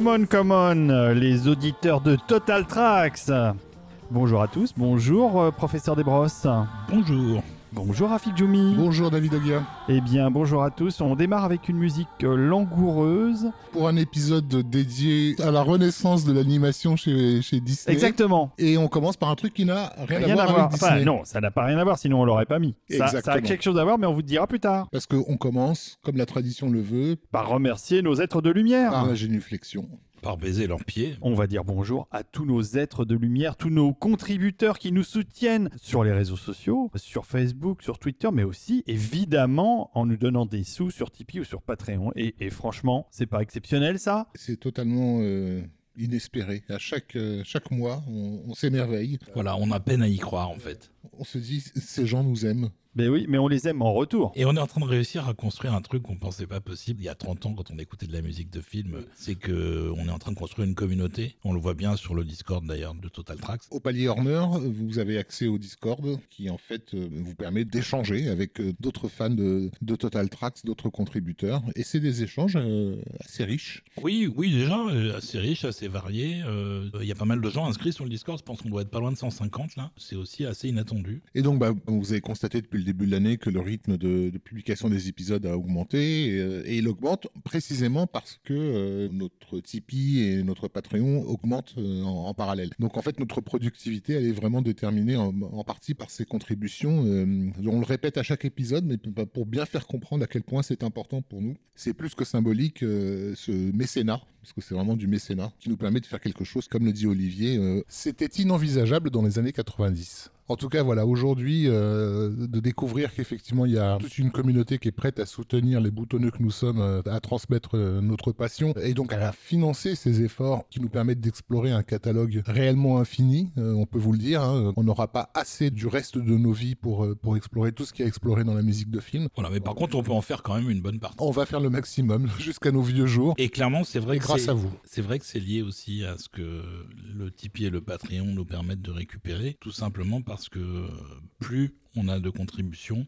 Come on, come on, les auditeurs de Total Tracks. Bonjour à tous, bonjour euh, professeur Desbrosses. Bonjour. Bonjour Rafik Djoumi. Bonjour David Ogia. Eh bien, bonjour à tous. On démarre avec une musique euh, langoureuse. Pour un épisode dédié à la renaissance de l'animation chez, chez Disney. Exactement. Et on commence par un truc qui n'a rien, Rien à à voir voir. avec Disney. Enfin, non, ça n'a pas rien à voir, sinon on l'aurait pas mis. Ça, ça a quelque chose à voir, mais on vous le dira plus tard. Parce qu'on commence, comme la tradition le veut, Par remercier nos êtres de lumière. par la génuflexion. Par baiser leurs pieds. On va dire bonjour à tous nos êtres de lumière, tous nos contributeurs qui nous soutiennent sur les réseaux sociaux, sur Facebook, sur Twitter, mais aussi évidemment en nous donnant des sous sur Tipeee ou sur Patreon. Et, et franchement, c'est pas exceptionnel ça? C'est totalement euh, inespéré. À chaque, euh, chaque mois, on, on s'émerveille. Voilà, on a peine à y croire en fait. On se dit, ces gens nous aiment. Ben oui, mais on les aime en retour. Et on est en train de réussir à construire un truc qu'on pensait pas possible il y a 30 ans quand on écoutait de la musique de film. C'est que on est en train de construire une communauté. On le voit bien sur le Discord d'ailleurs de Total Tracks. Au palier Horner, vous avez accès au Discord qui en fait euh, vous permet d'échanger avec euh, d'autres fans de, de Total Tracks, d'autres contributeurs. Et c'est des échanges euh, assez riches. Oui, oui, déjà, assez riche, assez varié. Euh, Il y a pas mal de gens inscrits sur le Discord. Je pense qu'on doit être pas loin de 150 là. C'est aussi assez inattendu. Et donc, bah, vous avez constaté depuis le début de l'année que le rythme de, publication des épisodes a augmenté. Et, euh, il augmente précisément parce que euh, notre Tipeee et notre Patreon augmentent euh, en, parallèle. Donc, en fait, notre productivité, elle est vraiment déterminée en, partie par ces contributions. On le répète à chaque épisode, mais pour bien faire comprendre à quel point c'est important pour nous. C'est plus que symbolique, ce mécénat, parce que c'est vraiment du mécénat, qui nous permet de faire quelque chose, comme le dit Olivier. euh, C'était inenvisageable dans les années 90. En tout cas, voilà, aujourd'hui, euh, de découvrir qu'effectivement, il y a toute une communauté qui est prête à soutenir les boutonneux que nous sommes, euh, à transmettre euh, notre passion, et donc à financer ces efforts qui nous permettent d'explorer un catalogue réellement infini, on peut vous le dire. hein. on n'aura pas assez du reste de nos vies pour, pour explorer tout ce qu'il y a à explorer dans la musique de film. Voilà, mais par contre, on peut en faire quand même une bonne partie. On va faire le maximum jusqu'à nos vieux jours. Et clairement, c'est vrai que grâce c'est- à vous. C'est vrai que c'est lié aussi à ce que le Tipeee et le Patreon nous permettent de récupérer, tout simplement parce que euh, plus on a de contributions,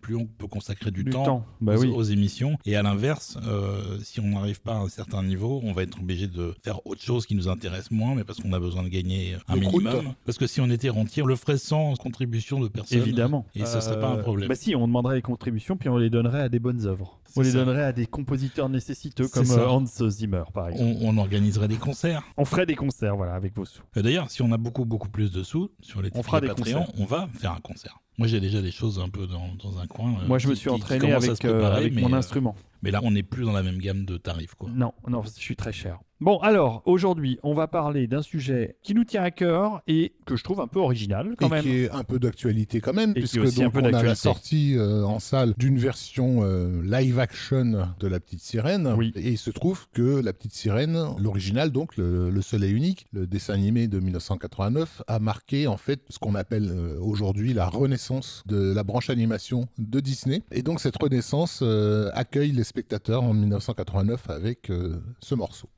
plus on peut consacrer du, Du temps, temps, bah aux, oui. aux émissions. Et à l'inverse, euh, si on n'arrive pas à un certain niveau, on va être obligé de faire autre chose qui nous intéresse moins, mais parce qu'on a besoin de gagner un Le croûte. minimum. Parce que si on était rentier, on le ferait sans contribution de personne. Évidemment. Et ça serait pas un Euh, problème. Bah si, on demanderait les contributions, puis on les donnerait à des bonnes œuvres. On les ça. donnerait à des compositeurs nécessiteux comme ça. euh, Hans Zimmer, par exemple. On, on organiserait des concerts. On ferait des concerts, voilà, avec vos sous. Euh, D'ailleurs, si on a beaucoup, beaucoup plus de sous sur les On fera des Patreon, concerts. on va faire un concert. Moi, j'ai déjà des choses un peu dans, dans un coin. euh, Moi, je me suis entraîné avec, euh, préparer, mon instrument. Mais là, on n'est plus dans la même gamme de tarifs, quoi. Non, non, je suis très cher. Bon, alors, aujourd'hui, on va parler d'un sujet qui nous tient à cœur et que je trouve un peu original quand et même. qui est un peu d'actualité quand même, Et puisque donc peu on a la sortie euh, en salle d'une version euh, live action de La Petite Sirène. Oui. Et il se trouve que La Petite Sirène, l'original donc, le, et unique, le dessin animé de 1989, a marqué en fait ce qu'on appelle euh, aujourd'hui la renaissance de la branche animation de Disney. Et donc cette renaissance euh, accueille les spectateurs en 1989 avec euh, ce morceau.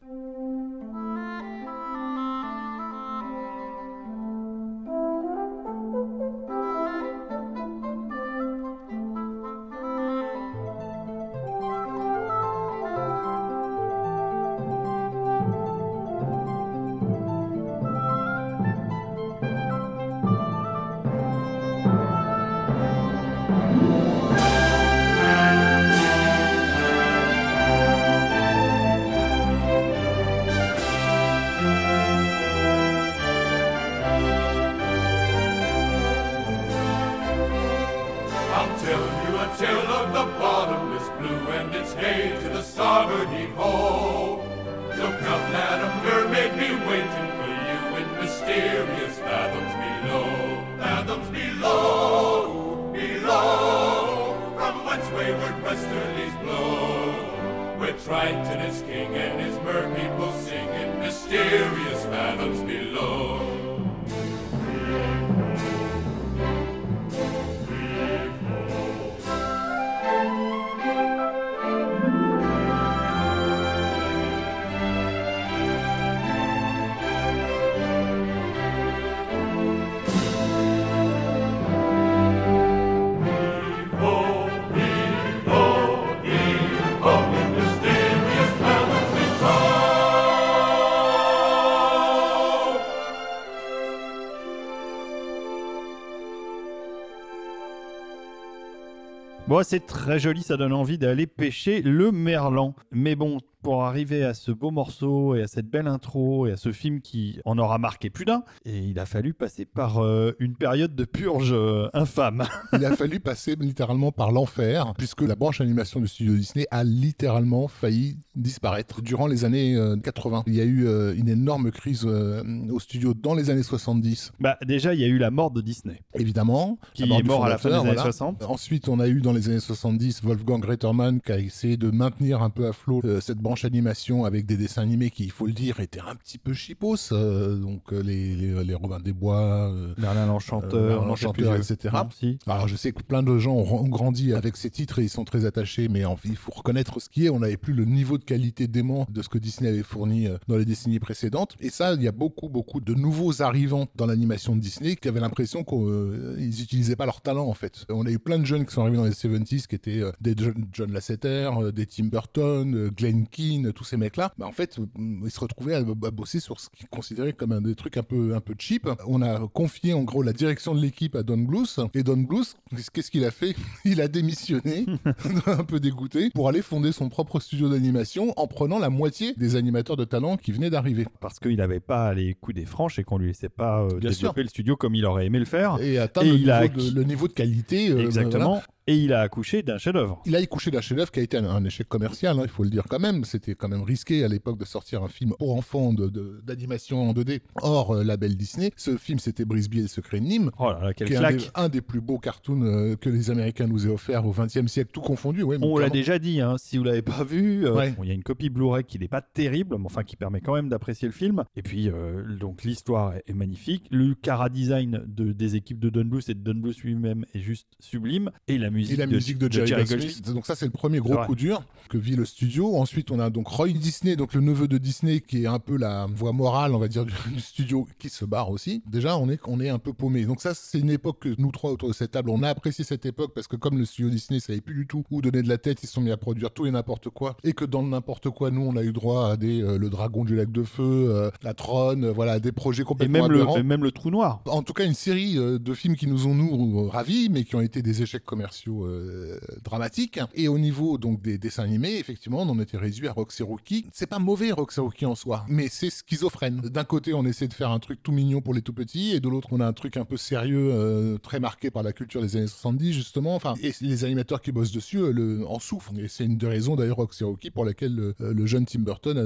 C'est très joli, ça donne envie d'aller pêcher le merlan. Mais bon, pour arriver à ce beau morceau et à cette belle intro et à ce film qui en aura marqué plus d'un, et il a fallu passer par euh, une période de purge euh, infâme. Il a fallu passer littéralement par l'enfer, puisque la branche animation du studio Disney a littéralement failli disparaître. Durant les années euh, 80, il y a eu euh, une énorme crise euh, au studio dans les années 70, bah, déjà, il y a eu la mort de Disney, évidemment. qui est mort à la fin des années voilà. 60. Ensuite, on a eu dans les années 70 Wolfgang Rettermann qui a essayé de maintenir un peu à flot euh, cette branche animation avec des dessins animés qui, il faut le dire, étaient un petit peu chipos. euh, donc euh, les, les, les Robins des Bois, euh, Merlin l'Enchanteur, Euh, l'Enchanteur, etc. non, si. Alors je sais que plein de gens ont ont grandi avec ces titres et ils sont très attachés, mais en il faut reconnaître ce qui est. On n'avait plus le niveau de qualité dément de ce que Disney avait fourni euh, dans les décennies précédentes. Et ça, il y a beaucoup, beaucoup de nouveaux arrivants dans l'animation de Disney qui avaient l'impression qu'ils n'utilisaient pas leur talent en fait. On a eu plein de jeunes qui sont arrivés dans les 70s qui étaient euh, des John, Lasseter, euh, des Tim Burton, euh, Glenn Tous ces mecs-là. Bah, en fait, euh, ils se retrouvaient à, à bosser sur ce qu'ils considéraient comme un des trucs un peu, un peu cheap. On a confié en gros la direction de l'équipe à Don Bluth. Et Don Bluth, qu'est-ce qu'il a fait? Il a démissionné, un peu dégoûté, pour aller fonder son propre studio d'animation en prenant la moitié des animateurs de talent qui venaient d'arriver. Parce qu'il n'avait pas les coups des franches et qu'on lui laissait pas euh, développer le studio comme il aurait aimé le faire. Et atteindre Et le, il niveau de, le niveau de qualité. euh, voilà. Et il a accouché d'un chef-d'œuvre. Il a accouché d'un chef-d'œuvre qui a été un, un échec commercial, hein, il faut le dire quand même. C'était quand même risqué à l'époque de sortir un film pour enfants de- de- d'animation en 2D hors euh, label Disney. Ce film, c'était Brisby et le secret de Nîmes. Oh là là, quel qui est un des, claque. un des plus beaux cartoons euh, que les Américains nous aient offert au XXe siècle, tout confondu. Ouais, On l'a déjà dit, hein, si vous l'avez pas vu, euh, Ouais. bon, il y a une copie Blu-ray qui n'est pas terrible, mais enfin qui permet quand même d'apprécier le film. Et puis, euh, donc l'histoire est, est magnifique. Le cara design de, des équipes de Don Bluth et de Don Bluth lui-même est juste sublime. Et la musique, Et la de, musique de Jerry, Jerry Goldsmith. Donc ça, c'est le premier gros coup dur que vit le studio. Ensuite, on a donc Roy Disney, donc le neveu de Disney, qui est un peu la voix morale, on va dire, du, du studio, qui se barre aussi. Déjà, on est, on est un peu paumé. Donc ça, c'est une époque que nous trois autour de cette table, on a apprécié cette époque parce que comme le studio Disney savait plus du tout où donner de la tête, ils se sont mis à produire tout et n'importe quoi. Et que dans le n'importe quoi, nous, on a eu droit à des euh, le Dragon du lac de feu, euh, la Trône, euh, voilà, des projets Et complètement même, le, et même le trou noir. En tout cas, une série de films qui nous ont nous ravis, mais qui ont été des échecs commerciaux spéciaux euh, dramatiques. Et au niveau donc des dessins animés, effectivement, on en était réduit à Roxy Rookie. C'est pas mauvais Roxy Rookie en soi, mais c'est schizophrène. D'un côté, on essaie de faire un truc tout mignon pour les tout petits, et de l'autre, on a un truc un peu sérieux, euh, très marqué par la culture des années 70 justement. Enfin, et les animateurs qui bossent dessus euh, le, en souffrent. Et c'est une des raisons d'ailleurs Roxy Rookie pour laquelle euh, le, jeune Tim Burton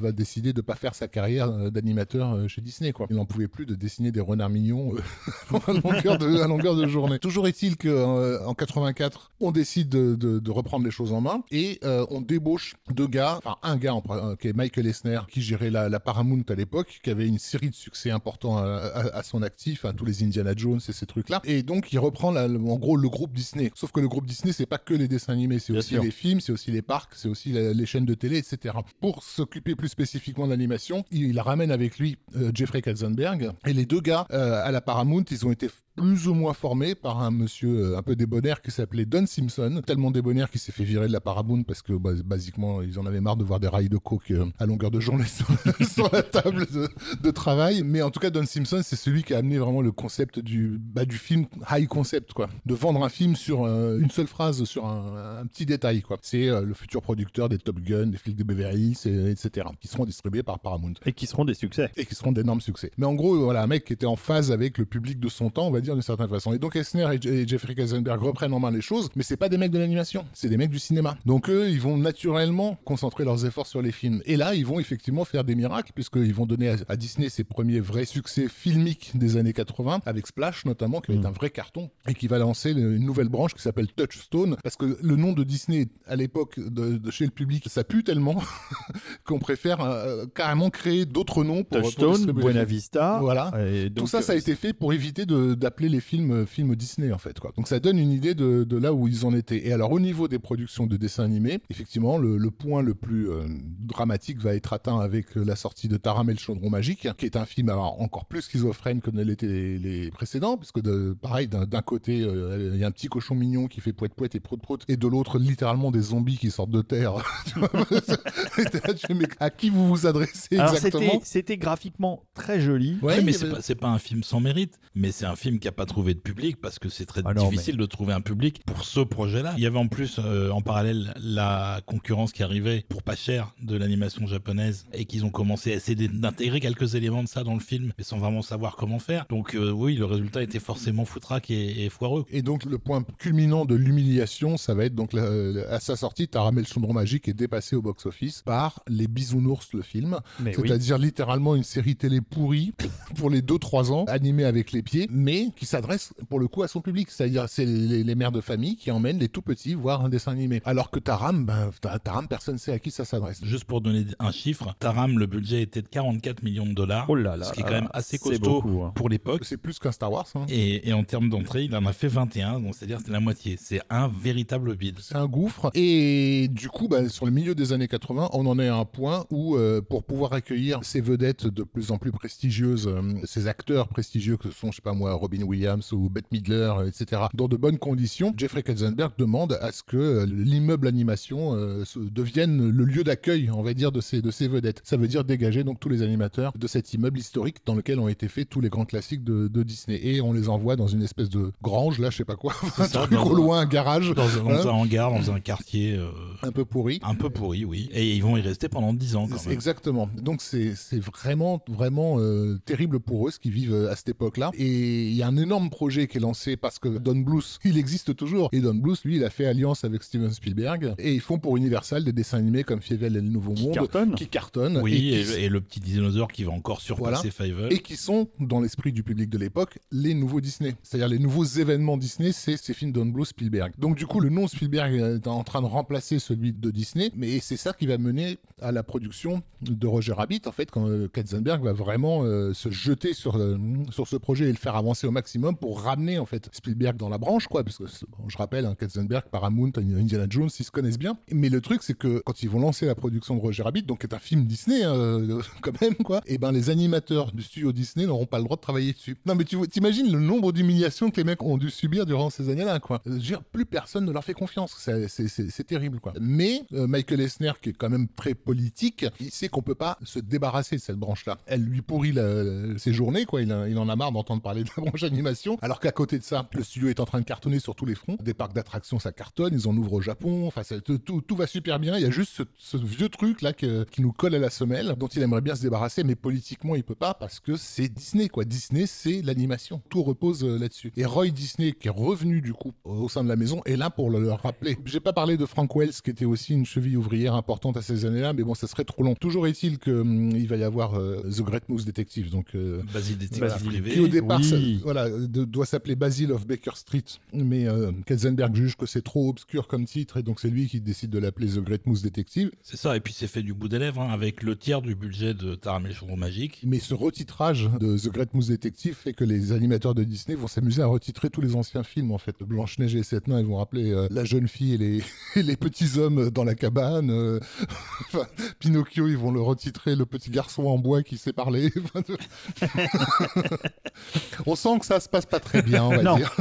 va décider de pas faire sa carrière d'animateur chez Disney. Quoi. Il n'en pouvait plus de dessiner des renards mignons à longueur de, journée. Toujours est-il que en 80 on décide de, reprendre les choses en main et euh, on débauche deux gars, enfin un gars en, euh, qui est Michael Esner, qui gérait la, Paramount à l'époque, qui avait une série de succès importants euh, à, son actif, à tous les Indiana Jones et ces trucs-là. Et donc il reprend en gros le groupe Disney. Sauf que le groupe Disney, c'est pas que les dessins animés, c'est aussi les films, c'est aussi les parcs, c'est aussi les chaînes de télé, etc. Pour s'occuper plus spécifiquement de l'animation, il, ramène avec lui Jeffrey Katzenberg et les deux gars à la Paramount, ils ont été plus ou moins formés par un monsieur un peu débonnaire qui s'appelait Don Simpson. Tellement débonnaire qu'il s'est fait virer de la Paramount parce que bah, basiquement ils en avaient marre de voir des rails de coke euh, à longueur de journée sur, sur la table de, de travail. Mais en tout cas, Don Simpson, c'est celui qui a amené vraiment le concept du, bah, du film high concept, quoi. De vendre un film sur euh, une seule phrase, sur un, un petit détail, quoi. C'est euh, le futur producteur des Top Gun, des flics de Beverly Hills, et- etc. qui seront distribués par Paramount Et qui seront des succès. et qui seront d'énormes succès. Mais en gros, voilà, un mec qui était en phase avec le public de son temps, on va dire d'une certaine façon. Et donc Esner et, et Jeffrey Katzenberg reprennent en main les choses, mais c'est pas des mecs de l'animation, c'est des mecs du cinéma. Donc eux, ils vont naturellement concentrer leurs efforts sur les films. Et là, ils vont effectivement faire des miracles, puisqu'ils vont donner à, à Disney ses premiers vrais succès filmiques des années 80, avec Splash notamment, qui va être un vrai carton, et qui va lancer une nouvelle branche qui s'appelle Touchstone, parce que le nom de Disney à l'époque de, de chez le public, ça pue tellement qu'on préfère euh, carrément créer d'autres noms pour, Touchstone, Buena. Vista. Voilà. Et Tout ça, ça a euh, été fait pour éviter d'appeler les films euh, films Disney en fait. Quoi. Donc ça donne une idée de, de là où ils en étaient. Et alors au niveau des productions de dessins animés, effectivement, le, le point le plus euh, dramatique va être atteint avec euh, la sortie de Taram et le chaudron magique, qui est un film alors, encore plus schizophrène que ne l'étaient les, les précédents, puisque de, pareil, d'un d'un côté, euh, il y a un petit cochon mignon qui fait poète poète et prout prout, et de l'autre, littéralement des zombies qui sortent de terre. Mais à qui vous vous adressez Alors exactement? c'était graphiquement très joli. Ouais, mais c'est avait- pas, un film sans mérite, mais c'est un film qui a pas trouvé de public parce que c'est très Ah non, difficile de trouver un public public pour ce projet-là. Il y avait en plus euh, en parallèle la concurrence qui arrivait pour pas cher de l'animation japonaise et qu'ils ont commencé à essayer d'intégrer quelques éléments de ça dans le film, mais sans vraiment savoir comment faire. Donc euh, oui, le résultat était forcément foutraque et, et, foireux. Et donc le point culminant de l'humiliation, ça va être donc à sa sortie, Taram le Chaudron Magique est dépassé au box-office par Les Bisounours, le film, c'est-à-dire littéralement une série télé pourrie pour les 2-3 ans, animée avec les pieds, mais qui s'adresse pour le coup à son public, c'est-à-dire c'est les, mères de famille qui emmènent les tout petits voir un dessin animé. Alors que Taram, ben, Taram, personne ne sait à qui ça s'adresse. Juste pour donner un chiffre, Taram, le budget était de 44 millions de dollars, oh là là, ce qui est quand même assez costaud hein. pour l'époque. C'est plus qu'un Star Wars. Hein. Et, en termes d'entrée, il en a fait 21, donc c'est-à-dire c'est la moitié. C'est un véritable bide. C'est un gouffre. Et du coup, ben, sur le milieu des années 80, on en est à un point où, euh, pour pouvoir accueillir ces vedettes de plus en plus prestigieuses, euh, ces acteurs prestigieux que sont, je sais pas moi, Robin Williams ou Bette Midler, etc., dans de bonnes conditions, Jeffrey Katzenberg demande à ce que euh, l'immeuble animation devienne le lieu d'accueil, on va dire, de ces, de ces vedettes. Ça veut dire dégager donc tous les animateurs de cet immeuble historique dans lequel ont été faits tous les grands classiques de, Disney. Et on les envoie dans une espèce de grange, là, je sais pas quoi, un truc au loin, un garage. Dans, un hein. hangar, dans un quartier. un peu pourri. Un peu pourri, oui. Et ils vont y rester pendant 10 ans quand même. Exactement. Donc c'est vraiment, vraiment euh, terrible pour eux ce qu'ils vivent euh, à cette époque-là. Et il y a un énorme projet qui est lancé parce que Don Bluth, il existe toujours. Et Don Bluth, lui, il a fait alliance avec Steven Spielberg. Et ils font pour Universal des dessins animés comme Fievel et le Nouveau qui Monde. Cartonne. Qui cartonnent. Oui, et, le petit dinosaure qui va encore surpasser voilà. Et qui sont, dans l'esprit du public de l'époque, les nouveaux Disney. C'est-à-dire les nouveaux événements Disney, c'est ces films Don Bluth, Spielberg. Donc du coup, le nom Spielberg est en train de remplacer celui de Disney. Mais c'est ça qui va mener à la production de Roger Rabbit, en fait, quand euh, Katzenberg va vraiment euh, se jeter sur, euh, sur ce projet et le faire avancer au maximum pour ramener, en fait, Spielberg dans la branche, quoi, parce que, je rappelle, hein, Katzenberg, Paramount, Indiana Jones, ils se connaissent bien. Mais le truc, c'est que quand ils vont lancer la production de Roger Rabbit, donc qui est un film Disney, hein, quand même, quoi, et eh ben les animateurs du studio Disney n'auront pas le droit de travailler dessus. Non, mais tu t'imagines le nombre d'humiliations que les mecs ont dû subir durant ces années-là, quoi. Je veux dire, plus personne ne leur fait confiance. C'est terrible, quoi. Mais Michael Esner, qui est quand même très politique, il sait qu'on peut pas se débarrasser de cette branche-là. Elle lui pourrit ses journées, quoi. Il, en a marre d'entendre parler de la branche animation. Alors qu'à côté de ça, le studio est en train de cartonner sur tous les fronts. Des parcs d'attractions, ça cartonne. Ils en ouvrent au Japon. Enfin, tout, va super bien. Il y a juste ce, vieux truc là qui nous colle à la semelle, dont il aimerait bien se débarrasser, mais politiquement, il peut pas parce que c'est Disney, quoi. Disney, c'est l'animation. Tout repose euh, là-dessus. Et Roy Disney, qui est revenu du coup au sein de la maison, est là pour le, rappeler. J'ai pas parlé de Frank Wells, qui était aussi une cheville ouvrière importante à ces années-là, mais bon, ça serait trop long. Toujours est-il que hum, il va y avoir euh, The Great Moose Detective, donc euh, Basil Detective privé, qui au départ voilà, doit s'appeler Basil of Baker Street, mais euh, Katzenberg juge que c'est trop obscur comme titre et donc c'est lui qui décide de l'appeler The Great Moose Detective. C'est ça, et puis c'est fait du bout des lèvres hein, avec le tiers du budget de Taram et le magique. Mais ce retitrage de The Great Moose Detective fait que les animateurs de Disney vont s'amuser à retitrer tous les anciens films en fait. Blanche Neige et les sept nains, ils vont rappeler la jeune fille et les, les petits hommes dans la cabane. Pinocchio, ils vont le retitrer le petit garçon en bois qui sait parler. on sent que ça se passe pas très bien, on va dire.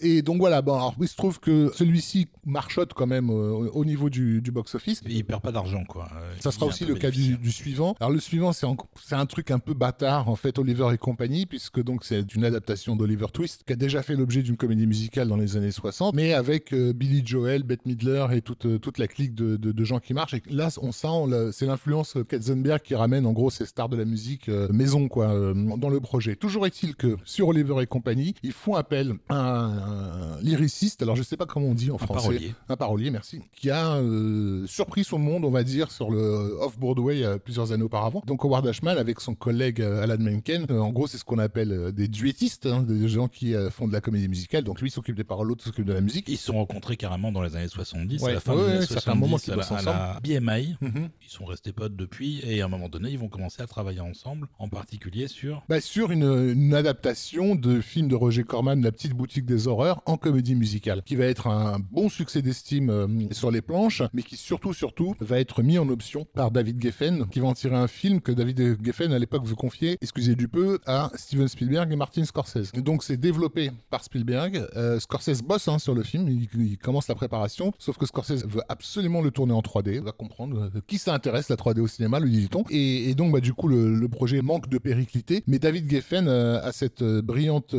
Et donc voilà, bon, alors, il se trouve que celui-ci marchote quand même euh, au niveau du, box-office. Il perd pas d'argent, quoi. Euh, ça sera aussi le cas du, suivant. Alors le suivant, c'est un truc un peu bâtard, en fait, Oliver et compagnie, puisque donc c'est une adaptation d'Oliver Twist, qui a déjà fait l'objet d'une comédie musicale dans les années 60, mais avec euh, Billy Joel, Bette Midler et toute, toute la clique de, de, gens qui marchent. Et là, on sent, c'est l'influence Katzenberg qui ramène en gros ces stars de la musique euh, maison quoi euh, dans le projet. Toujours est-il que sur Oliver et compagnie, ils font appel à un, lyriciste, alors je sais pas comment on dit en français, parolier. un parolier, merci, qui a euh, surpris son monde, on va dire, sur le off Broadway plusieurs années auparavant. Donc Howard Ashman avec son collègue Alan Menken, en gros c'est ce qu'on appelle des duettistes, hein, des gens qui font de la comédie musicale. Donc lui s'occupe des paroles, l'autre s'occupe de la musique. Ils se sont rencontrés carrément dans les années 70, à la fin des années 70, un moment qu'ils à, la BMI. Mhm. Ils sont restés potes depuis et à un moment donné ils vont commencer à travailler ensemble, en particulier sur bah, Sur une, adaptation de film de Roger Corman, La petite boutique des horreurs, en comédie musicale, qui va être un bon succès d'estime euh, sur les planches, mais qui surtout, surtout, va être mis en option par David Geffen, qui va en tirer un film que David Geffen, à l'époque, veut confier, excusez du peu, à Steven Spielberg et Martin Scorsese. Donc c'est développé par Spielberg. Euh, Scorsese bosse hein, sur le film, il, commence la préparation, sauf que Scorsese veut absolument le tourner en 3D, va comprendre euh, qui ça intéresse la 3D au cinéma, lui dit-on. Et, et donc, bah, du coup, le, projet manque de périclité. Mais David Geffen euh, a cette euh, brillante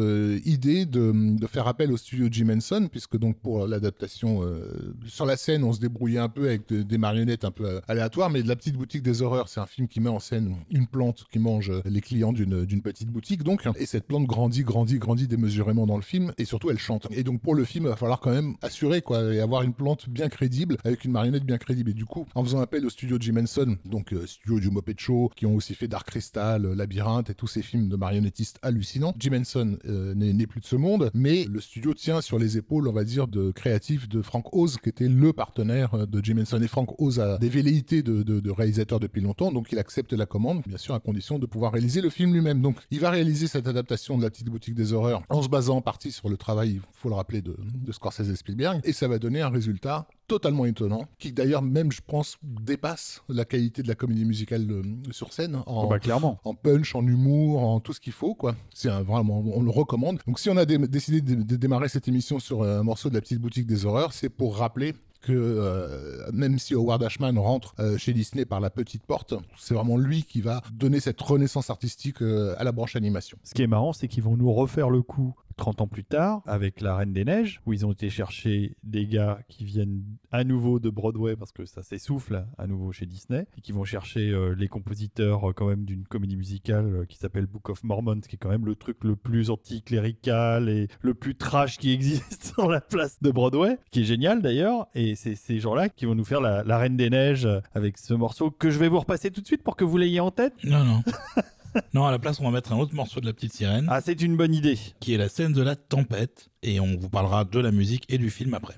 idée de, faire appel au studio Jim Puisque donc pour l'adaptation euh, sur la scène, on se débrouillait un peu avec des marionnettes un peu euh, aléatoires, mais de la petite boutique des horreurs, c'est un film qui met en scène une plante qui mange les clients d'une petite boutique, donc, et cette plante grandit, grandit, grandit démesurément dans le film, et surtout elle chante. Et donc pour le film, il va falloir quand même assurer quoi, et avoir une plante bien crédible avec une marionnette bien crédible. Et du coup, en faisant appel au studio Jim Henson, donc studio du Muppet Show, qui ont aussi fait Dark Crystal, Labyrinthe et tous ces films de marionnettistes hallucinants, Jim Henson n'est plus de ce monde, mais le studio tient sur les épaules, on va dire, de créatifs de Frank Oz, qui était le partenaire euh, de Jim Henson. Et Frank Oz a des velléités de, réalisateur depuis longtemps, donc il accepte la commande, bien sûr à condition de pouvoir réaliser le film lui-même. Donc il va réaliser cette adaptation de la petite boutique des horreurs en se basant en partie sur le travail, il faut le rappeler, de, de Scorsese et Spielberg, et ça va donner un résultat totalement étonnant, qui d'ailleurs même, je pense, dépasse la qualité de la comédie musicale euh, sur scène en, oh bah, clairement. en punch, en humour, en tout ce qu'il faut, quoi. C'est vraiment, on le recommande. Donc si on a décidé de, démarrer cette émission sur un morceau de la petite boutique des horreurs, c'est pour rappeler que euh, même si Howard Ashman rentre euh, chez Disney par la petite porte, c'est vraiment lui qui va donner cette renaissance artistique à la branche animation. Ce qui est marrant, c'est qu'ils vont nous refaire le coup 30 ans plus tard, avec La Reine des Neiges, où ils ont été chercher des gars qui viennent à nouveau de Broadway, parce que ça s'essouffle à nouveau chez Disney, et qui vont chercher euh, les compositeurs euh, quand même d'une comédie musicale euh, qui s'appelle Book of Mormon, qui est quand même le truc le plus anticlérical et le plus trash qui existe sur la place de Broadway, qui est génial d'ailleurs, et c'est ces gens-là qui vont nous faire la, la Reine des Neiges avec ce morceau que je vais vous repasser tout de suite pour que vous l'ayez en tête. Non, non. non, à la place, on va mettre un autre morceau de la petite sirène. Ah, c'est une bonne idée. Qui est la scène de la tempête. Et on vous parlera de la musique et du film après.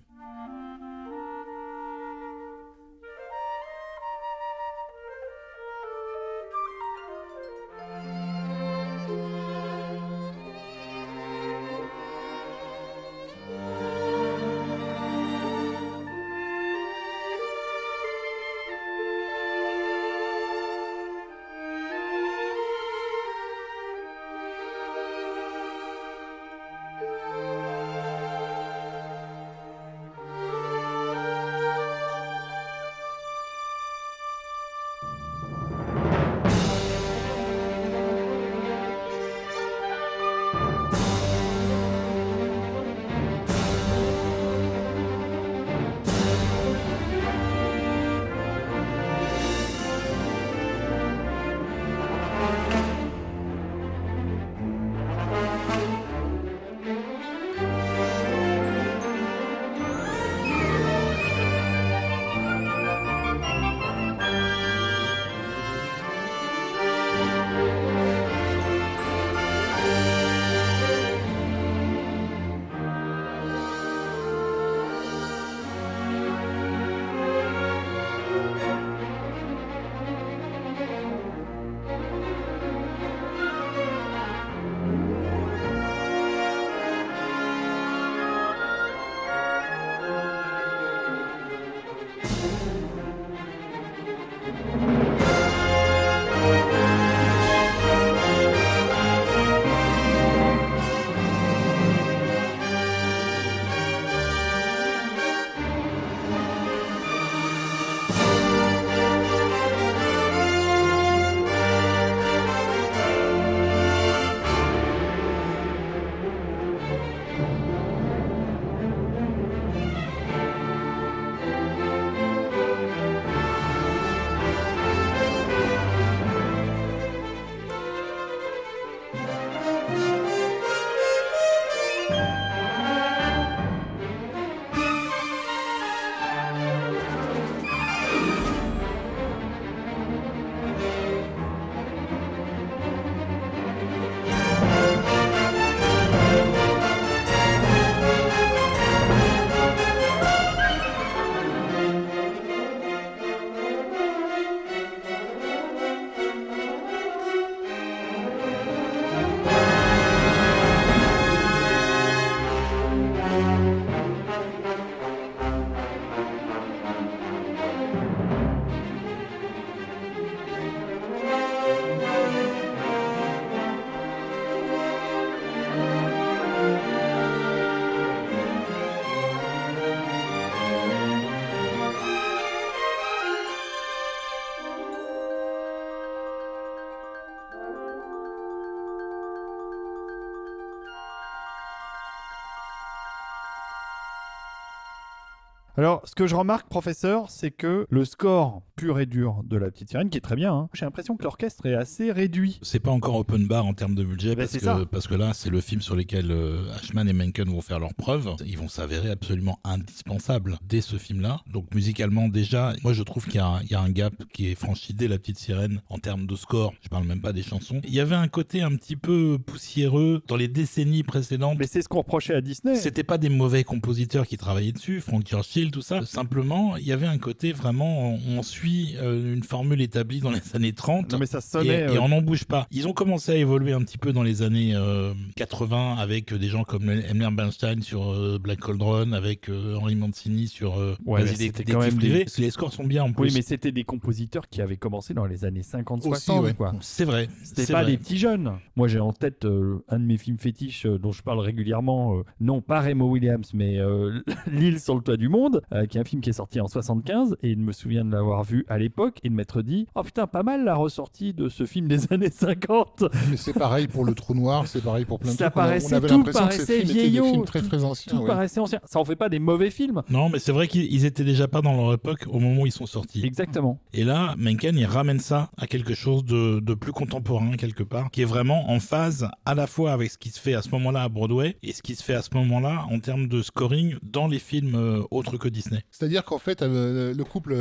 Alors, ce que je remarque, professeur, c'est que le score pur et dur de La Petite Sirène, qui est très bien, hein, j'ai l'impression que l'orchestre est assez réduit. C'est pas encore open bar en termes de budget Ben, parce, que, ça. parce que là, c'est le film sur lequel euh, Ashman et Menken vont faire leurs preuves. Ils vont s'avérer absolument indispensables dès ce film-là. Donc musicalement, déjà, moi je trouve qu'il y, a un- il y a un gap qui est franchi dès La Petite Sirène en termes de score. Je parle même pas des chansons. Il y avait un côté un petit peu poussiéreux dans les décennies précédentes. Mais c'est ce qu'on reprochait à Disney. C'était pas des mauvais compositeurs qui travaillaient dessus, Frank Churchill, tout ça. Simplement, il y avait un côté vraiment, on on suit euh, une formule établie dans les années 30. Non, mais ça Et, euh, on n'en bouge pas. Ils ont commencé à évoluer un petit peu dans les années euh, 80 avec des gens comme Emmer Bernstein sur euh, Black Cauldron, avec euh, Henri Mancini sur euh, Ouais, quand même des-. Les scores sont bien en plus. Oui, mais c'était des compositeurs qui avaient commencé dans les années 50-60, Aussi, ouais. C'est vrai. C'était pas vrai. des petits jeunes. Moi, j'ai en tête euh, un de mes films fétiches euh, dont je parle régulièrement. euh, non, pas Remo Williams, mais euh, L'île sur le toit du monde, euh, qui est un film qui est sorti en 75. Et je me souviens de l'avoir vu à l'époque et de m'être dit Oh putain, pas mal la ressortie de ce film des années 50. Mais c'est pareil pour le trou noir, c'est pareil pour plein de Ça trucs. On a- paraissait- on avait tout l'impression que ces paraissait films étaient des vieillot, films très tout- très anciens. Tout ouais. paraissait ancien. Ça en fait pas des mauvais films. Non, mais c'est vrai qu'ils ils étaient déjà pas dans leur époque au moment où ils sont sortis. Exactement. Et là, Menken, il ramène ça à quelque chose de, de plus contemporain, quelque part, qui est vraiment en phase à la fois avec ce qui se fait à ce moment-là à Broadway et ce qui se fait à ce moment-là en termes de scoring dans les films euh, autres que Disney. C'est-à-dire qu'en fait, euh, le couple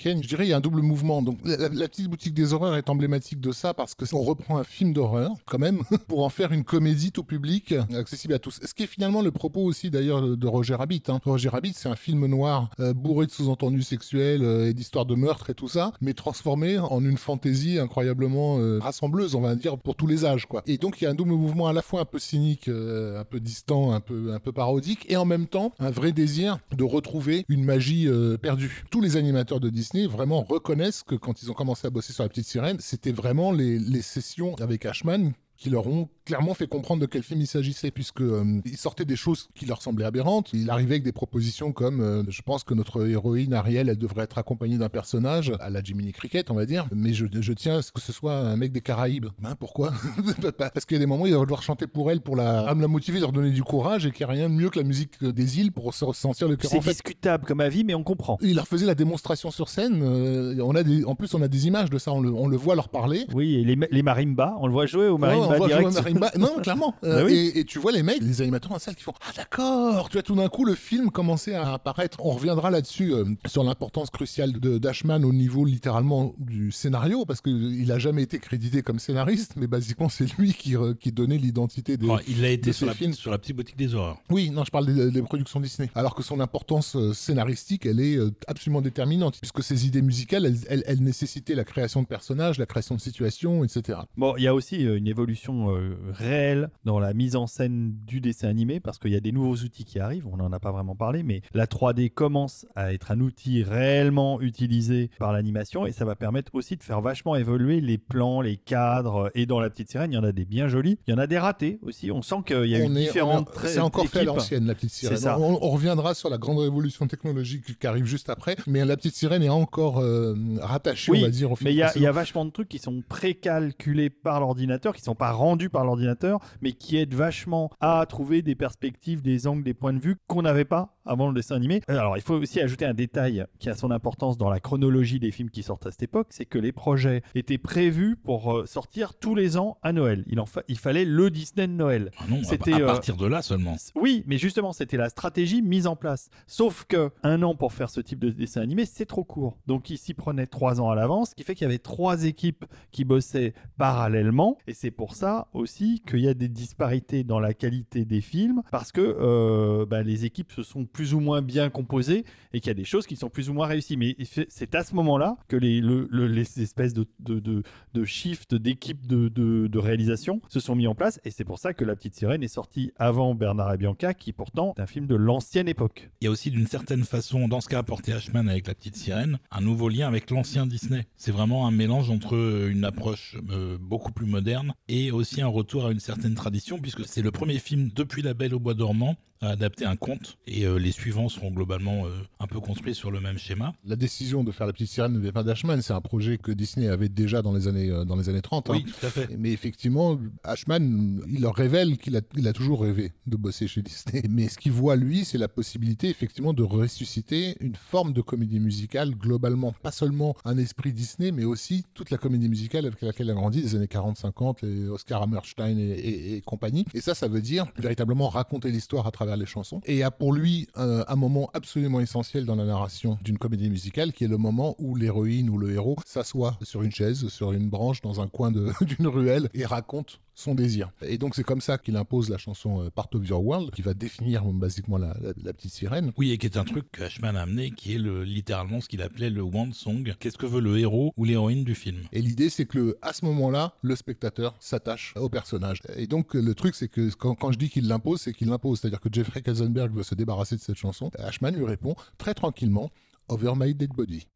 je dirais, il y a un double mouvement. Donc, la, petite boutique des horreurs est emblématique de ça parce que on reprend un film d'horreur, quand même, pour en faire une comédie tout public, accessible à tous. Ce qui est finalement le propos aussi, d'ailleurs, de Roger Rabbit. hein. Roger Rabbit, c'est un film noir euh, bourré de sous-entendus sexuels euh, et d'histoires de meurtre et tout ça, mais transformé en une fantaisie incroyablement euh, rassembleuse, on va dire, pour tous les âges, quoi. Et donc, il y a un double mouvement à la fois un peu cynique, un peu distant, un peu, un peu parodique, et en même temps, un vrai désir de retrouver une magie perdue. Tous les animateurs de Disney vraiment reconnaissent que quand ils ont commencé à bosser sur La Petite Sirène, c'était vraiment les, les sessions avec Ashman qui leur ont clairement fait comprendre de quel film il s'agissait, puisque euh, ils sortaient des choses qui leur semblaient aberrantes. Il arrivait avec des propositions comme, euh, je pense que notre héroïne Ariel, elle devrait être accompagnée d'un personnage à la Jiminy Cricket, on va dire, mais je, je tiens à ce que ce soit un mec des Caraïbes. Ben pourquoi? Parce qu'il y a des moments où il va devoir chanter pour elle, pour la, à me la motiver, leur donner du courage, et qu'il n'y a rien de mieux que la musique des îles pour se ressentir le cœur C'est en fait. discutable comme avis, mais on comprend. Il leur faisait la démonstration sur scène. euh, on a des, en plus, on a des images de ça. On le, on le voit leur parler. Oui, et les, les marimbas, on le voit jouer au Ouais, voit direct. marimba. Non, clairement. Euh, Bah oui. et, et tu vois les mecs, les animateurs dans la salle qui font Ah d'accord. Tu vois tout d'un coup le film commencer à apparaître. On reviendra là-dessus euh, sur l'importance cruciale de Dashman au niveau littéralement du scénario parce qu'il a jamais été crédité comme scénariste, mais basiquement c'est lui qui, qui donnait l'identité des. Oh, il l'a été sur la, films. sur la petite boutique des horreurs. Oui, non, je parle des, des productions Disney. Alors que son importance euh, scénaristique, elle est euh, absolument déterminante, puisque ses idées musicales, elles, elles- elles nécessitaient la création de personnages, la création de situations, etc. Bon, il y a aussi euh, une évolution euh, réelle dans la mise en scène du dessin animé parce qu'il y a des nouveaux outils qui arrivent. On n'en a pas vraiment parlé, mais la 3D commence à être un outil réellement utilisé par l'animation et ça va permettre aussi de faire vachement évoluer les plans, les cadres. Et dans La Petite Sirène, il y en a des bien jolis. Il y en a des ratés aussi. On sent qu'il y a eu On est- différentes C'est encore fait à l'ancienne, la petite sirène. Ça. On, on reviendra sur la grande révolution technologique qui arrive juste après, mais la petite sirène est encore euh, rattachée, Oui, on va dire, au Mais il y, y a vachement de trucs qui sont précalculés par l'ordinateur, qui sont pas rendus par l'ordinateur, mais qui aident vachement à trouver des perspectives, des angles, des points de vue qu'on n'avait pas avant le dessin animé. Euh, Alors, il faut aussi ajouter un détail qui a son importance dans la chronologie des films qui sortent à cette époque, c'est que les projets étaient prévus pour euh, sortir tous les ans à Noël. Il, en fa- il fallait le Disney de Noël. Ah non, à, C'était, à euh, partir de là seulement. Oui, mais justement, c'était la stratégie mise en place. Sauf que un an pour faire ce type de dessin animé, c'est trop court. Donc, ils s'y prenaient trois ans à l'avance, ce qui fait qu'il y avait trois équipes qui bossaient parallèlement. Et c'est pour ça aussi qu'il y a des disparités dans la qualité des films, parce que euh, bah, les équipes se sont plus ou moins bien composées et qu'il y a des choses qui sont plus ou moins réussies. Mais c'est à ce moment-là que les, le- le- les espèces de, de, shift d'équipes de réalisation se sont mis en place. Et c'est pour ça que La Petite Sirène est sortie avant Bernard et Bianca, qui pourtant est un film de l'ancienne époque. Il y a aussi d'une certaine façon, dans ce qu'a apporté Ashman avec la petite sirène, un nouveau lien avec l'ancien Disney. C'est vraiment un mélange entre une approche euh, beaucoup plus moderne et aussi un retour à une certaine tradition, puisque c'est le premier film depuis La Belle au Bois dormant à adapter un conte et euh, les suivants seront globalement euh, un peu construits sur le même schéma. La décision de faire La Petite Sirène ne vient pas d'Ashman, c'est un projet que Disney avait déjà dans les années, euh, dans les années 30. hein. Oui, tout à fait. Mais effectivement, Ashman, il leur révèle qu'il a, il a toujours rêvé de bosser chez Disney. Mais ce qu'il voit, lui, c'est la possibilité, effectivement, de ressusciter une forme de comédie musicale globalement. Pas seulement un esprit Disney, mais aussi toute la comédie musicale avec laquelle il a grandi des années 40-50, les Oscar Hammerstein et, et- et compagnie. Et ça, ça veut dire véritablement raconter l'histoire à travers les chansons. Et il y a pour lui un, un moment absolument essentiel dans la narration d'une comédie musicale, qui est le moment où l'héroïne ou le héros s'assoit sur une chaise, sur une branche, dans un coin d'une ruelle et raconte son désir. Et donc c'est comme ça qu'il impose la chanson euh, Part of Your World, qui va définir basiquement la, la- la petite sirène. Oui, et qui est un truc que Ashman a amené, qui est le, littéralement ce qu'il appelait le want song. Qu'est-ce que veut le héros ou l'héroïne du film? Et l'idée, c'est que le- à ce moment-là, le spectateur s'attache au personnage. Et donc, euh, le truc, c'est que quand, quand je dis qu'il l'impose, c'est qu'il l'impose. C'est-à-dire que Jeffrey Katzenberg veut se débarrasser de cette chanson. Ashman lui répond très tranquillement Over My Dead Body.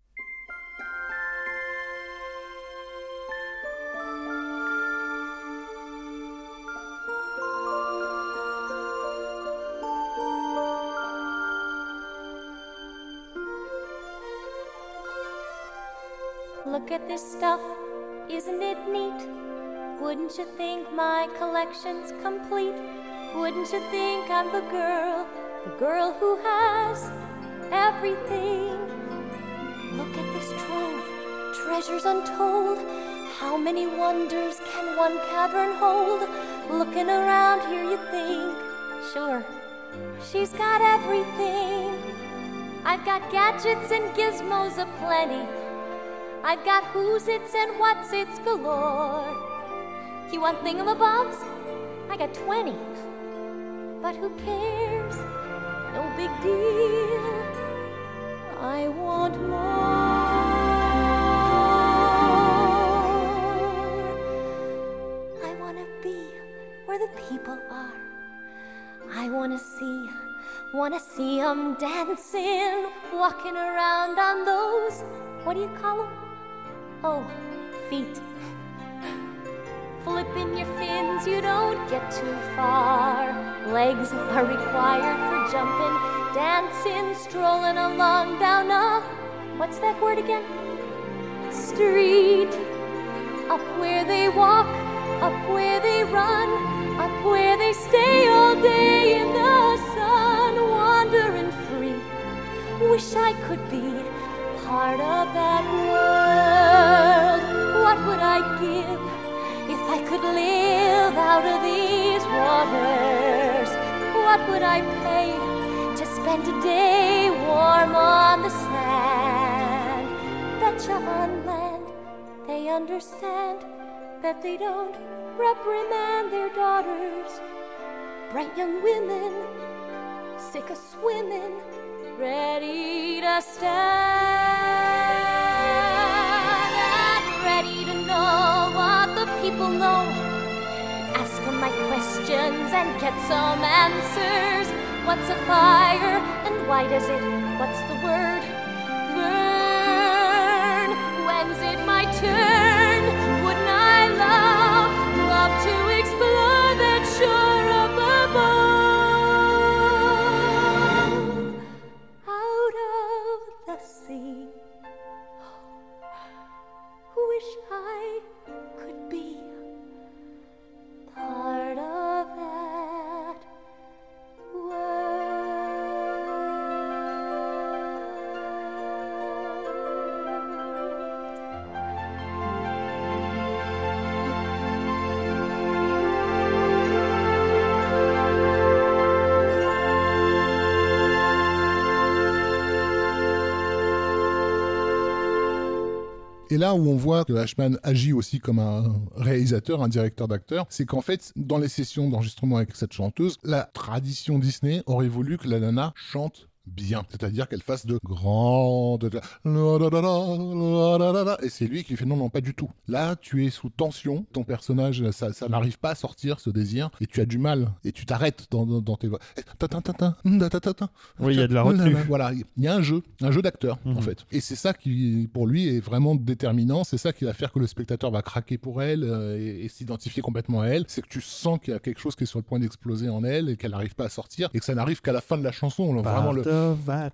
Collection's complete? Wouldn't you think I'm the girl, the girl who has everything? Look at this trove, treasures untold. How many wonders can one cavern hold? Looking around here, you think, sure, she's got everything. I've got gadgets and gizmos aplenty. I've got who's its and what's its galore. You want thingamabobs? I got 20. But who cares? No big deal. I want more. I want to be where the people are. I want to see, want to see 'em dancing, walking around on those, what do you call 'em? Oh, feet. Flipping your fins, you don't get too far. Legs are required for jumping, dancing, strolling along down a, what's that word again? Street. Up where they walk, up where they run, up where they stay all day in the sun, wandering free. Wish I could be part of that world. What would I give I could live out of these waters? What would I pay to spend a day warm on the sand? Betcha on land they understand that they don't reprimand their daughters. Bright young women, sick of swimming, ready to stand know what the people know. Ask them my questions and get some answers. What's a fire and why does it? What's the word? Et là où on voit que Ashman agit aussi comme un réalisateur, un directeur d'acteur, c'est qu'en fait, dans les sessions d'enregistrement avec cette chanteuse, la tradition Disney aurait voulu que la nana chante bien. C'est-à-dire qu'elle fasse de grandes. Et c'est lui qui lui fait non, non, pas du tout. Là, tu es sous tension. Ton personnage, ça, ça n'arrive pas à sortir ce désir. Et tu as du mal. Et tu t'arrêtes dans, dans, dans tes voix. Oui, il y a de la retenue. Voilà, il y a un jeu, un jeu d'acteur, en Mhm. fait. Et c'est ça qui, pour lui, est vraiment déterminant. C'est ça qui va faire que le spectateur va craquer pour elle euh, et, et s'identifier complètement à elle. C'est que tu sens qu'il y a quelque chose qui est sur le point d'exploser en elle et qu'elle n'arrive pas à sortir et que ça n'arrive qu'à la fin de la chanson. là, Vraiment le.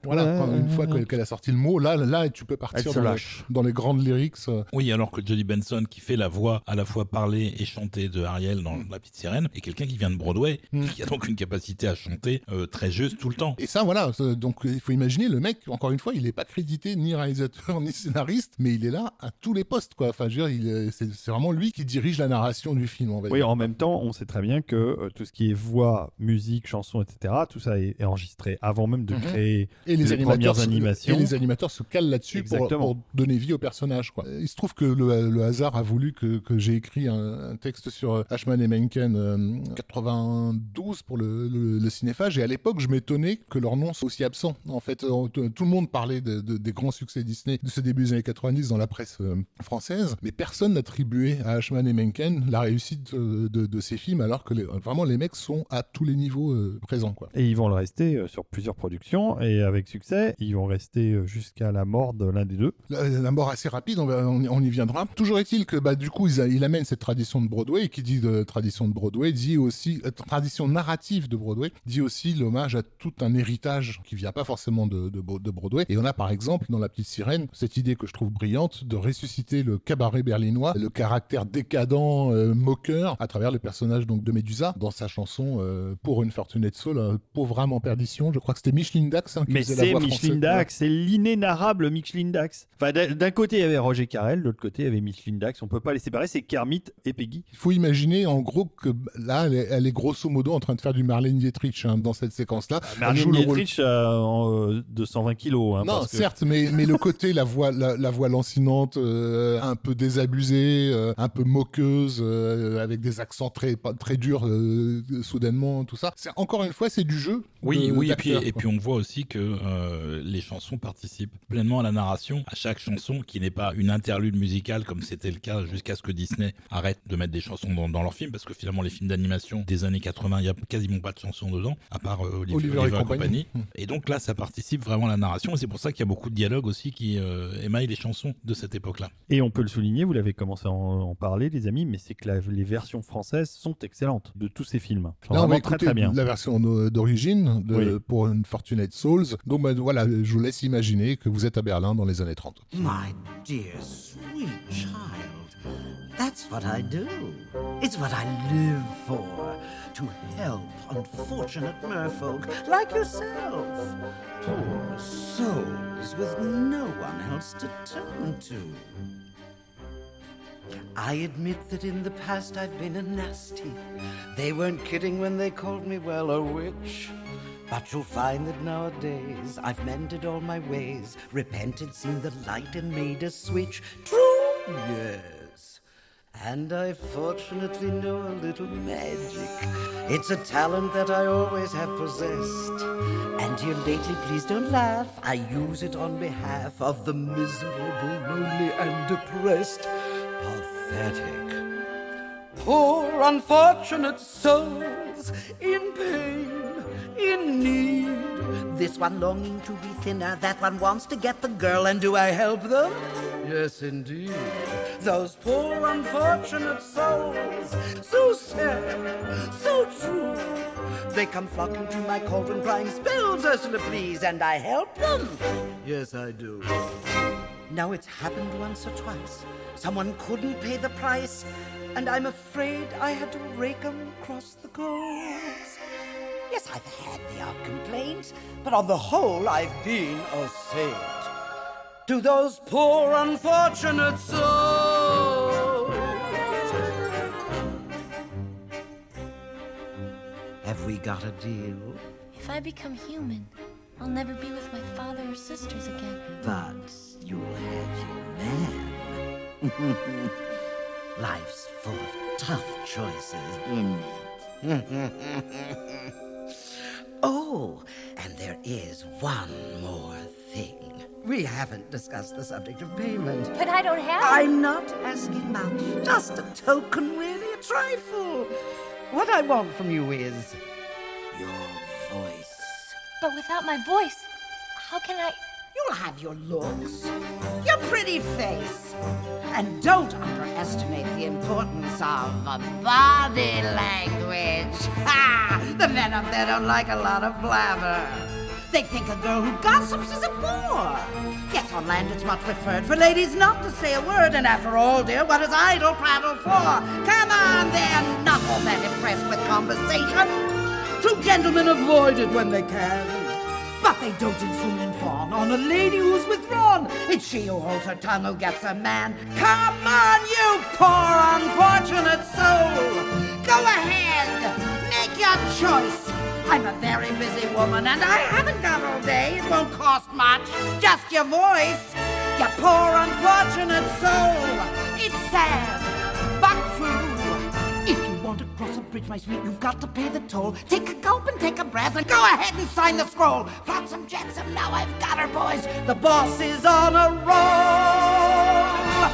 Voilà, quand- une fois qu'elle a sorti le mot, là, là, tu peux partir dans, les, lâche. dans les grandes lyrics. euh, Oui, alors que Jodie Benson, qui fait la voix à la fois parler et chanter de Ariel dans La Petite Sirène, est quelqu'un qui vient de Broadway, Mm. qui a donc une capacité à chanter euh, très juste tout le temps. Et ça, voilà. c'est- Donc, il faut imaginer, le mec, encore une fois, il n'est pas crédité ni réalisateur ni scénariste, mais il est là à tous les postes, quoi. Enfin, je veux dire, il est- c'est vraiment lui qui dirige la narration du film, on va Oui, dire. en même temps, on sait très bien que euh, tout ce qui est voix, musique, chanson, etc., tout ça est, est enregistré avant même de créer. Et les, les animateurs, premières se- animations. et les animateurs se calent là-dessus pour, donner vie au personnage. Quoi. Il se trouve que le, le hasard a voulu que, que j'ai écrit un, un texte sur euh, Ashman et Menken euh, 92 pour le, le, le cinéphage. Et à l'époque, je m'étonnais que leur nom soit aussi absent. En fait, euh, tout le monde parlait de- de- des grands succès Disney de ce début des années 90 dans la presse euh, française, mais personne n'attribuait à Ashman et Menken la réussite de, de ces films, alors que les- vraiment les mecs sont à tous les niveaux euh, présents. Quoi. Et ils vont le rester euh, sur plusieurs productions et avec succès, ils vont rester euh, jusqu'à la mort de l'un des deux. La, mort assez rapide, on, y- viendra. Toujours est-il que bah, du coup, il, il amène cette tradition de Broadway, et qui dit de tradition de Broadway, dit aussi, euh, tradition narrative de Broadway, dit aussi l'hommage à tout un héritage qui vient pas forcément de, de, de Broadway. Et on a par exemple, dans La Petite Sirène, cette idée que je trouve brillante de ressusciter le cabaret berlinois, le caractère décadent, euh, moqueur, à travers le personnage donc de Médusa, dans sa chanson euh, Pour une Fortunate Soul, un pauvre âme en perdition. Je crois que c'était Micheline Dax hein, qui Mais c'est Micheline. Dax, c'est l'inénarrable Micheline Dax. Enfin, d'un côté, il y avait Roger Carrel, de l'autre côté, il y avait Micheline Dax. On peut pas les séparer, c'est Kermit et Peggy. Il faut imaginer en gros que là, elle est, elle est grosso modo en train de faire du Marlène Dietrich hein, dans cette séquence-là. Le rôle- Dietrich euh, en, euh, de 120 kilos. hein, Non, parce que- certes, mais, mais le côté, la voix, la, la voix lancinante, euh, un peu désabusée, euh, un peu moqueuse, euh, avec des accents très, très durs euh, soudainement, tout ça. C'est Encore une fois, c'est du jeu. Oui, de- oui, et puis, et puis on voit aussi que euh, les chansons participent pleinement à la narration, à chaque chanson qui n'est pas une interlude musicale comme c'était le cas jusqu'à ce que Disney arrête de mettre des chansons dans, dans leurs films, parce que finalement les films d'animation des années 80, il y a quasiment pas de chansons dedans, à part euh, Oliver et Oliver et compagnie. Et donc là, ça participe vraiment à la narration, et c'est pour ça qu'il y a beaucoup de dialogues aussi qui euh, émaillent les chansons de cette époque-là. Et on peut le souligner, vous l'avez commencé à en, en parler, les amis, mais c'est que la- les versions françaises sont excellentes de tous ces films. Là, on va vraiment très écouter très bien. la version d'origine Oui. pour une Fortunate Souls. Donc bah, voilà, je vous laisse imaginer que vous êtes à Berlin dans les années 30. My dear, sweet child. That's what I do. It's what I live for. To help unfortunate merfolk like yourself. Poor souls with no one else to turn to. I admit that in the past I've been a nasty. They weren't kidding when they called me, well, a witch. But you'll find that nowadays I've mended all my ways, repented, seen the light, and made a switch. True, yes. And I fortunately know a little magic. It's a talent that I always have possessed. And here lately, please don't laugh, I use it on behalf of the miserable, lonely, and depressed. Pathetic. Poor unfortunate souls in pain, in need. This one longing to be thinner, that one wants to get the girl, and do I help them? Yes, indeed. Those poor unfortunate souls, so sad, so true. They come flocking to my cauldron, crying, Spells, Ursula, please, and I help them. Yes, I do. Now it's happened once or twice. Someone couldn't pay the price, and I'm afraid I had to rake 'em across the coals. Yes, I've had the odd complaint, but on the whole, I've been a saint. To those poor unfortunate souls. Have we got a deal? If I become human, I'll never be with my father or sisters again. But you'll have your man. Life's full of tough choices, isn't it? oh, and there is one more thing. We haven't discussed the subject of payment. But I don't have. I'm not asking much, just a token, really, a trifle. What I want from you is your voice. But without my voice, how can I? You'll have your looks, your pretty face. And don't underestimate the importance of body language. Ha! The men up there don't like a lot of blabber. They think a girl who gossips is a bore. Yes, on land it's much preferred for ladies not to say a word. And after all, dear, what is idle prattle for? Come on, they're not all that impressed with conversation. True gentlemen avoid it when they can. But they don't and fawn on a lady who's withdrawn. It's she who holds her tongue who gets a man. Come on, you poor unfortunate soul. Go ahead, make your choice. I'm a very busy woman and I haven't got all day. It won't cost much, just your voice. You poor unfortunate soul. It's sad, but Want to cross a bridge, my sweet, you've got to pay the toll. Take a gulp and take a breath and go ahead and sign the scroll. Flotsam Jetsam, now I've got her, boys. The boss is on a roll.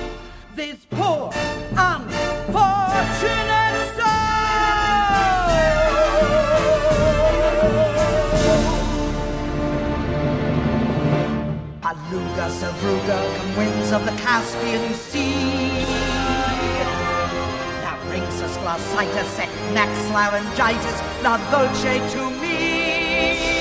This poor, unfortunate. Aluga, Savruga, come winds of the Caspian Sea appendicitis, neck laryngitis, la voce to me.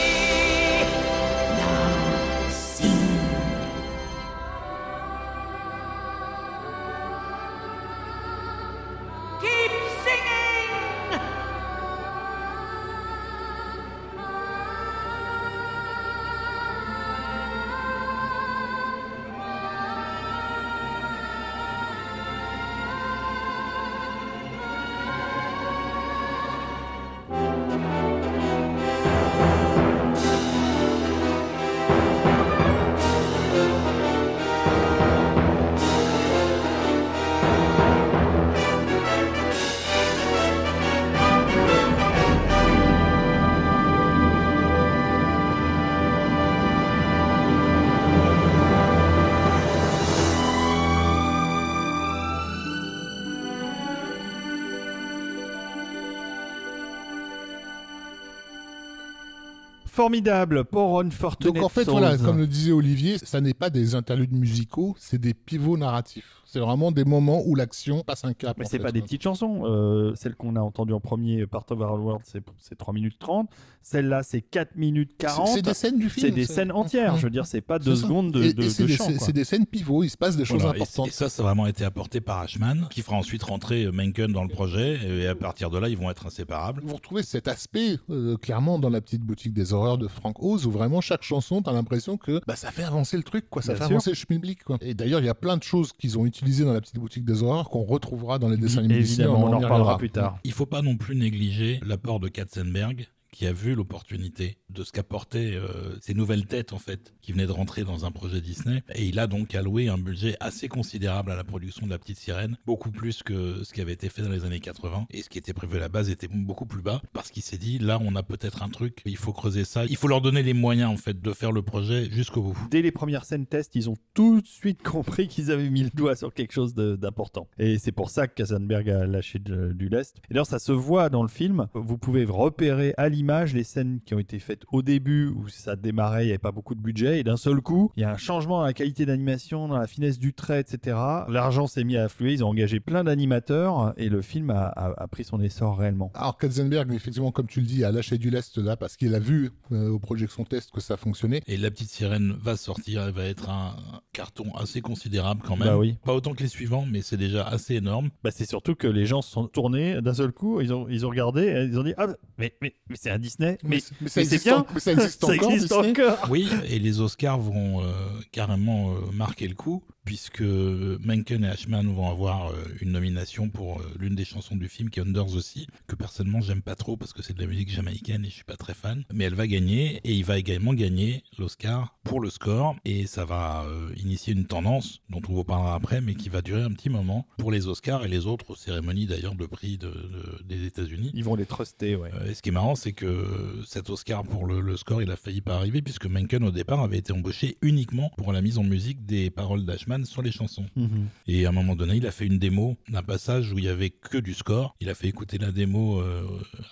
Formidable pour Ron Fortuné. Donc en fait, voilà, comme le disait Olivier, ça n'est pas des interludes musicaux, c'est des pivots narratifs. C'est vraiment des moments où l'action passe un cap. Mais c'est pas des petites chansons. Euh, celle qu'on a entendue en premier, Part of Our World, c'est c'est 3 minutes 30. Celle-là, c'est 4 minutes 40. C'est- des scènes du film. C'est des scènes entières. Je veux dire, c'est pas deux ça. secondes de, Et- de, et c'est de des, chant. c'est- des scènes pivots, il se passe des choses Voilà, importantes. Et, ça, ça a vraiment été apporté par Ashman, qui fera ensuite rentrer euh, Menken dans le projet, et à partir de là, ils vont être inséparables. Vous retrouvez cet aspect euh, clairement dans la petite boutique des horreurs de Frank Oz où vraiment chaque chanson, t'as l'impression que bah, ça fait avancer le truc, quoi. Ça Bien fait sûr. avancer le schmilblick, quoi. Et d'ailleurs, il y a plein de choses qu'ils ont utilisées dans la petite boutique des horreurs qu'on retrouvera dans les dessins animés. Évidemment, on en reparlera plus tard. Il faut pas non plus négliger l'apport de Katzenberg, qui a vu l'opportunité de ce qu'apportaient euh, ces nouvelles têtes en fait qui venaient de rentrer dans un projet Disney et il a donc alloué un budget assez considérable à la production de la petite sirène beaucoup plus que ce qui avait été fait dans les années 80 et ce qui était prévu à la base était beaucoup plus bas parce qu'il s'est dit là on a peut-être un truc il faut creuser ça il faut leur donner les moyens en fait de faire le projet jusqu'au bout Dès les premières scènes test, ils ont tout de suite compris qu'ils avaient mis le doigt sur quelque chose d'important. Et c'est pour ça que Kassenberg a lâché du lest. Et d'ailleurs, ça se voit dans le film. Vous pouvez repérer à l'image les scènes qui ont été faites au début où ça démarrait, il n'y avait pas beaucoup de budget. Et d'un seul coup, il y a un changement dans la qualité d'animation, dans la finesse du trait, etc. L'argent s'est mis à affluer. Ils ont engagé plein d'animateurs et le film a, a- a pris son essor réellement. Alors Katzenberg, effectivement, comme tu le dis, a lâché du lest là parce qu'il a vu euh, au projection test que ça fonctionnait. Et La Petite Sirène va sortir, elle va être un carton assez considérable quand même. Bah oui. Pas autant que les suivants, mais c'est déjà assez énorme. Bah, c'est surtout que les gens se sont tournés d'un seul coup, ils ont, ils ont regardé, et ils ont dit Ah, mais, mais, mais c'est un Disney, mais, c'est- mais ça mais c'est existe bien, en- mais ça existe ça encore, existe Disney encore. Oui, et les Oscars vont euh, carrément euh, marquer le coup, puisque Menken et Ashman vont avoir euh, une nomination pour euh, l'une des chansons du film qui est Unders aussi, que personnellement j'aime pas trop parce que c'est de la musique jamaïcaine et je suis pas très fan. Mais elle va gagner et il va également gagner l'Oscar pour le score et ça va euh, initier une tendance dont on vous parlera après, mais qui va durer un petit moment pour les Oscars et les autres cérémonies d'ailleurs de prix de- de- des États-Unis. Ils vont les truster, ouais. Et ce qui est marrant, c'est que cet Oscar pour le, le score, il a failli pas arriver puisque Menken au départ avait été embauché uniquement pour la mise en musique des paroles d'Ashman sur les chansons. Mhm. Et à un moment donné, il a fait une démo d'un passage où il y avait que du score. Il a fait écouter la démo euh,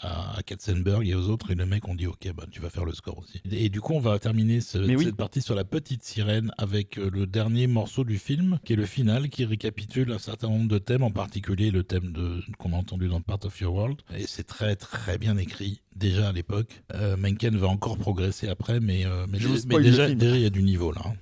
à, à Katzenberg et aux autres et les mecs ont dit ok, bah tu vas faire le score aussi. Et, du coup, on va terminer ce- oui. cette partie sur la petite sirène avec euh, le dernier morceau du film, qui est le final, qui récapitule un certain nombre de thèmes, en particulier le thème de qu'on a entendu dans Part of Your World. Et c'est très très bien écrit déjà à l'époque. Euh, Menken va encore progresser après, mais, euh, le déjà il y a du niveau là. hein.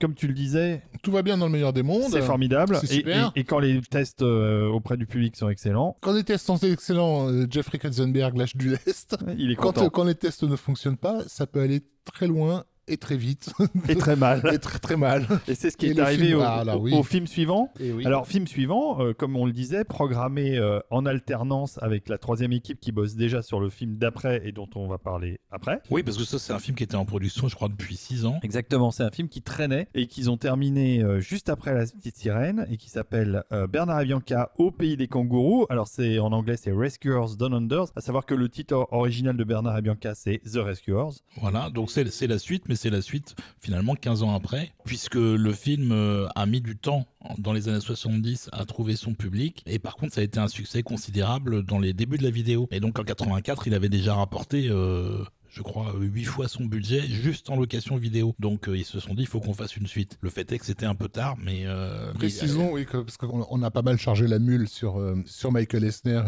Comme tu le disais, Tout va bien dans le meilleur des mondes. c'est formidable. c'est Et, super. et- et quand les tests euh, auprès du public sont excellents, Quand les tests sont excellents, euh, Jeffrey Katzenberg lâche du lest. il est Quand, content. euh, quand les tests ne fonctionnent pas, ça peut aller très loin et très vite Et très mal. et très très mal. Et c'est ce qui Et est arrivé film- au, ah, là, au- oui. au film suivant. Et oui. Alors, film suivant, euh, comme on le disait, programmé euh, en alternance avec la troisième équipe qui bosse déjà sur le film d'après et dont on va parler après. Oui, parce que ça, c'est un film qui était en production, je crois, depuis 6 ans. Exactement, c'est un film qui traînait et qu'ils ont terminé euh, juste après La Petite Sirène et qui s'appelle euh, Bernard et Bianca au pays des kangourous. Alors c'est en anglais c'est Rescuers Down Under, à savoir que le titre original de Bernard et Bianca c'est The Rescuers. Voilà, donc c'est c'est la suite, mais la suite finalement 15 ans après, puisque le film euh, a mis du temps dans les années 70 à trouver son public, et par contre ça a été un succès considérable dans les débuts de la vidéo. Et donc en 84, il avait déjà rapporté... euh, je crois, huit fois son budget juste en location vidéo. Donc euh, ils se sont dit, il faut qu'on fasse une suite. Le fait est que c'était un peu tard, mais... euh, Précisons, oui, parce qu'on on a pas mal chargé la mule sur, euh, sur Michael Eisner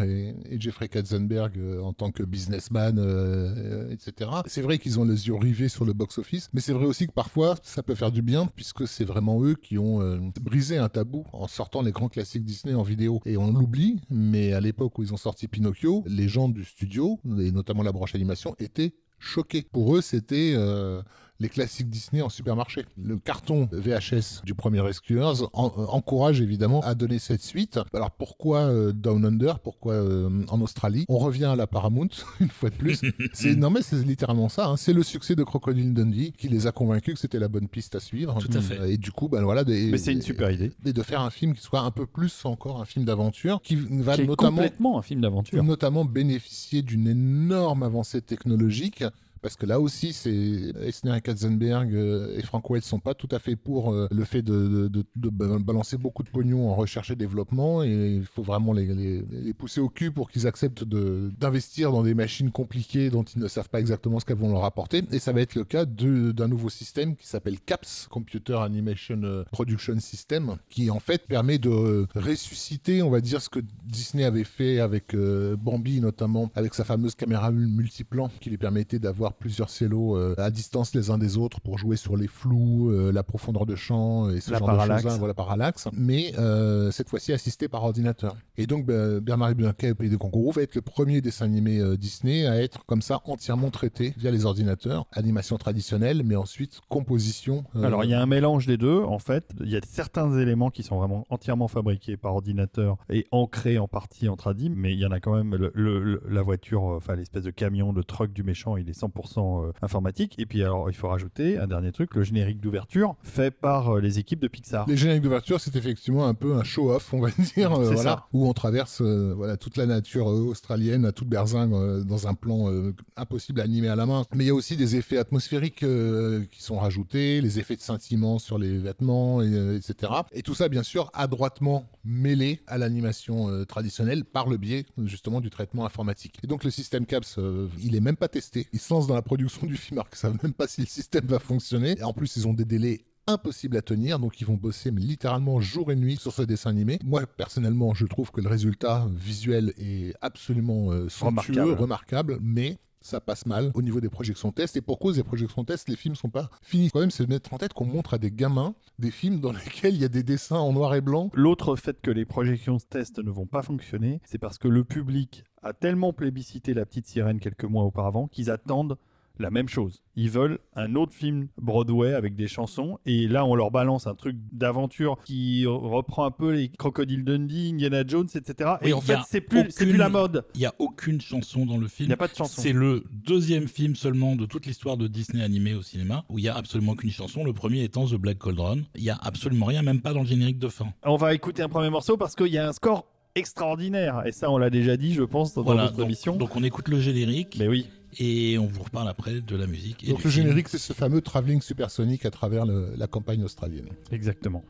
et, Jeffrey Katzenberg euh, en tant que businessman, euh, euh, etc. C'est vrai qu'ils ont les yeux rivés sur le box-office, mais c'est vrai aussi que parfois ça peut faire du bien, puisque c'est vraiment eux qui ont euh, brisé un tabou en sortant les grands classiques Disney en vidéo. Et on l'oublie, mais à l'époque où ils ont sorti Pinocchio, les gens du studio, et notamment la branche animation, étaient choqués. Pour eux, c'était... euh, les classiques Disney en supermarché. Le carton VHS du premier Rescuers en- euh, encourage évidemment à donner cette suite. Alors pourquoi euh, Down Under? Pourquoi euh, en Australie? On revient à la Paramount une fois de plus. c'est non mais c'est littéralement ça. hein. C'est le succès de Crocodile Dundee qui les a convaincus que c'était la bonne piste à suivre. Tout à fait. Et du coup, ben voilà. des- Mais c'est une super idée. Et de faire un film qui soit un peu plus encore un film d'aventure qui va Qui est notamment complètement un film d'aventure. notamment bénéficier d'une énorme avancée technologique. Parce que là aussi, c'est Eisner et Katzenberg euh, et Frank Wells sont pas tout à fait pour euh, le fait de, de- de- de ba- balancer beaucoup de pognon en recherche et développement. Et il faut vraiment les, les- les pousser au cul pour qu'ils acceptent d'investir dans des machines compliquées dont ils ne savent pas exactement ce qu'elles vont leur apporter. Et ça va être le cas d'un nouveau système qui s'appelle CAPS, Computer Animation euh, Production System, qui en fait permet de ressusciter, on va dire, ce que Disney avait fait avec Bambi notamment, avec sa fameuse caméra multiplan qui lui permettait d'avoir plusieurs cellos euh, à distance les uns des autres pour jouer sur les flous, euh, la profondeur de champ et ce La genre parallaxe. de choses. Voilà, parallaxe. Mais euh, cette fois-ci assisté par ordinateur. Et donc bah, Bernard et Bianca le Pays des Kangourous va être le premier dessin animé Disney à être comme ça entièrement traité via les ordinateurs. Animation traditionnelle, mais ensuite composition. Alors, il y a un mélange des deux. En fait, il y a certains éléments qui sont vraiment entièrement fabriqués par ordinateur et ancrés en partie en tradi, mais il y en a quand même le- le- le- la voiture, enfin l'espèce de camion, de truck du méchant, il est 100% euh, informatique. Et puis, alors, il faut rajouter un dernier truc, le générique d'ouverture fait par euh, les équipes de Pixar. Les génériques d'ouverture, c'est effectivement un peu un show-off, on va dire, euh, voilà, ça. où on traverse euh, voilà, toute la nature australienne à toute berzingue euh, dans un plan impossible à animer à la main. Mais il y a aussi des effets atmosphériques qui sont rajoutés, les effets de scintillement sur les vêtements, et, etc. Et tout ça, bien sûr, adroitement mêlé à l'animation traditionnelle par le biais justement du traitement informatique. Et donc le système CAPS, il est même pas testé. Ils se lancent dans la production du film alors qu'ils savent même pas si le système va fonctionner. Et en plus, ils ont des délais impossible à tenir, donc ils vont bosser mais littéralement jour et nuit sur ce dessin animé. Moi personnellement, je trouve que le résultat visuel est absolument euh, somptueux, Remarquable. remarquable, mais ça passe mal au niveau des projections test et pour cause des projections test les films sont pas finis quand même c'est de mettre en tête qu'on montre à des gamins des films dans lesquels il y a des dessins en noir et blanc L'autre fait que les projections test ne vont pas fonctionner, c'est parce que le public a tellement plébiscité La Petite Sirène quelques mois auparavant qu'ils attendent la même chose. Ils veulent un autre film Broadway avec des chansons et là on leur balance un truc d'aventure qui reprend un peu les Crocodile Dundee, Indiana Jones, etc. Oui, et en il fait c'est plus, aucune- plus la mode. Il n'y a aucune chanson dans le Il film. n'y a pas de chanson. C'est le deuxième film seulement de toute l'histoire de Disney animé au cinéma où il y a absolument aucune chanson. Le premier étant The Black Cauldron. Il y a absolument rien, même pas dans le générique de fin. On va écouter un premier morceau parce qu'il y a un score extraordinaire et ça on l'a déjà dit je pense dans Voilà, notre donc, émission. donc on écoute le générique Mais oui. et on vous reparle après de la musique. Et donc du le film. générique c'est ce fameux travelling supersonique à travers le- la campagne australienne Exactement.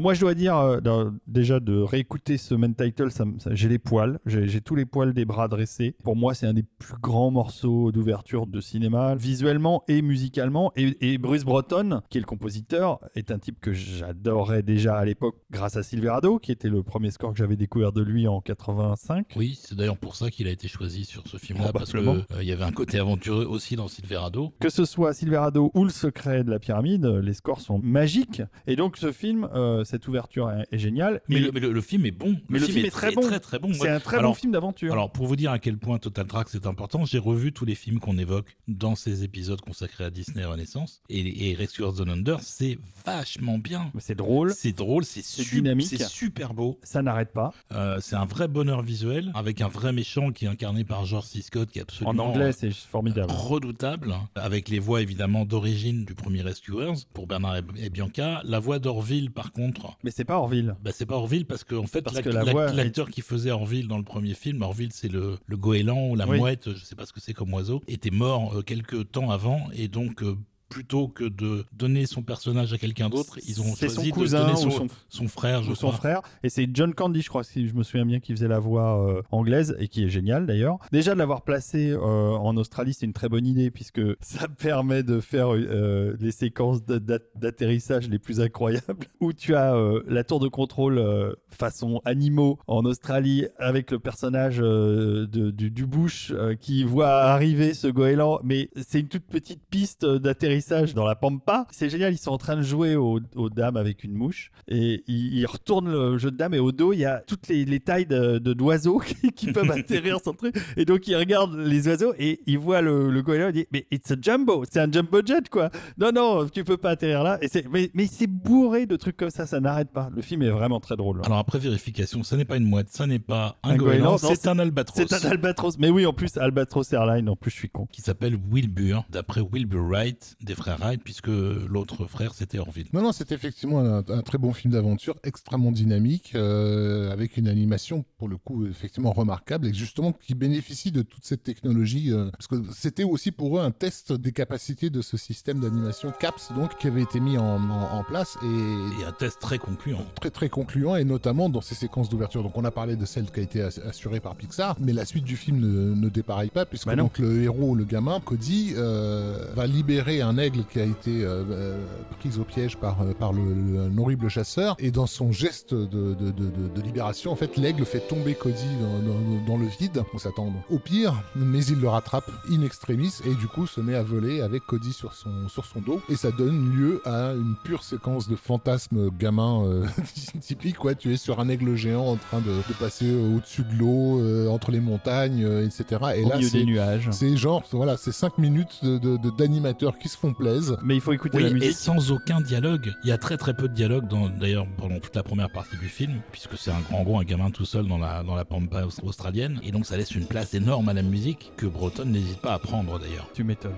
Moi, je dois dire, euh, déjà, de réécouter ce main title, ça, me- ça- j'ai les poils. J'ai tous les poils des bras dressés. Pour moi, c'est un des plus grands morceaux d'ouverture de cinéma, visuellement et musicalement. Et, et Bruce Broughton, qui est le compositeur, est un type que j'adorais déjà à l'époque grâce à Silverado, qui était le premier score que j'avais découvert de lui en 85. Oui, c'est d'ailleurs pour ça qu'il a été choisi sur ce film-là, parce qu'il Probablement. y avait un côté aventureux aussi dans Silverado. Que ce soit Silverado ou Le Secret de la Pyramide, euh, les scores sont magiques. Et donc, ce film, euh, cette ouverture est, est géniale. Mais, le, mais le- le film est bon. Mais le film est très bon. Très, très bon. c'est un très alors, bon film d'aventure. Alors, pour vous dire à quel point Total Track c'est important, j'ai revu tous les films qu'on évoque dans ces épisodes consacrés à Disney Renaissance. Et, et Rescuers Down Under, c'est vachement bien. C'est drôle. C'est drôle, c'est su- dynamique. c'est super beau. Ça n'arrête pas. Euh, c'est un vrai bonheur visuel avec un vrai méchant qui est incarné par George C. Scott, qui est En absolument anglais, c'est formidable. redoutable, avec les voix évidemment d'origine du premier Rescuers pour Bernard et, et Bianca. La voix d'Orville, par contre, Mais c'est pas Orville. bah, c'est pas Orville parce qu'en fait, Parce la l'acteur qui faisait Orville dans le premier film, Orville c'est le, le goéland ou la Oui. mouette, je sais pas ce que c'est comme oiseau, était mort euh, quelques temps avant et donc euh, plutôt que de donner son personnage à quelqu'un d'autre, ils ont choisi son cousin de donner son, son, son frère, je ou son crois. frère. Et c'est John Candy, je crois, si je me souviens bien, qui faisait la voix euh, anglaise et qui est génial d'ailleurs. Déjà de l'avoir placé euh, en Australie, c'est une très bonne idée puisque ça permet de faire euh, les séquences d'atterrissage les plus incroyables où tu as la tour de contrôle façon animaux en Australie avec le personnage de- du, du Bush qui voit arriver ce goéland. Mais c'est une toute petite piste d'atterrissage dans la pampa. C'est génial, ils sont en train de jouer aux, aux dames avec une mouche et ils, ils retournent le jeu de dames et au dos il y a toutes les, les tailles de- d'oiseaux qui, qui peuvent atterrir sur le truc. Et donc ils regardent les oiseaux et ils voient le, le goéland et ils disent mais it's a jumbo, c'est un jumbo jet quoi. Non non, tu peux pas atterrir là. Et c'est- mais mais c'est bourré de trucs comme ça, ça n'arrête pas. Le film est vraiment très drôle. Alors après vérification, ça n'est pas une mouette, ça n'est pas un, Un goéland, c'est- un albatros. C'est un albatros. Mais oui, en plus, Albatros Airline, en plus, je suis con. qui s'appelle Wilbur, d'après Wilbur Wright, des frères Wright, puisque l'autre frère c'était Orville. Non, non, c'est effectivement un, un très bon film d'aventure, extrêmement dynamique, euh, avec une animation, pour le coup, effectivement remarquable, et justement qui bénéficie de toute cette technologie, euh, parce que c'était aussi pour eux un test des capacités de ce système d'animation CAPS, donc, qui avait été mis en, en- en place, et Et un test très concluant. très très concluant et notamment dans ces séquences d'ouverture. Donc on a parlé de celle qui a été ass- assurée par Pixar, mais la suite du film ne, ne dépareille pas puisque Bah donc le héros, le gamin Cody, euh, va libérer un aigle qui a été euh, euh, pris au piège par euh, par le, le- un horrible chasseur et dans son geste de, de, de, de- libération, en fait l'aigle fait tomber Cody dans, dans- dans le vide. On s'attend au pire, mais il le rattrape in extremis et du coup se met à voler avec Cody sur son sur son dos et ça donne lieu à une pure séquence de fantasmes gamin euh, typique quoi tu es sur un aigle géant en train de, passer au-dessus de l'eau euh, entre les montagnes euh, etc et Au là c'est des nuages. c'est genre voilà c'est 5 minutes de- d'animateurs qui se font plaisir Mais il faut écouter Oui, la et musique. sans aucun dialogue. Il y a très très peu de dialogue, dans- d'ailleurs, pendant toute la première partie du film, puisque c'est un, en gros un gamin tout seul dans la, dans la pampa aus- australienne. Et donc ça laisse une place énorme à la musique que Breton n'hésite pas à prendre d'ailleurs. Tu m'étonnes.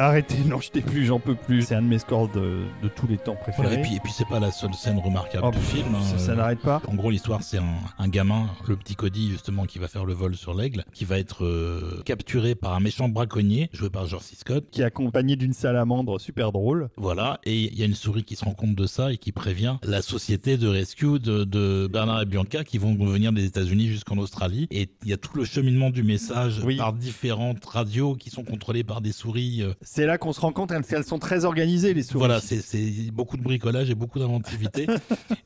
Arrêtez, n'en jetez plus, j'en peux plus. C'est un de mes scores de, de tous les temps préférés. Voilà, et puis, et puis c'est pas la seule scène remarquable Oh, du film. hein. ça, ça n'arrête pas. En gros, l'histoire, c'est un, un gamin, le petit Cody, justement, qui va faire le vol sur l'aigle, qui va être euh, capturé par un méchant braconnier, joué par George C. Scott. Qui est accompagné d'une salamandre super drôle. Voilà, et il y a une souris qui se rend compte de ça et qui prévient la société de rescue de, de Bernard et Bianca qui vont venir des États-Unis jusqu'en Australie. Et il y a tout le cheminement du message Oui. par différentes radios qui sont contrôlées par des souris. euh, C'est là qu'on se rend compte qu'elles sont très organisées, les souris. Voilà, c'est beaucoup de bricolage et beaucoup d'inventivité.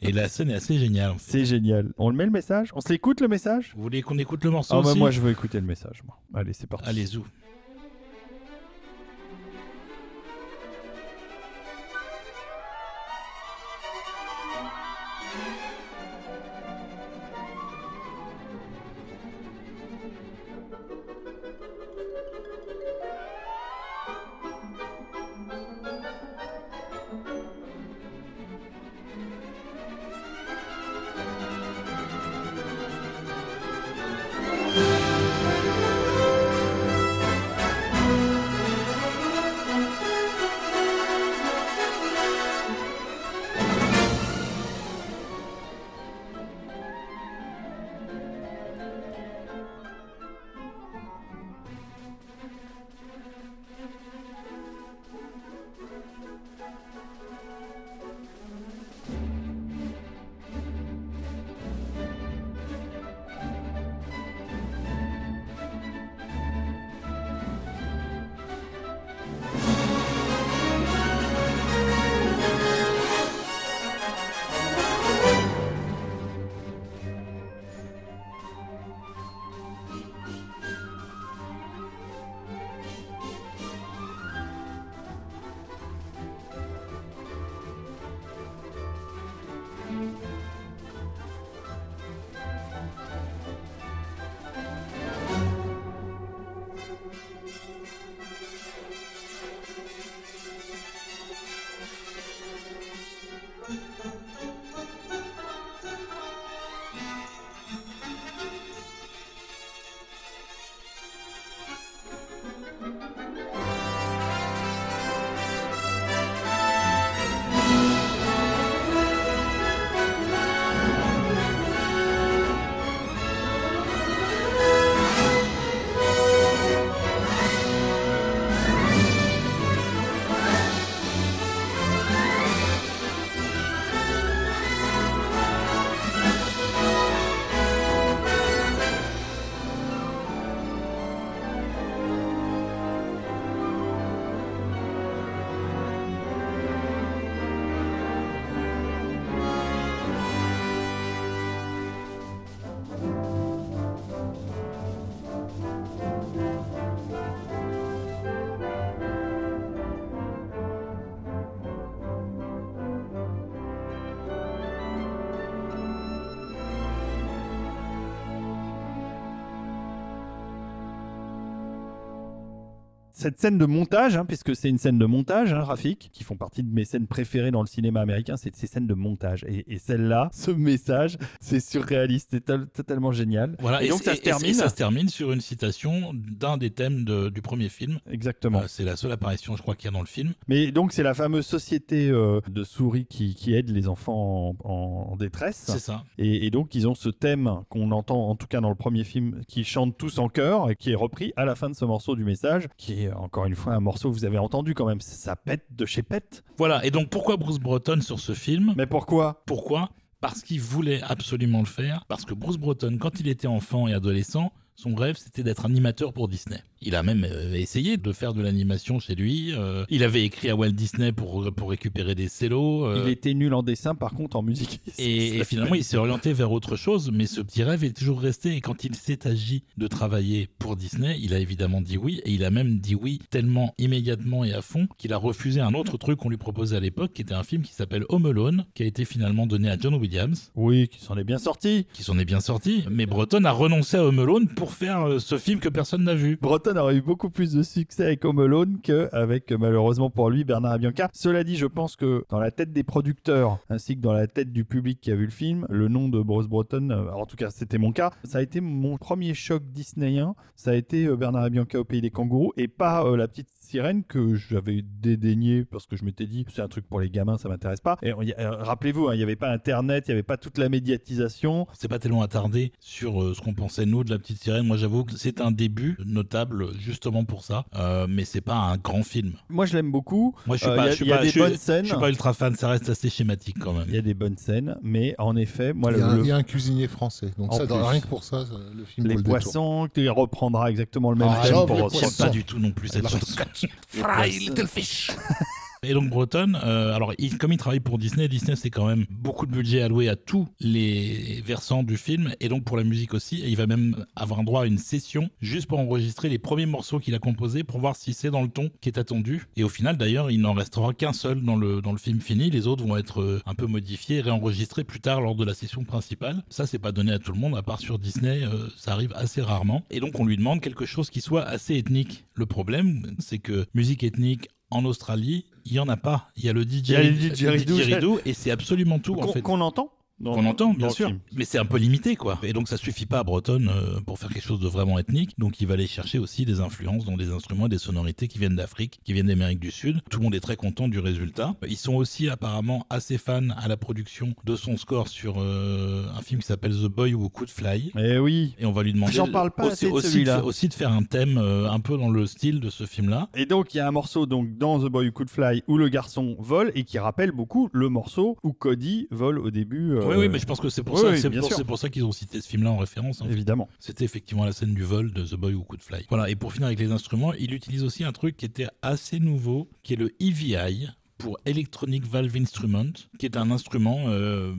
et la scène est assez géniale. en fait. C'est génial. On le met le message? On se l'écoute le message? Vous voulez qu'on écoute le morceau bah aussi? moi je veux écouter le message. Moi. Allez, c'est parti. Allez, zou. Cette scène de montage, hein, puisque c'est une scène de montage, hein, Rafik, qui font partie de mes scènes préférées dans le cinéma américain, c'est ces scènes de montage. Et, et celle-là, ce message, c'est surréaliste, c'est totalement génial. Voilà, et, donc ça se termine. et ça se termine sur une citation d'un des thèmes de- du premier film. Exactement. Euh, c'est la seule apparition, je crois, qu'il y a dans le film. Mais donc c'est la fameuse société euh, de souris qui, qui aide les enfants en, en détresse. C'est ça. Et, et donc ils ont ce thème qu'on entend en tout cas dans le premier film, qui chantent tous en chœur et qui est repris à la fin de ce morceau du message, qui est encore une fois un morceau que vous avez entendu quand même. Ça pète de chez pète. Voilà, et donc pourquoi Bruce Breton sur ce film? Mais pourquoi? Pourquoi? Parce qu'il voulait absolument le faire. Parce que Bruce Breton, quand il était enfant et adolescent, son rêve c'était d'être animateur pour Disney. Il a même euh, essayé de faire de l'animation chez lui. euh, il avait écrit à Walt Disney pour, pour récupérer des cellos. euh, Il était nul en dessin, par contre en musique. Et, et finalement, il s'est orienté vers autre chose, mais ce petit rêve est toujours resté. Et quand il s'est agi de travailler pour Disney, il a évidemment dit oui. Et il a même dit oui tellement immédiatement et à fond qu'il a refusé un autre truc qu'on lui proposait à l'époque, qui était un film qui s'appelle Home Alone, qui a été finalement donné à John Williams, Oui, qui s'en est bien sorti. qui s'en est bien sorti. Mais Breton a renoncé à Home Alone pour faire euh, ce film que personne n'a vu. Breton aurait eu beaucoup plus de succès avec Home Alone qu'avec, malheureusement pour lui, Bernard Abianca. Cela dit, je pense que dans la tête des producteurs, ainsi que dans la tête du public qui a vu le film, le nom de Bruce Breton, euh, en tout cas c'était mon cas, ça a été mon premier choc disneyen, ça a été euh, Bernard Abianca au pays des kangourous, et pas euh, la petite Sirène que j'avais dédaigné parce que je m'étais dit c'est un truc pour les gamins, ça m'intéresse pas. Et euh, rappelez-vous, hein, il n'y avait pas Internet, il n'y avait pas toute la médiatisation. C'est pas tellement attardé sur euh, ce qu'on pensait nous de la petite sirène. Moi, j'avoue que c'est un début notable justement pour ça, Euh, mais c'est pas un grand film. Moi, je l'aime beaucoup. Moi, je suis Euh, pas, il y a- je suis il y a pas- des je suis- bonnes scènes. Je suis pas ultra fan. Ça reste assez schématique quand même. Il y a des bonnes scènes, mais en effet, moi, Il y, le, un- le- y a un cuisinier français. Donc En ça, plus. rien que pour ça, le film les le poissons, tu reprendras exactement le même Ah, thème pour pas du tout non plus cette chanson. Fry little fish. Et donc Breton, euh, alors comme il travaille pour Disney, Disney c'est quand même beaucoup de budget alloué à tous les versants du film et donc pour la musique aussi. Il va même avoir droit à une session juste pour enregistrer les premiers morceaux qu'il a composés pour voir si c'est dans le ton qui est attendu. Et au final d'ailleurs, il n'en restera qu'un seul dans le dans le film fini. Les autres vont être euh, un peu modifiés réenregistrés plus tard lors de la session principale. Ça c'est pas donné à tout le monde, à part sur Disney, euh, ça arrive assez rarement. Et donc on lui demande quelque chose qui soit assez ethnique. Le problème, c'est que musique ethnique en Australie, il y en a pas. Il y a le DJ, y a le didgeridoo. didgeridoo, et c'est absolument tout en qu'on fait. qu'on entend? Qu'on entend, bien sûr. film. Mais c'est un peu limité, quoi. Et donc, ça suffit pas à Breton euh, pour faire quelque chose de vraiment ethnique. Donc, il va aller chercher aussi des influences dans des instruments, des sonorités qui viennent d'Afrique, qui viennent d'Amérique du Sud. Tout le monde est très content du résultat. Ils sont aussi apparemment assez fans à la production de son score sur euh, un film qui s'appelle The Boy Who Could Fly. Eh oui. Et on va lui demander J'en parle pas aussi, assez de aussi, celui-là. de, aussi de faire un thème euh, un peu dans le style de ce film-là. Et donc, il y a un morceau donc, dans The Boy Who Could Fly où le garçon vole et qui rappelle beaucoup le morceau où Cody vole au début. Oui, oui, mais je pense que c'est pour, oui, ça, oui, pour, pour ça qu'ils ont cité ce film-là en référence. en fait. Évidemment. C'était effectivement la scène du vol de The Boy Who Could Fly. Voilà, et pour finir avec les instruments, il utilise aussi un truc qui était assez nouveau, qui est le EVI pour Electronic Valve Instrument, qui est un instrument euh,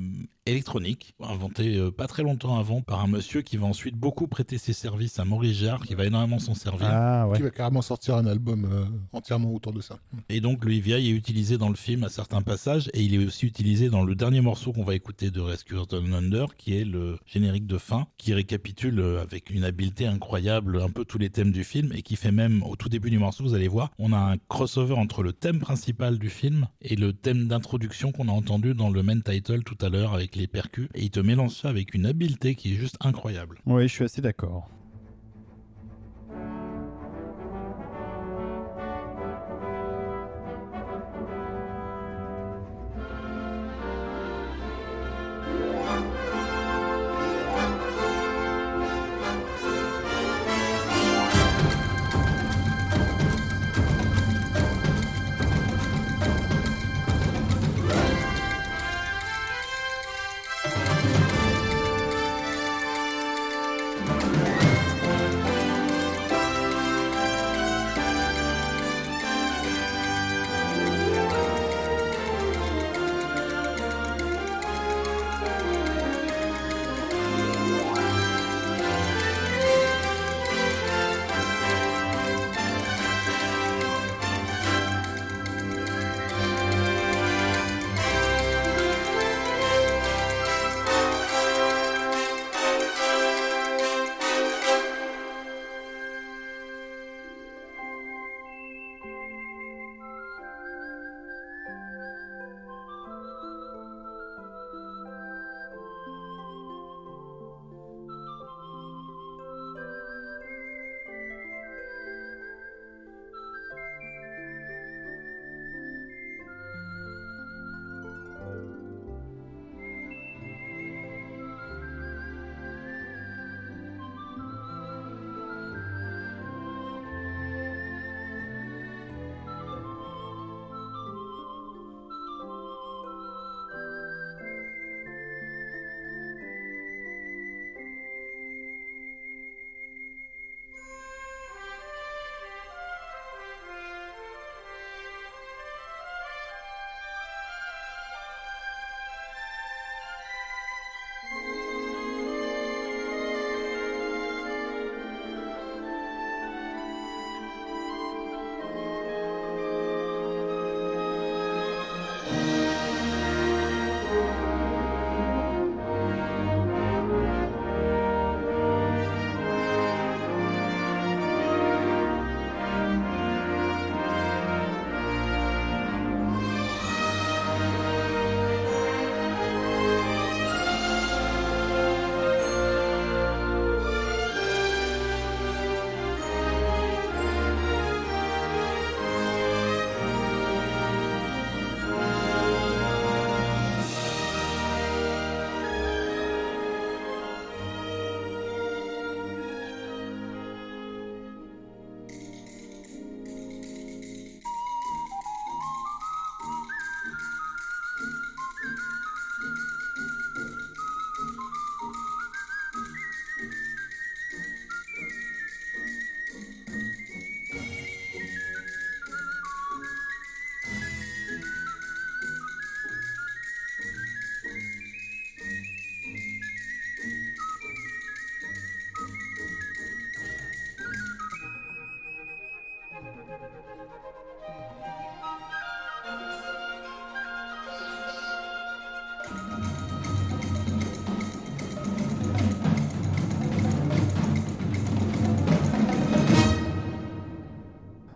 électronique, inventé euh, pas très longtemps avant par un monsieur qui va ensuite beaucoup prêter ses services à Maurice Jarre, qui va énormément s'en servir. Ah ouais. Qui va carrément sortir un album euh, entièrement autour de ça. Et donc le EVI est utilisé dans le film à certains passages et il est aussi utilisé dans le dernier morceau qu'on va écouter de Rescue Down Under qui est le générique de fin qui récapitule euh, avec une habileté incroyable un peu tous les thèmes du film et qui fait même au tout début du morceau vous allez voir on a un crossover entre le thème principal du film et le thème d'introduction qu'on a entendu dans le main title tout à l'heure avec les percus et il te mélange ça avec une habileté qui est juste incroyable. Oui, je suis assez d'accord.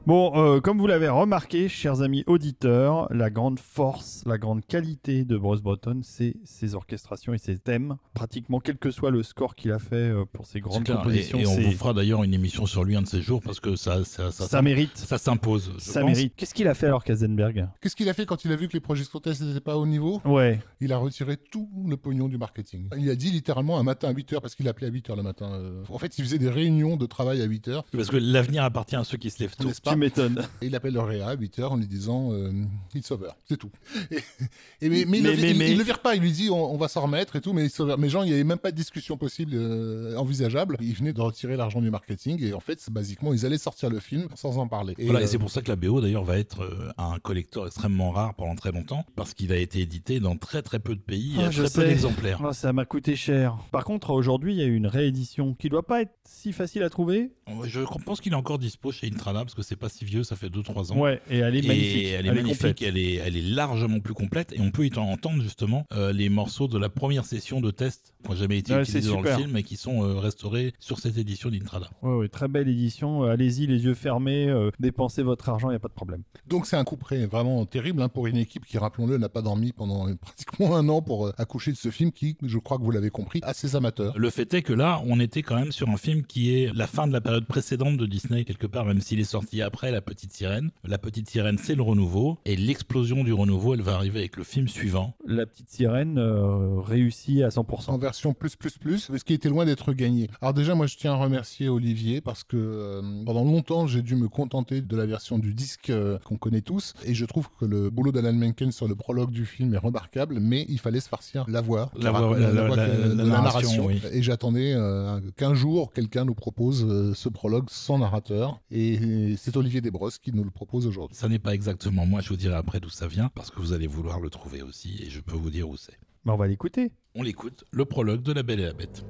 Bon, euh, comme vous l'avez remarqué, chers amis auditeurs, la grande force, la grande qualité de Bruce Breton, c'est ses orchestrations et ses thèmes. Pratiquement quel que soit le score qu'il a fait euh, pour ses grandes clair. Et, compositions, et on vous fera d'ailleurs une émission sur lui un de ces jours parce que ça, ça, ça, ça mérite. ça s'impose. Ça pense. mérite. Qu'est-ce qu'il a fait alors, Kazenberg? Qu'est-ce qu'il a fait quand il a vu que les projections test n'étaient pas au niveau? Ouais. Il a retiré tout le pognon du marketing. Il a dit littéralement un matin à 8h, parce qu'il appelait à 8h le matin. euh, En fait, il faisait des réunions de travail à 8h. Parce que l'avenir appartient à ceux qui se lèvent tôt. N'est-ce pas? Et il appelle le réa à 8h en lui disant euh, It's over, c'est tout. Et, et mais, mais il, Mais- il- mais- il le vire pas, il lui dit on, on va s'en remettre et tout, mais, it's over. mais genre, il n'y avait même pas de discussion possible, euh, envisageable. Il venait de retirer l'argent du marketing et en fait, c'est basiquement, ils allaient sortir le film sans en parler. Et, Voilà, et euh, c'est pour ça que la BO d'ailleurs va être euh, un collector extrêmement rare pendant très longtemps, parce qu'il a été édité dans très très peu de pays, Ah, à je très sais. peu d'exemplaires. Oh, ça m'a coûté cher. Par contre, aujourd'hui, il y a eu une réédition qui doit pas être si facile à trouver. Je pense qu'il est encore dispo chez Intrada, parce que c'est pas si vieux, ça fait 2-3 ans. Ouais, et elle est Et magnifique. elle est magnifique, elle est, elle est largement plus complète et on peut y entendre justement euh, les morceaux de la première session de test qui n'ont jamais été Ouais, utilisés dans le film et qui sont euh, restaurés sur cette édition d'Intrada. Ouais, ouais, très belle édition. Euh, Allez-y, les yeux fermés, euh, dépensez votre argent, il n'y a pas de problème. Donc c'est un coup près vraiment terrible hein, pour une équipe qui, rappelons-le, n'a pas dormi pendant euh, pratiquement un an pour euh, accoucher de ce film qui, je crois que vous l'avez compris, a ses amateurs. Le fait est que là, on était quand même sur un film qui est la fin de la période précédente de Disney, quelque part, même s'il est sorti après La Petite Sirène. La Petite Sirène, c'est le renouveau, et l'explosion du renouveau, elle va arriver avec le film suivant. La petite sirène euh, réussit à 100%. en version plus plus plus, ce qui était loin d'être gagné. Alors déjà, moi, je tiens à remercier Olivier parce que euh, pendant longtemps, j'ai dû me contenter de la version du disque euh, qu'on connaît tous, et je trouve que le boulot d'Alan Menken sur le prologue du film est remarquable, mais il fallait se farcir la voix, La voix, la- la- voix la- que- la de narration, oui. et j'attendais euh, qu'un jour quelqu'un nous propose euh, ce prologue sans narrateur, et c'est Olivier Desbrosses qui nous le propose aujourd'hui. Ça n'est pas exactement moi, je vous dirai après d'où ça vient, parce que vous allez vouloir le trouver aussi, et je peux vous dire où c'est. Mais on va l'écouter. On l'écoute, le prologue de La Belle et la Bête.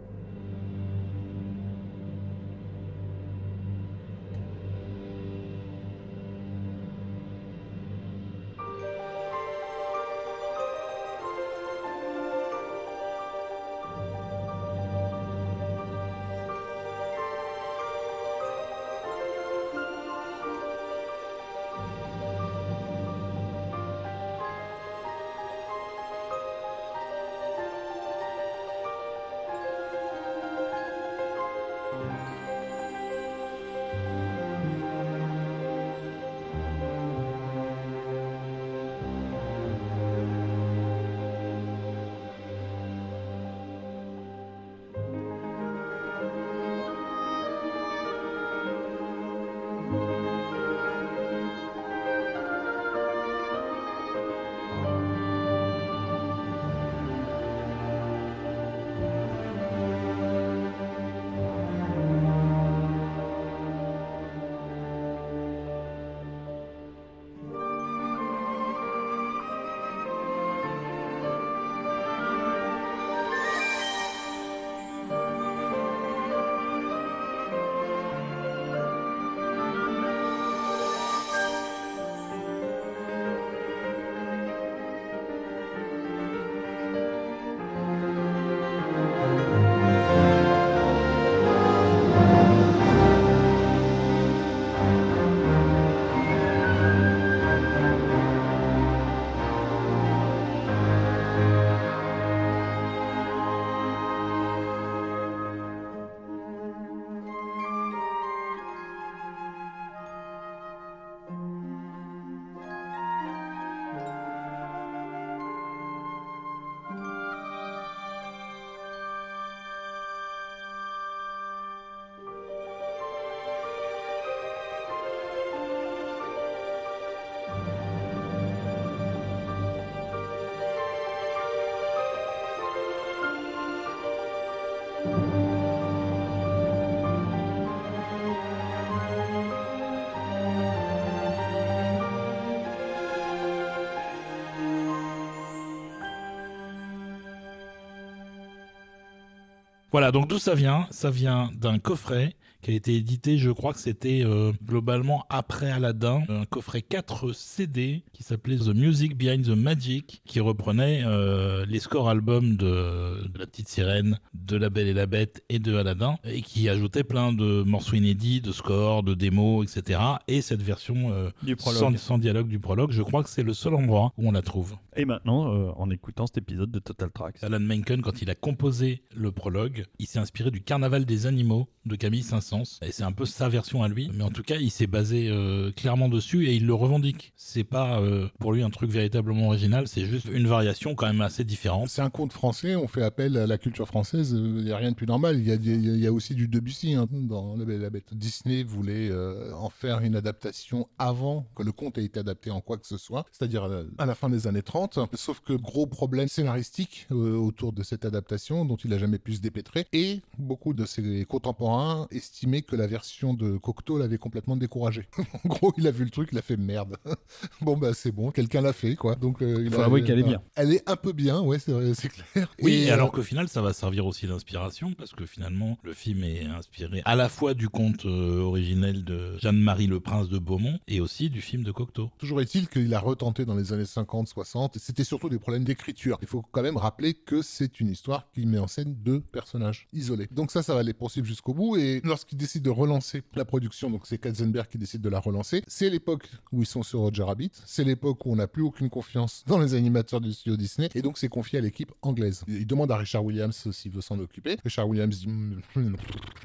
Voilà, donc d'où ça vient? Ça vient d'un coffret qui a été édité, je crois que c'était euh, globalement après Aladdin, un coffret 4 CD qui s'appelait The Music Behind the Magic, qui reprenait euh, les scores albums de, de La Petite Sirène, de La Belle et la Bête et de Aladdin, et qui ajoutait plein de morceaux inédits, de scores, de démos, etc. Et cette version euh, Du sans, sans dialogue du prologue, je crois que c'est le seul endroit où on la trouve. Et maintenant, euh, en écoutant cet épisode de Total Tracks. Alan Menken, quand il a composé le prologue, il s'est inspiré du Carnaval des animaux de Camille Saint-Saëns. Et c'est un peu sa version à lui. Mais en tout cas, il s'est basé euh, clairement dessus et il le revendique. C'est pas euh, pour lui un truc véritablement original, c'est juste une variation quand même assez différente. C'est un conte français, on fait appel à la culture française, il n'y a rien de plus normal. Il y a, il y a- a aussi du Debussy hein, dans La Belle et la Bête. Disney voulait euh, en faire une adaptation avant que le conte ait été adapté en quoi que ce soit, c'est-à-dire à la, à la fin des années 30. Sauf que gros problème scénaristique euh, autour de cette adaptation dont il n'a jamais pu se dépêtrer. Et beaucoup de ses contemporains estimaient que la version de Cocteau l'avait complètement découragé. en gros, il a vu le truc, il a fait merde. bon, bah c'est bon, quelqu'un l'a fait, quoi. Donc, euh, il Faut a- avouer qu'elle est bien. Elle est un peu bien, ouais, c'est vrai, c'est clair. Oui, Et, et euh, alors qu'au final, ça va servir aussi d'inspiration, parce que finalement, le film est inspiré à la fois du conte euh, originel de Jeanne-Marie le Prince de Beaumont et aussi du film de Cocteau. Toujours est-il qu'il a retenté dans les années 50, 60, et c'était surtout des problèmes d'écriture. Il faut quand même rappeler que c'est une histoire qui met en scène deux personnages isolés. Donc ça, ça va les poursuivre jusqu'au bout, et lorsqu'il décide de relancer la production, donc c'est Katzenberg qui décide de la relancer, c'est l'époque où ils sont sur Roger Rabbit, c'est l'époque où on n'a plus aucune confiance dans les animateurs du studio Disney, et donc c'est confié à l'équipe anglaise. Il demande à Richard Williams s'il veut s'en occuper. Richard Williams dit mm,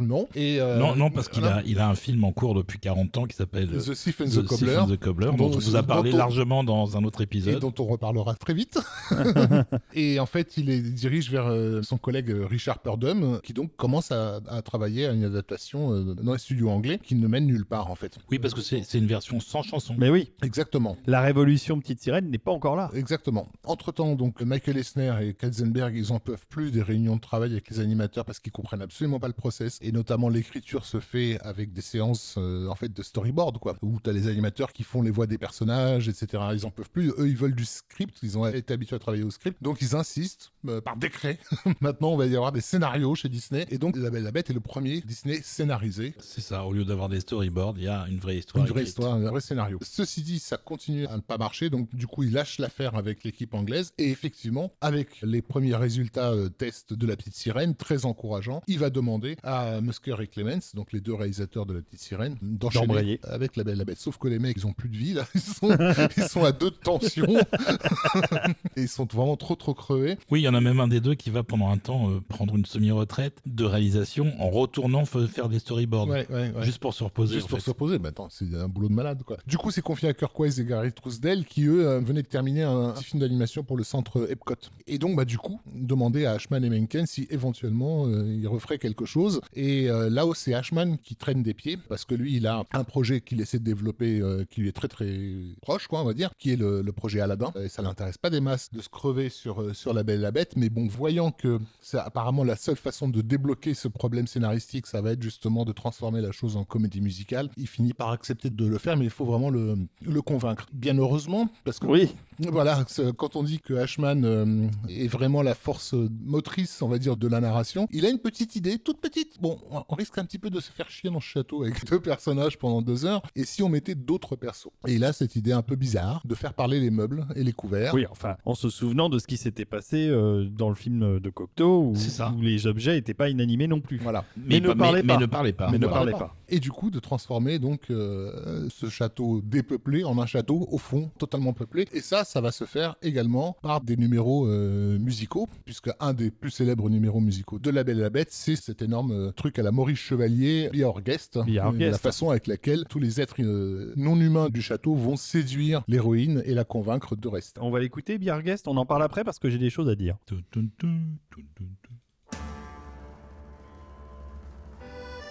non, et... euh, non, non, parce qu'il a, il a un film en cours depuis 40 ans qui s'appelle The Thief and The Cobbler, and the Cobbler, dont, dont- on vous a parlé on- largement dans un autre et épisode. dont on reparlera très vite. et en fait, il les dirige vers euh, son collègue euh, Richard Purdom, qui donc commence à, à travailler à une adaptation dans les studios anglais qui ne mène nulle part en fait. Oui, parce que c'est c'est une version sans chanson. Mais oui, Exactement. la révolution Petite Sirène n'est pas encore là. Exactement. Entre-temps, donc, Michael Esner et Katzenberg, ils en peuvent plus des réunions de travail avec les animateurs parce qu'ils comprennent absolument pas le process. Et notamment, l'écriture se fait avec des séances, euh, en fait, de storyboard, quoi. Où t'as les animateurs qui font les voix des personnages, etc. Ils en peuvent plus. Eux, ils veulent du script. Ils ont été habitués à travailler au script. Donc, ils insistent, euh, par décret. Maintenant, on va y avoir des scénarios chez Disney. Et donc, La Belle la Bête est le premier Disney scénarisé. C'est ça, au lieu d'avoir des storyboards, il y a une vraie histoire. Une vraie histoire, un vrai scénario. Ceci dit, ça continue à ne pas marcher, donc du coup, il lâche l'affaire avec l'équipe anglaise. Et effectivement, avec les premiers résultats euh, tests de La Petite Sirène, très encourageants, il va demander à Musker et Clemens, donc les deux réalisateurs de La Petite Sirène, d'enchaîner D'embrayer. avec La Belle la Bête. Sauf que les mecs, ils ont plus de vie, là. Ils sont, ils sont à deux de tension. et ils sont vraiment trop, trop crevés. Oui, il y en a même un des deux qui va pendant un temps euh, prendre une semi-retraite de réalisation en retournant faire des storyboards. Ouais, ouais, ouais. Juste pour se reposer. Juste pour fait. se reposer, mais attends, c'est un boulot de malade quoi. Du coup, c'est confié à Kirk Wise et Gary Trousdale qui eux euh, venaient de terminer un petit film d'animation pour le centre Epcot. Et donc, bah du coup, demander à Ashman et Menken si éventuellement euh, ils referaient quelque chose. Et euh, là où c'est Ashman qui traîne des pieds parce que lui, il a un projet qu'il essaie de développer euh, qui lui est très très proche, quoi, on va dire, qui est le, projet Aladdin. Et ça l'intéresse pas des masses de se crever sur sur la Belle et la Bête, mais bon, voyant que c'est apparemment la seule façon de débloquer ce problème scénaristique, ça va être justement de transformer la chose en comédie musicale. Il finit par accepter de le faire, mais il faut vraiment le, le convaincre. Bien heureusement, parce que Oui, voilà, quand on dit que Ashman euh, est vraiment la force motrice, on va dire, de la narration, il a une petite idée, toute petite. Bon, on risque un petit peu de se faire chier dans ce château avec deux personnages pendant deux heures, et si on mettait d'autres persos? Et il a cette idée un peu bizarre de faire parler les meubles et les couverts. oui, enfin, en se souvenant de ce qui s'était passé euh, dans le film de Cocteau, où, C'est ça. où les objets n'étaient pas inanimés non plus. Voilà. Mais ne parlez mais pas. ne parlez pas. Mais ne parlez pas. Et du coup, de transformer donc euh, ce château dépeuplé en un château au fond totalement peuplé. Et ça, ça va se faire également par des numéros euh, musicaux, puisque un des plus célèbres numéros musicaux de La Belle et la Bête, c'est cet énorme euh, truc à la Maurice Chevalier, Be Our Guest, Be Our Euh, Guest. la façon avec laquelle tous les êtres euh, non humains du château vont séduire l'héroïne et la convaincre de rester. On va l'écouter, Bierguest, on en parle après parce que j'ai des choses à dire.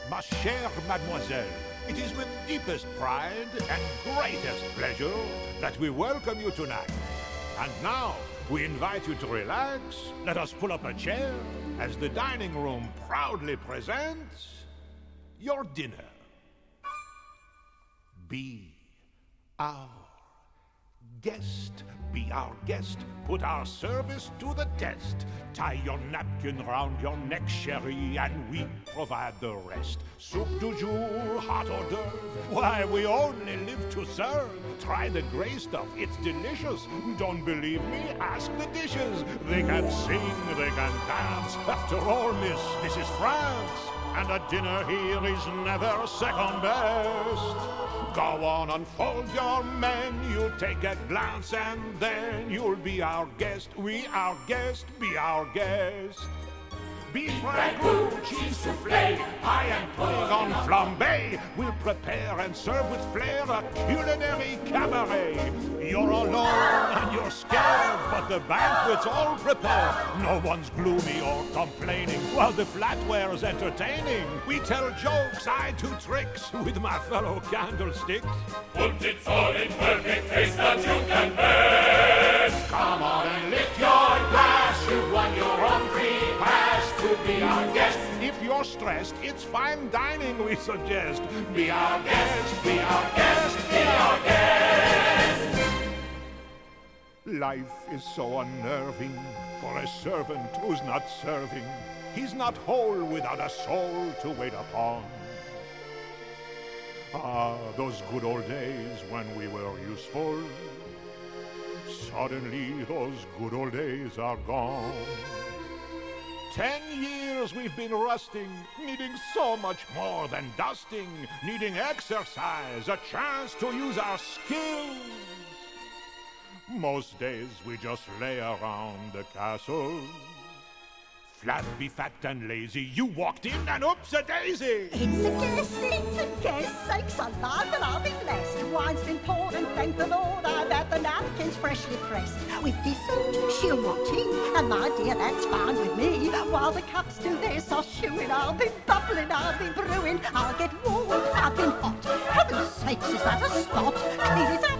Ma chère mademoiselle, it is with deepest pride and greatest pleasure that we welcome you tonight. And now, we invite you to relax. Let us pull up a chair as the dining room proudly presents your dinner. Be our guest. Be our guest, put our service to the test. Tie your napkin round your neck, sherry, and we provide the rest. Soup du jour, hot hors d'oeuvre, why we only live to serve. Try the gray stuff, it's delicious. Don't believe me? Ask the dishes. They can sing, they can dance. After all, miss, this is France. And a dinner here is never second best. Go on, unfold your menu, take a glance, and then you'll be our guest. We, our guest, be our guest. Beef ragout, cheese soufflé, pie and pudding on flambe. We'll prepare and serve with flair a culinary cabaret. You're alone and you're scared, but the banquet's all prepared. No one's gloomy or complaining while the flatware's entertaining. We tell jokes, I do tricks with my fellow candlesticks. Put it all in perfect taste that you can best. Come on and lift your glass. You've won your own free be our guest. If you're stressed, it's fine dining we suggest. Be our guest, be our guest, be our guest. Life is so unnerving for a servant who's not serving. He's not whole without a soul to wait upon. Ah, those good old days when we were useful. Suddenly, those good old days are gone. Ten years we've been rusting, needing so much more than dusting, needing exercise, a chance to use our skills. Most days we just lay around the castle. Flat, be fat and lazy, you walked in and oops a daisy! It's a guess, it's a guess, sakes alive, but I'll be blessed. Wine's been poured and thank the Lord I've had the napkins freshly pressed. With dessert, she'll want tea, and my dear, that's fine with me. While the cups do this, I'll chew it, I'll be bubbling, I'll be brewing, I'll get warm, I've been hot. Heaven's sakes, is that a spot? Clean it up,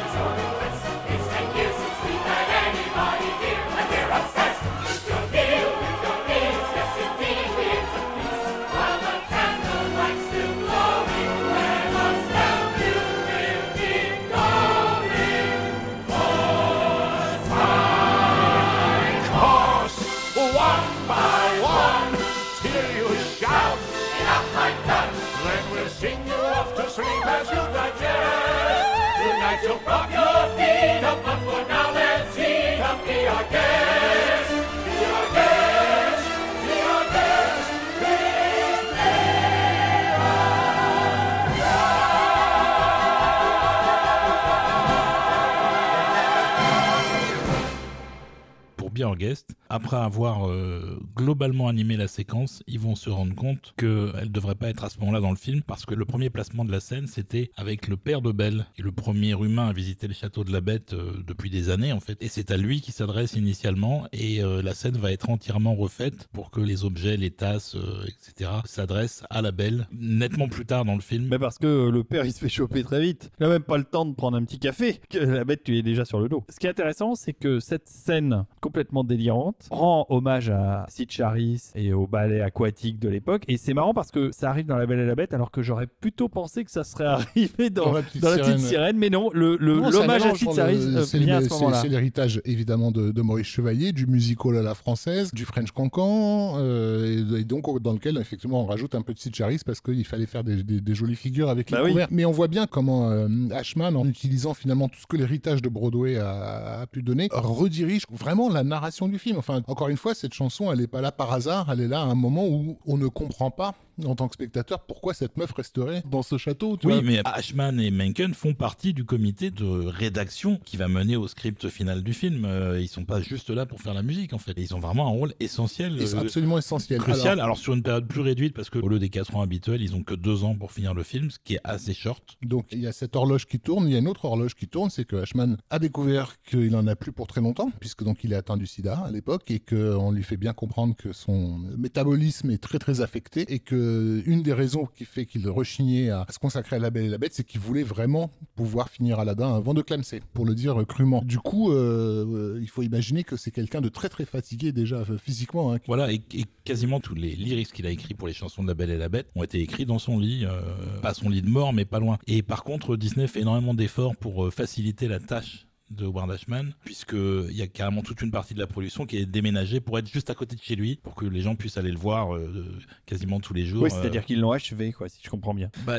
pour Be Our Guest, après avoir euh, globalement animé la séquence, ils vont se rendre compte qu'elle ne devrait pas être à ce moment-là dans le film parce que le premier placement de la scène, c'était avec le père de Belle, qui est le premier humain à visiter le château de la Bête euh, depuis des années en fait. Et c'est à lui qui s'adresse initialement et euh, la scène va être entièrement refaite pour que les objets, les tasses, euh, etc. s'adressent à la Belle nettement plus tard dans le film. Mais parce que le père il se fait choper très vite. Il a même pas le temps de prendre un petit café. Que la bête tu es déjà sur le dos. Ce qui est intéressant c'est que cette scène complètement délirante rend hommage à Sid Charis et au ballet aquatique de l'époque. Et c'est marrant parce que ça arrive dans La Belle et la Bête alors que j'aurais plutôt pensé que ça serait arrivé dans, Dans La Petite dans la petite Sirène. Mais non, le- le- l'hommage à Sid Charis le- euh, c'est vient à le- ce c'est- moment-là. C'est l'héritage évidemment de, de Maurice Chevalier, du musical à la française, du French Cancan, euh, et, et donc dans lequel effectivement on rajoute un peu de Sid Charis parce qu'il fallait faire des, des- des jolies figures avec les Bah oui. couverts. Mais on voit bien comment euh, Ashman, en utilisant finalement tout ce que l'héritage de Broadway a, a pu donner, redirige vraiment la narration du film. Enfin, encore une fois, cette chanson, elle n'est pas là par hasard, elle est là à un moment où on ne comprend pas en tant que spectateur pourquoi cette meuf resterait dans ce château. tu Oui, vois? mais Ashman et Menken font partie du comité de rédaction qui va mener au script final du film. Euh, ils sont pas juste là pour faire la musique, en fait. Ils ont vraiment un rôle essentiel, euh, absolument essentiel. crucial. Alors, Alors, sur une période plus réduite, parce que au lieu des 4 ans habituels, ils ont que 2 ans pour finir le film, ce qui est assez short. Donc il y a cette horloge qui tourne, il y a une autre horloge qui tourne, c'est que Ashman a découvert qu'il en a plus pour très longtemps, puisque donc il est atteint du sida à l'époque, et qu'on lui fait bien comprendre que son métabolisme est très très affecté, et que euh, une des raisons qui fait qu'il rechignait à se consacrer à La Belle et la Bête, c'est qu'il voulait vraiment pouvoir finir Aladdin avant de clamser, pour le dire crûment. Du coup, euh, euh, il faut imaginer que c'est quelqu'un de très très fatigué déjà euh, physiquement. hein. Voilà, et, et quasiment tous les lyrics qu'il a écrits pour les chansons de La Belle et la Bête ont été écrits dans son lit, euh, pas son lit de mort, mais pas loin. Et par contre, Disney fait énormément d'efforts pour euh, faciliter la tâche de Howard Ashman, puisqu'il y a carrément toute une partie de la production qui est déménagée pour être juste à côté de chez lui, pour que les gens puissent aller le voir euh, quasiment tous les jours. Oui, euh, c'est-à-dire qu'ils l'ont achevé, quoi, si je comprends bien. bah,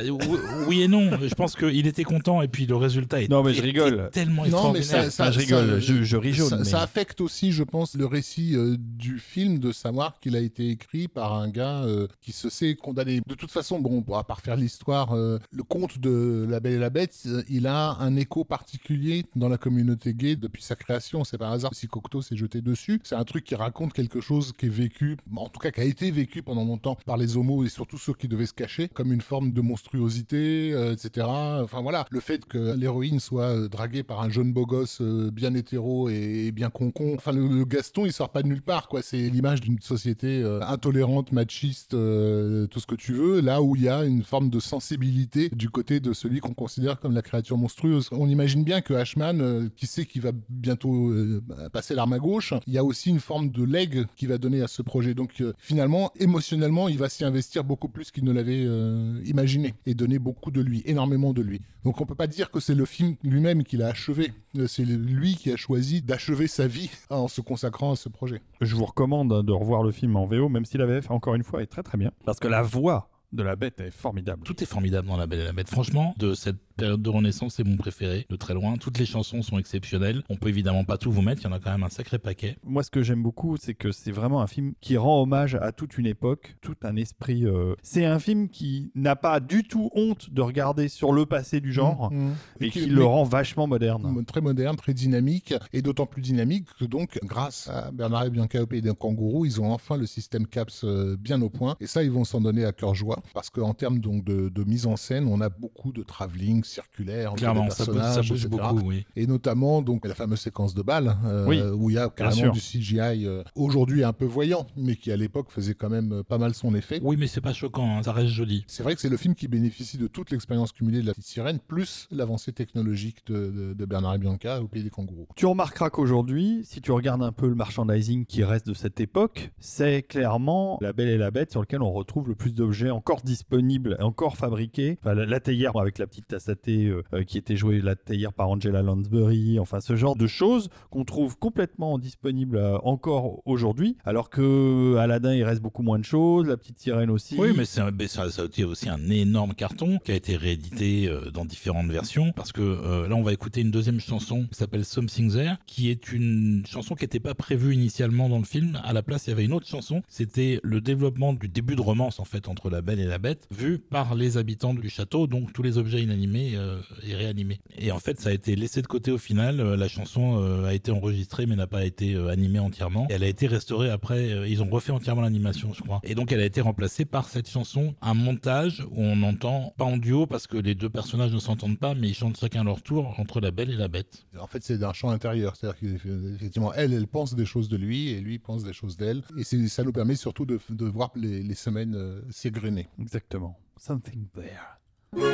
oui, et non, je pense qu'il était content et puis le résultat est, Non, mais je rigole. tellement Non, mais ça, Enfin, je rigole, je- je ris jaune, Ça, mais- ça affecte aussi, je pense, le récit euh, du film de savoir qu'il a été écrit par un gars euh, qui se sait condamné. De toute façon, bon, à part faire l'histoire, euh, le conte de La Belle et la Bête, euh, il a un écho particulier dans la communauté gay depuis sa création. C'est par hasard si Cocteau s'est jeté dessus. C'est un truc qui raconte quelque chose qui est vécu, en tout cas qui a été vécu pendant longtemps par les homos et surtout ceux qui devaient se cacher, comme une forme de monstruosité, euh, etc. Enfin voilà, le fait que l'héroïne soit euh, draguée par un jeune beau gosse euh, bien hétéro et bien concon. Enfin, le, le Gaston, il sort pas de nulle part, quoi. C'est l'image d'une société euh, intolérante, machiste, euh, tout ce que tu veux, là où il y a une forme de sensibilité du côté de celui qu'on considère comme la créature monstrueuse. On imagine bien que Ashman, euh, qui sait qu'il va bientôt euh, passer l'arme à gauche, il y a aussi une forme de leg qu'il va donner à ce projet. Donc euh, finalement, émotionnellement, il va s'y investir beaucoup plus qu'il ne l'avait euh, imaginé et donner beaucoup de lui, énormément de lui. Donc on peut pas dire que c'est le film lui-même qui l'a achevé. C'est lui qui a choisi d'achever sa vie en se consacrant à ce projet. Je vous recommande de revoir le film en VO, même si la VF, encore une fois, est très très bien. Parce que la voix de la bête est formidable. Tout est formidable dans La Belle et la Bête. Franchement, de cette période de Renaissance, c'est mon préféré, de très loin. Toutes les chansons sont exceptionnelles. On peut évidemment pas tout vous mettre, il y en a quand même un sacré paquet. Moi, ce que j'aime beaucoup, c'est que c'est vraiment un film qui rend hommage à toute une époque, tout un esprit. euh, C'est un film qui n'a pas du tout honte de regarder sur le passé du genre Mmh. et qui- le rend vachement moderne. très moderne, très dynamique, et d'autant plus dynamique que donc, grâce à Bernard et Bianca au pays des kangourous, ils ont enfin le système CAPS euh, bien au point, et ça, ils vont s'en donner à cœur joie, parce qu'en termes donc de, de mise en scène, on a beaucoup de travelling circulaire, entre Clairement, les ça bouge, ça personnages, bouge etc. beaucoup, oui. Et notamment donc la fameuse séquence de balle, euh, Oui, où il y a carrément du CGI euh, aujourd'hui un peu voyant, mais qui à l'époque faisait quand même euh, pas mal son effet. Oui, mais c'est pas choquant, hein, ça reste joli. C'est vrai que c'est le film qui bénéficie de toute l'expérience cumulée de la petite sirène, plus l'avancée technologique de, de- de Bernard et Bianca au pays des kangourous. Tu remarqueras qu'aujourd'hui, si tu regardes un peu le merchandising qui reste de cette époque, c'est clairement La Belle et la Bête sur lequel on retrouve le plus d'objets encore disponibles, et encore fabriqués. Enfin, la, la théière avec la petite tasse euh, qui était jouée la théière par Angela Lansbury, enfin ce genre de choses qu'on trouve complètement disponibles euh, encore aujourd'hui, alors que Aladdin il reste beaucoup moins de choses, la petite sirène aussi. Oui, mais ça, a été aussi un énorme carton qui a été réédité euh, dans différentes versions. Parce que là, on va écouter une deuxième chanson qui s'appelle Something There, qui est une chanson qui n'était pas prévue initialement dans le film. À la place, il y avait une autre chanson. C'était le développement du début de romance en fait entre la Belle et la Bête, vu par les habitants du château, donc tous les objets inanimés euh, et réanimés. Et en fait, ça a été laissé de côté au final. Euh, La chanson euh, a été enregistrée mais n'a pas été euh, animée entièrement. Et elle a été restaurée après. euh, ils ont refait entièrement l'animation, je crois. Et donc, elle a été remplacée par cette chanson, un montage où on entend pas en duo parce que les deux personnages ne s'entendent pas, mais ils chantent chacun leur tour entre la Belle et la Bête. En fait, c'est d'un champ intérieur. C'est-à-dire qu'effectivement, elle, elle pense des choses de lui et lui pense des choses d'elle. Et ça nous permet surtout de, de voir les, les semaines euh, s'égrener. Exactement. Something there. There's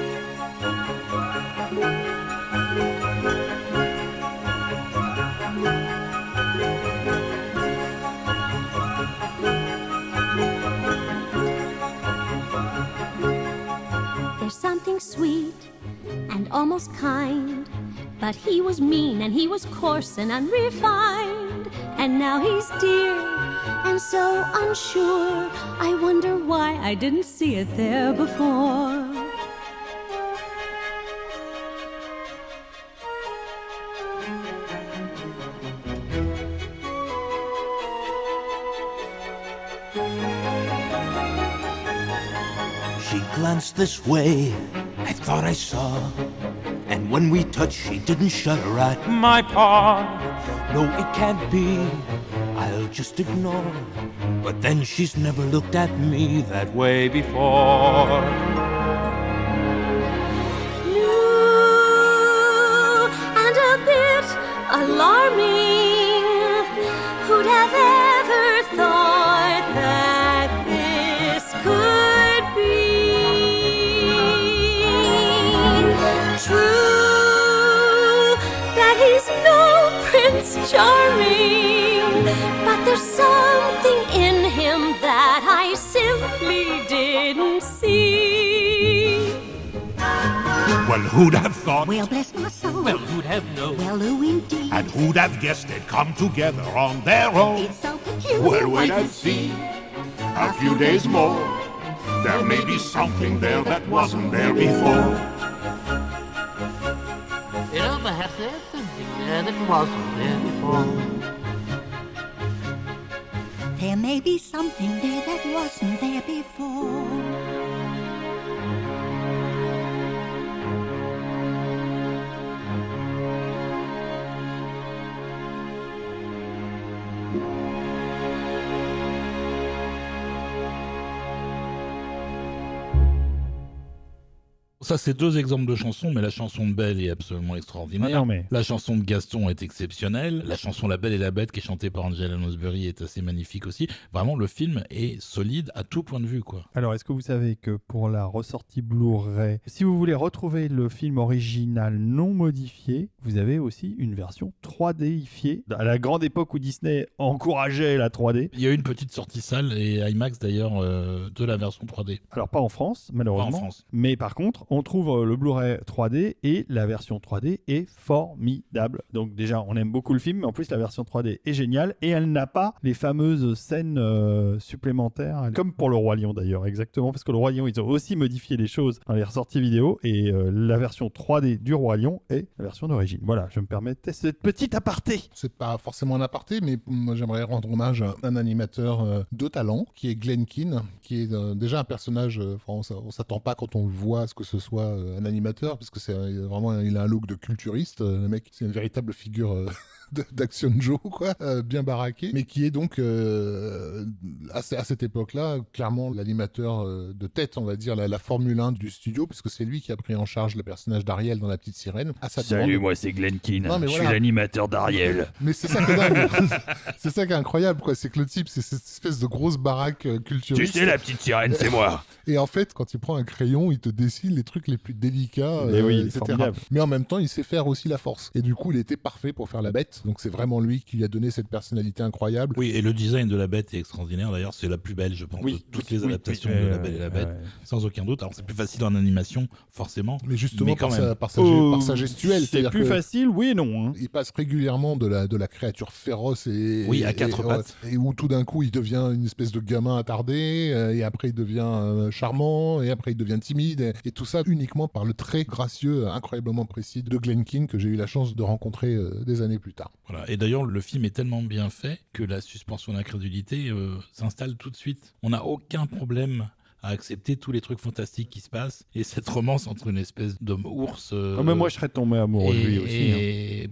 something sweet and almost kind. But he was mean and he was coarse and unrefined. And now he's dear and so unsure. I wonder why I didn't see it there before. Glanced this way, I thought I saw. And when we touched, she didn't shudder at my paw. No, it can't be, I'll just ignore. But then she's never looked at me that way before. New and a bit alarming. Who'd have true that he's no Prince Charming, but there's something in him that I simply didn't see. Well, who'd have thought? Well, bless my soul. Well, who'd have known? Well, who indeed? And who'd have guessed it come together on their own? It's so peculiar. Well, wait and see. A few days more. There may be something there that wasn't there before. Perhaps there's something there that wasn't there before. There may be something there that wasn't there before. Ça, c'est deux exemples de chansons, mais la chanson de Belle est absolument extraordinaire. Ah non, mais- La chanson de Gaston est exceptionnelle. La chanson La Belle et la Bête, qui est chantée par Angela Lansbury, est assez magnifique aussi. Vraiment, le film est solide à tout point de vue, quoi. Alors, est-ce que vous savez que pour la ressortie Blu-ray, si vous voulez retrouver le film original non modifié, vous avez aussi une version 3Difiée. À la grande époque où Disney encourageait la 3D. Il y a eu une petite sortie salle et IMAX d'ailleurs euh, de la version 3D. Alors, pas en France, malheureusement. Pas en France. Mais par contre, on trouve euh, le Blu-ray 3D et la version 3D est formidable. Donc, déjà, on aime beaucoup le film, mais en plus, la version 3D est géniale et elle n'a pas les fameuses scènes euh, supplémentaires, comme pour le Roi Lion d'ailleurs, exactement, parce que le Roi Lion, ils ont aussi modifié les choses dans les ressorties vidéo et euh, la version 3D du Roi Lion est la version d'origine. Voilà, je me permettais cette petite aparté. C'est pas forcément un aparté, mais moi j'aimerais rendre hommage à un animateur de talent qui est Glenn Keane, qui est déjà un personnage. on on s'attend pas quand on le voit à ce que ce soit euh, un animateur, parce que c'est euh, vraiment il a un look de culturiste. euh, le mec, c'est une véritable figure. d'Action Joe, quoi, euh, bien baraqué, mais qui est donc euh, à, ce- à cette époque-là clairement l'animateur euh, de tête, on va dire, la, la Formule 1 du studio, puisque c'est lui qui a pris en charge le personnage d'Ariel dans La Petite Sirène. À sa demande. moi c'est Glenn mais je voilà. suis l'animateur d'Ariel. Mais c'est ça c'est ça qui est incroyable, quoi. C'est que le type, c'est cette espèce de grosse baraque euh, culturiste. petite sirène, c'est moi. Et en fait, quand il prend un crayon, il te dessine les trucs les plus délicats, Mais oui, etc. formidable. Mais en même temps, il sait faire aussi la force. Et du coup, il était parfait pour faire la bête. Donc c'est vraiment lui qui lui a donné cette personnalité incroyable. Oui, et le design de la bête est extraordinaire. D'ailleurs, c'est la plus belle, je pense, Oui, de toutes les oui, adaptations oui, de La Belle et la Bête, sans aucun doute. Alors, c'est plus facile en animation, forcément. Mais justement, Mais quand par, même. sa, par, sa, ge- par sa Euh, gestuelle. C'est plus facile, oui et non. hein. Il passe régulièrement de la, de la créature féroce et. Oui, à quatre et- pattes. Et où tout d'un coup, il devient une espèce de gamin attardé, euh, et après, il devient euh, charmant, et après, il devient timide, et, et tout ça uniquement par le trait gracieux, incroyablement précis de Glenn Keane que j'ai eu la chance de rencontrer euh, des années plus tard. Voilà. Et d'ailleurs, le film est tellement bien fait que la suspension d'incrédulité euh, s'installe tout de suite. On n'a aucun problème à accepter tous les trucs fantastiques qui se passent et cette romance entre une espèce d'homme ours. euh, Ah, mais moi, je serais tombé amoureux de lui aussi. hein.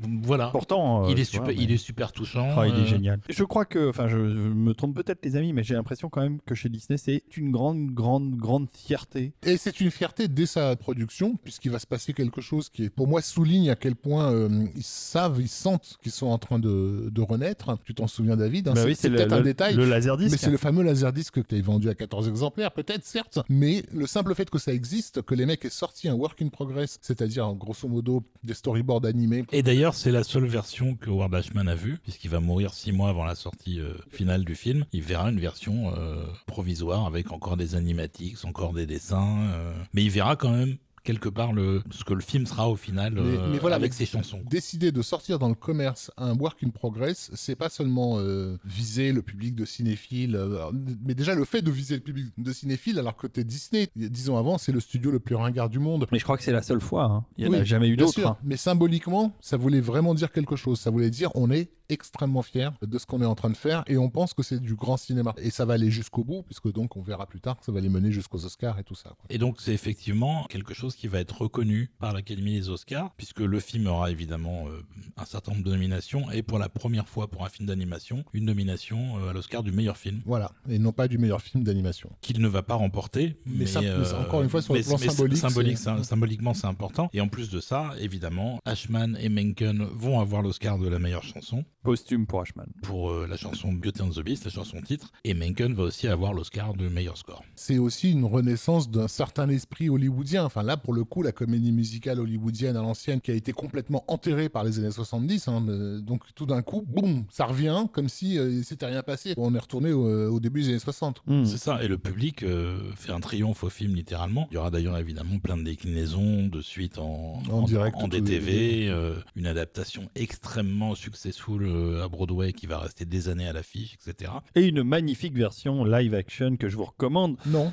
Et voilà. Pourtant, euh, il, est vois, super, mais- il est super touchant. Il euh, est génial. Je crois que, enfin, je, je me trompe peut-être, les amis, mais j'ai l'impression quand même que chez Disney, c'est une grande, grande, grande fierté. Et c'est une fierté dès sa production, puisqu'il va se passer quelque chose qui, pour moi, souligne à quel point euh, ils savent, ils sentent qu'ils sont en train de, de renaître. Tu t'en souviens, David hein, Bah C'est oui, c'est c'est le- peut-être un détail. le laserdisc. Mais c'est le fameux laserdisc que tu as vendu à 14 exemplaires, peut-être, certes. Mais le simple fait que ça existe, que les mecs aient sorti un work in progress, c'est-à-dire, grosso modo, des storyboards animés. Et d'ailleurs, c'est la seule version que Howard Ashman a vue, puisqu'il va mourir six mois avant la sortie euh, finale du film. Il verra une version euh, provisoire avec encore des animatics, encore des dessins, euh, mais il verra quand même quelque part le, ce que le film sera au final Mais- euh, mais voilà, avec mais ses chansons. Décider de sortir dans le commerce un work in progress, c'est pas seulement euh, viser le public de cinéphiles, euh, mais déjà le fait de viser le public de cinéphiles alors que t'es Disney, dix ans avant, c'est le studio le plus ringard du monde. Mais je crois que c'est la seule fois. hein. Il n'y en Oui, a jamais eu d'autres. hein. Mais symboliquement, ça voulait vraiment dire quelque chose. Ça voulait dire on est extrêmement fiers de ce qu'on est en train de faire et on pense que c'est du grand cinéma. Et ça va aller jusqu'au bout, puisque donc on verra plus tard que ça va les mener jusqu'aux Oscars et tout ça. quoi. Et donc c'est effectivement quelque chose qui va être reconnu par l'Académie des Oscars, puisque le film aura évidemment euh, un certain nombre de nominations, et pour la première fois pour un film d'animation, une nomination euh, à l'Oscar du meilleur film, Voilà. Et non pas du meilleur film d'animation. qu'il ne va pas remporter. Mais ça- mais ça, encore une fois, sur le plan symbolique, symbolique, c'est- c'est- symboliquement c'est important. Et en plus de ça, évidemment, Ashman et Menken vont avoir l'Oscar de la meilleure chanson. Posthume pour Ashman. pour euh, la chanson Beauty and the Beast, la chanson titre. Et Menken va aussi avoir l'Oscar du meilleur score. C'est aussi une renaissance d'un certain esprit hollywoodien. Enfin là, pour le coup, la comédie musicale hollywoodienne à l'ancienne qui a été complètement enterrée par les années 70. hein, mais- donc tout d'un coup, boum, ça revient comme si euh, il s'était rien passé. On est retourné au, au début des années 60. Hmm. C'est ça, et le public euh, fait un triomphe au film littéralement. Il y aura d'ailleurs évidemment plein de déclinaisons, de suites en, En direct, en DTV, euh, une adaptation extrêmement successful euh, à Broadway qui va rester des années à l'affiche, etc. Et une magnifique version live action que je vous recommande. Non.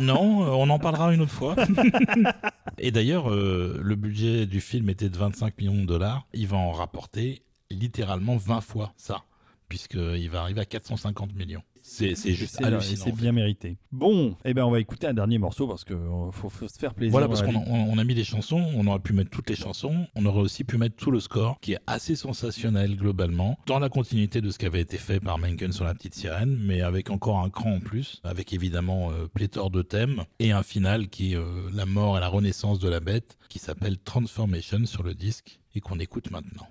non, euh, on en parlera une autre fois. et d'ailleurs, euh, le budget du film était de 25 millions de dollars. Il va en rapporter littéralement 20 fois ça, puisqu'il va arriver à 450 millions. C'est juste C'est bien mérité. Bon, eh ben on va écouter un dernier morceau parce qu'il faut, faut se faire plaisir. Voilà, parce qu'on a, on- on a mis des chansons, on aurait pu mettre toutes les chansons, on aurait aussi pu mettre tout le score, qui est assez sensationnel globalement, dans la continuité de ce qui avait été fait par Menken sur La Petite Sirène, mais avec encore un cran en plus, avec évidemment euh, pléthore de thèmes, et un final qui est euh, la mort et la renaissance de la bête, qui s'appelle Transformation sur le disque, et qu'on écoute maintenant.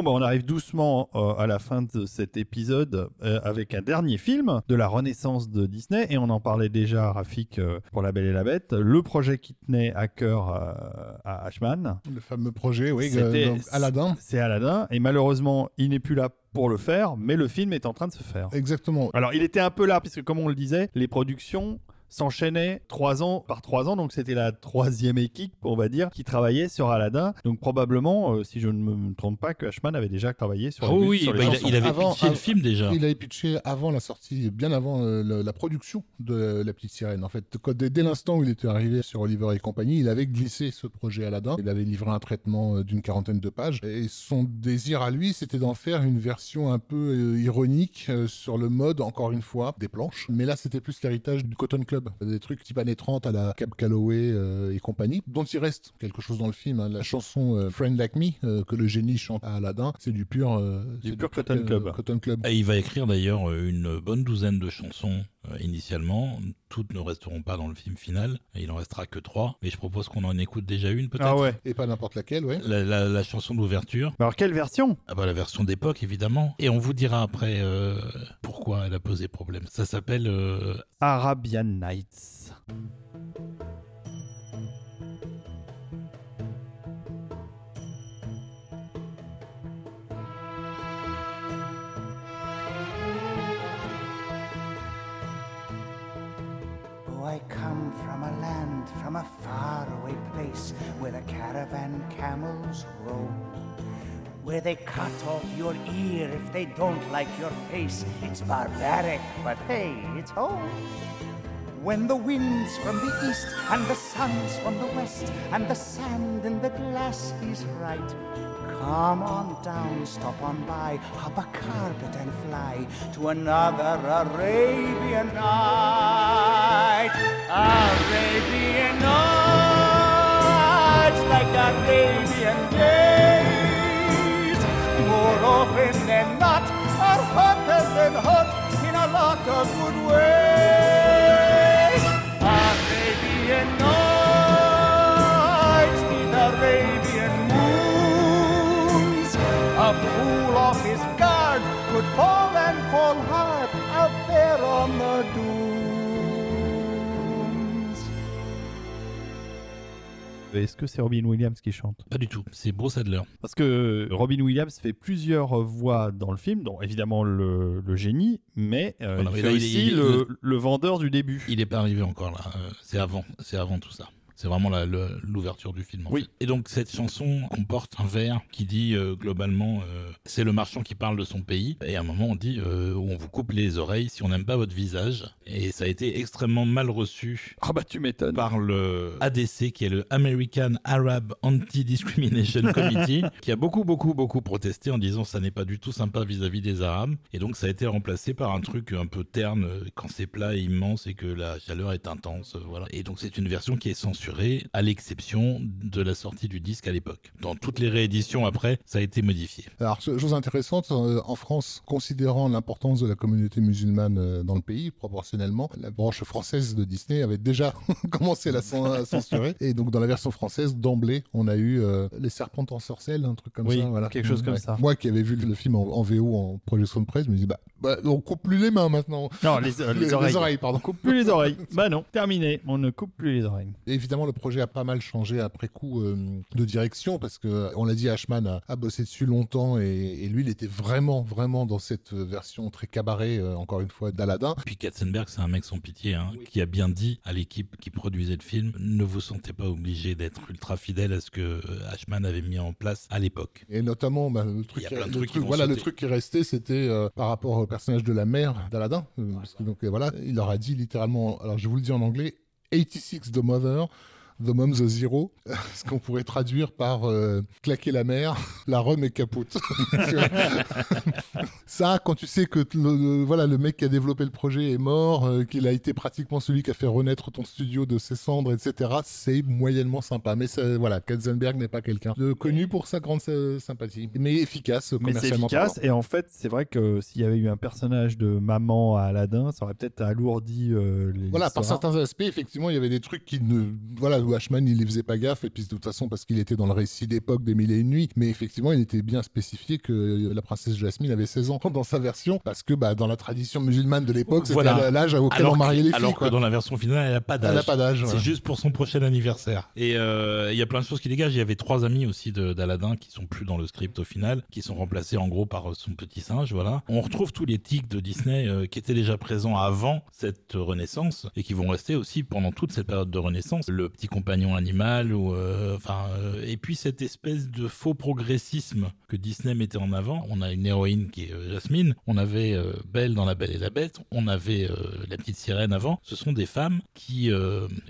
Bon, bah, on arrive doucement euh, à la fin de cet épisode euh, avec un dernier film de la renaissance de Disney. Et on en parlait déjà, Rafik, euh, pour La Belle et la Bête. Le projet qui tenait à cœur à Ashman. Le fameux projet, oui, C'était- donc, Aladdin. C'est Aladdin. Et malheureusement, il n'est plus là pour le faire, mais le film est en train de se faire. Exactement. Alors, il était un peu là, puisque comme on le disait, les productions s'enchaînaient trois ans par trois ans, donc c'était la troisième équipe, on va dire, qui travaillait sur Aladdin. Donc probablement, euh, si je ne me trompe pas, que Ashman avait déjà travaillé sur, les, oui, sur bah, les il a- chansons. il avait Avant- pitché le film déjà. Il avait pitché avant la sortie, bien avant euh, le- la production de La Petite Sirène. En fait, quand- dès, dès l'instant où il était arrivé sur Oliver et compagnie, il avait glissé ce projet Aladdin. Il avait livré un traitement euh, d'une quarantaine de pages. Et son désir à lui, c'était d'en faire une version un peu euh, ironique euh, sur le mode, encore une fois, des planches. Mais là, c'était plus l'héritage du Cotton Club. Des trucs type années 30 à la Cap Calloway euh, et compagnie, dont il reste quelque chose dans le film. hein. La chanson euh, Friend Like Me, euh, que le génie chante à Aladdin, c'est du pur, euh, Du pur Cotton Club. Cotton Club. Et il va écrire d'ailleurs une bonne douzaine de chansons euh, initialement. Toutes ne resteront pas dans le film final. Il en restera que trois. Mais je propose qu'on en écoute déjà une peut-être. Ah ouais. Et pas n'importe laquelle, ouais. La, la- la chanson d'ouverture. Alors quelle version Ah bah, la version d'époque évidemment. Et on vous dira après euh, pourquoi elle a posé problème. Ça s'appelle euh, Arabian Nights. From a faraway place where the caravan camels roam. Where they cut off your ear if they don't like your face. It's barbaric, but hey, it's home. When the wind's from the east and the sun's from the west and the sand in the glass is right. Come on down, stop on by, hop a carpet and fly to another Arabian night. Arabian nights like Arabian days. More often than not, are hotter than hot in a lot of good ways. Est-ce que c'est Robin Williams qui chante? Pas du tout. C'est Bruce Adler. Parce que Robin Williams fait plusieurs voix dans le film, dont évidemment le, le génie, mais euh, Voilà, il fait là, il- aussi il- le, le vendeur du début. Il n'est pas arrivé encore là. Euh, c'est avant. C'est avant tout ça. C'est vraiment l'ouverture du film. en Oui. fait. Et donc cette chanson comporte un vers qui dit euh, globalement, euh, c'est le marchand qui parle de son pays. Et à un moment on dit, euh, on vous coupe les oreilles si on n'aime pas votre visage. Et ça a été extrêmement mal reçu Ah bah tu m'étonnes. par le ADC, qui est le American Arab Anti-Discrimination Committee, qui a beaucoup, beaucoup, beaucoup protesté en disant ça n'est pas du tout sympa vis-à-vis des Arabes. Et donc ça a été remplacé par un truc un peu terne quand c'est plat et immense et que la chaleur est intense. Voilà. Et donc c'est une version qui est censurée, à l'exception de la sortie du disque à l'époque. Dans toutes les rééditions après, ça a été modifié. Alors, cho- chose intéressante, euh, en France, considérant l'importance de la communauté musulmane euh, dans le pays, proportionnellement, la branche française de Disney avait déjà commencé à la censurer. Et donc, dans la version française, d'emblée, on a eu euh, Les Serpentes en sorcelle, un truc comme Oui, ça. Voilà. quelque chose comme ça. Moi qui avais vu le film en, en VO, en projection de presse, je me dis, bah, bah, on coupe plus les mains maintenant. Non, les, euh, les oreilles. pardon. On coupe plus les oreilles. Bah non, terminé. On ne coupe plus les oreilles. Et Évidemment, le projet a pas mal changé après coup euh, de direction parce que on l'a dit, Ashman a, a bossé dessus longtemps et, et lui, il était vraiment, vraiment dans cette version très cabaret, euh, encore une fois, d'Aladin. Puis Katzenberg, c'est un mec sans pitié, hein, qui a bien dit à l'équipe qui produisait le film, ne vous sentez pas obligé d'être ultra fidèle à ce que euh, Ashman avait mis en place à l'époque. Et notamment, bah, le truc, qui- le truc- le qui c'était euh, par rapport au personnage de la mère d'Aladin. Donc voilà, il leur a dit littéralement, alors je vous le dis en anglais, 86 the mother. The Mom the Zero, ce qu'on pourrait traduire par euh, claquer la mer, la rhum est capote. Ça, quand tu sais que le, voilà, le mec qui a développé le projet est mort, euh, qu'il a été pratiquement celui qui a fait renaître ton studio de ses cendres, etc., c'est moyennement sympa. Mais ça, voilà, Katzenberg n'est pas quelqu'un de connu pour sa grande euh, sympathie, mais efficace Mais commercialement. efficace. parlant. Et en fait, c'est vrai que s'il y avait eu un personnage de maman à Aladdin, ça aurait peut-être alourdi euh, les Voilà, par certains aspects, effectivement, il y avait des trucs qui ne, voilà, où Ashman il y faisait pas gaffe et puis de toute façon parce qu'il était dans le récit d'époque des Mille et une nuits. Mais effectivement, il était bien spécifié que la princesse Jasmine avait 16 ans dans sa version parce que bah, dans la tradition musulmane de l'époque, c'était Voilà. l'âge auquel Alors on que- mariait les filles. Alors quoi. que dans la version finale, elle a pas d'âge. Elle a pas d'âge, C'est ouais. juste pour son prochain anniversaire. Et euh, il y a plein de choses qui dégagent. Il y avait trois amis aussi d'Aladin qui sont plus dans le script au final, qui sont remplacés en gros par son petit singe. Voilà. On retrouve tous les tics de Disney euh, qui étaient déjà présents avant cette renaissance et qui vont rester aussi pendant toute cette période de renaissance. Le petit compagnon animal ou euh, enfin euh, et puis cette espèce de faux progressisme que Disney mettait en avant. On a une héroïne qui est euh, Jasmine. On avait Belle dans La Belle et la Bête. On avait la petite sirène avant. Ce sont des femmes qui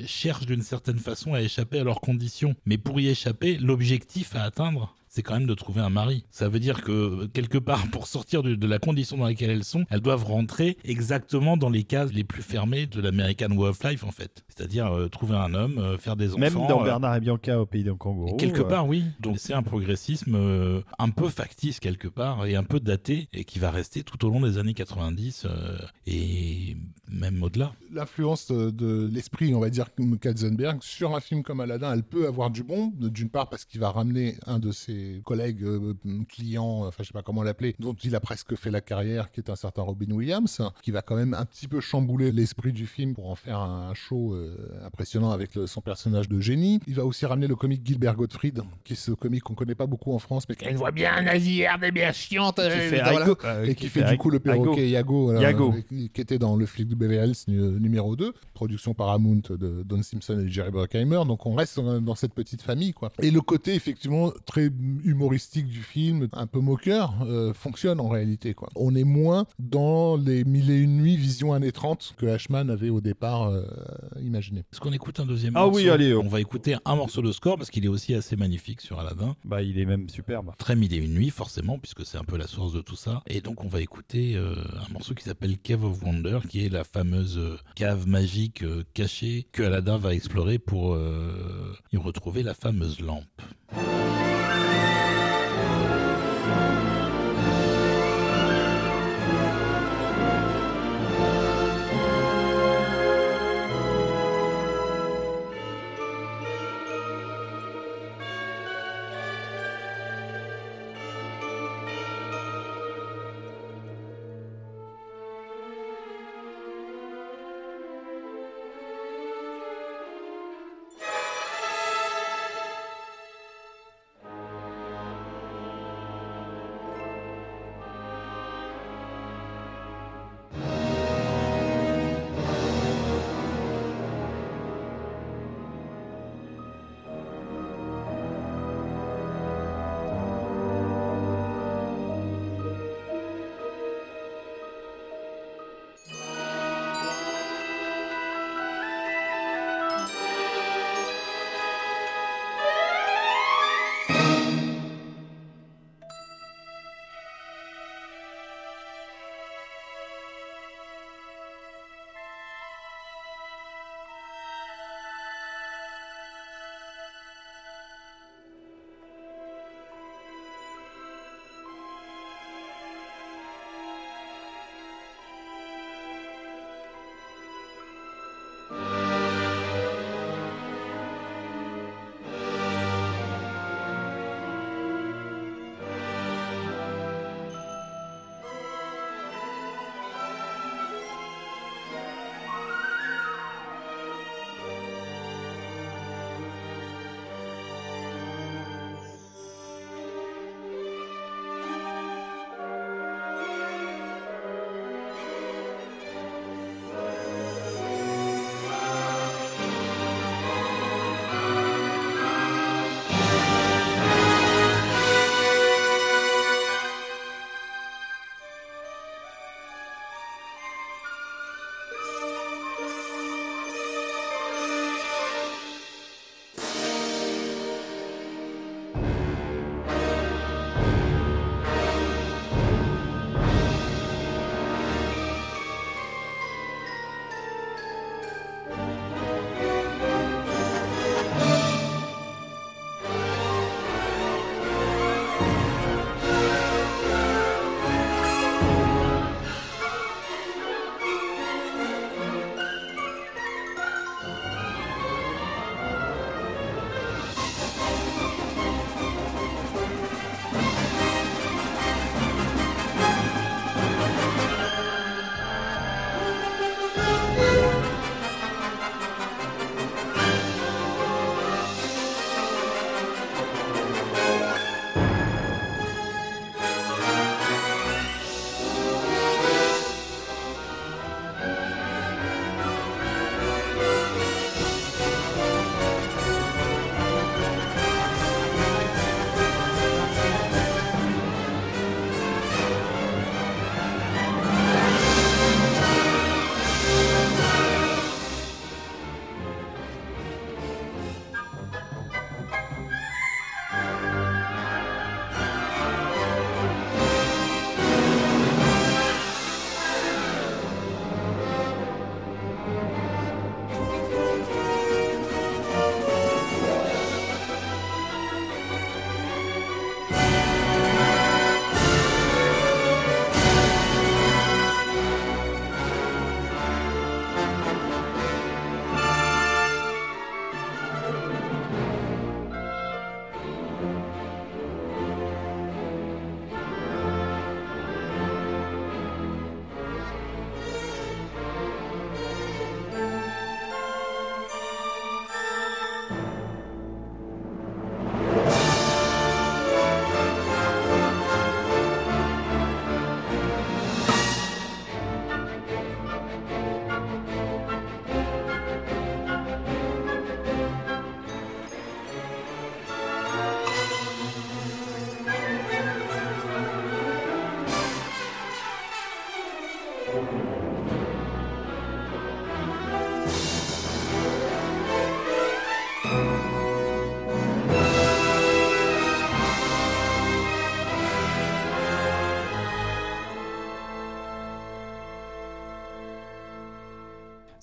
cherchent d'une certaine façon à échapper à leurs conditions. Mais pour y échapper, l'objectif à atteindre, c'est quand même de trouver un mari. Ça veut dire que quelque part, pour sortir de, de la condition dans laquelle elles sont, elles doivent rentrer exactement dans les cases les plus fermées de l'American Way of Life en fait. C'est-à-dire euh, trouver un homme, euh, faire des enfants. Même dans euh, Bernard et Bianca au pays des kangourous. Quelque euh, part, oui. Donc c'est un progressisme euh, un peu factice quelque part et un peu daté et qui va rester tout au long des années 90 euh, et même au-delà. L'influence de, l'esprit, on va dire, comme Katzenberg sur un film comme Aladdin, elle peut avoir du bon. D'une part parce qu'il va ramener un de ses collègues euh, clients, enfin je sais pas comment l'appeler, dont il a presque fait la carrière, qui est un certain Robin Williams, qui va quand même un petit peu chambouler l'esprit du film pour en faire un show euh, impressionnant avec le- son personnage de génie. Il va aussi ramener le comique Gilbert Gottfried, qui est ce comique qu'on connaît pas beaucoup en France, mais qui a une voix bien nasillarde et bien chiante, Qui euh, fait voilà. Aigo, euh, et qui, fait, du coup le perroquet Yago. euh, qui- était dans le flic de Beverly Hills nu- numéro 2, production Paramount de Don Simpson et Jerry Bruckheimer. Donc on reste dans cette petite famille, quoi. Et le côté effectivement très humoristique du film, un peu moqueur, euh, fonctionne en réalité, quoi. On est moins dans les mille et une nuits vision années 30 que Ashman avait au départ euh, imaginé. Est-ce qu'on écoute un deuxième Ah morceau oui, allez, oh. On va écter un morceau de score parce qu'il est aussi assez magnifique sur Aladdin. Bah, il est même superbe. Très mille et une nuits, forcément, puisque c'est un peu la source de tout ça. Et donc, on va écouter euh, un morceau qui s'appelle Cave of Wonder, qui est la fameuse euh, cave magique euh, cachée que Aladdin va explorer pour euh, y retrouver la fameuse lampe.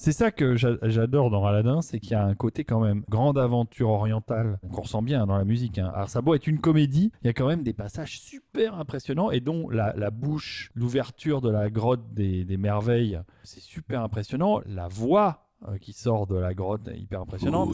C'est ça que j'a- j'adore dans Aladdin, c'est qu'il y a un côté quand même grande aventure orientale qu'on ressent bien dans la musique. hein. Alors ça beau une comédie, il y a quand même des passages super impressionnants et dont la, bouche, l'ouverture de la grotte des merveilles, c'est super impressionnant. La voix euh, qui sort de la grotte hyper impressionnante.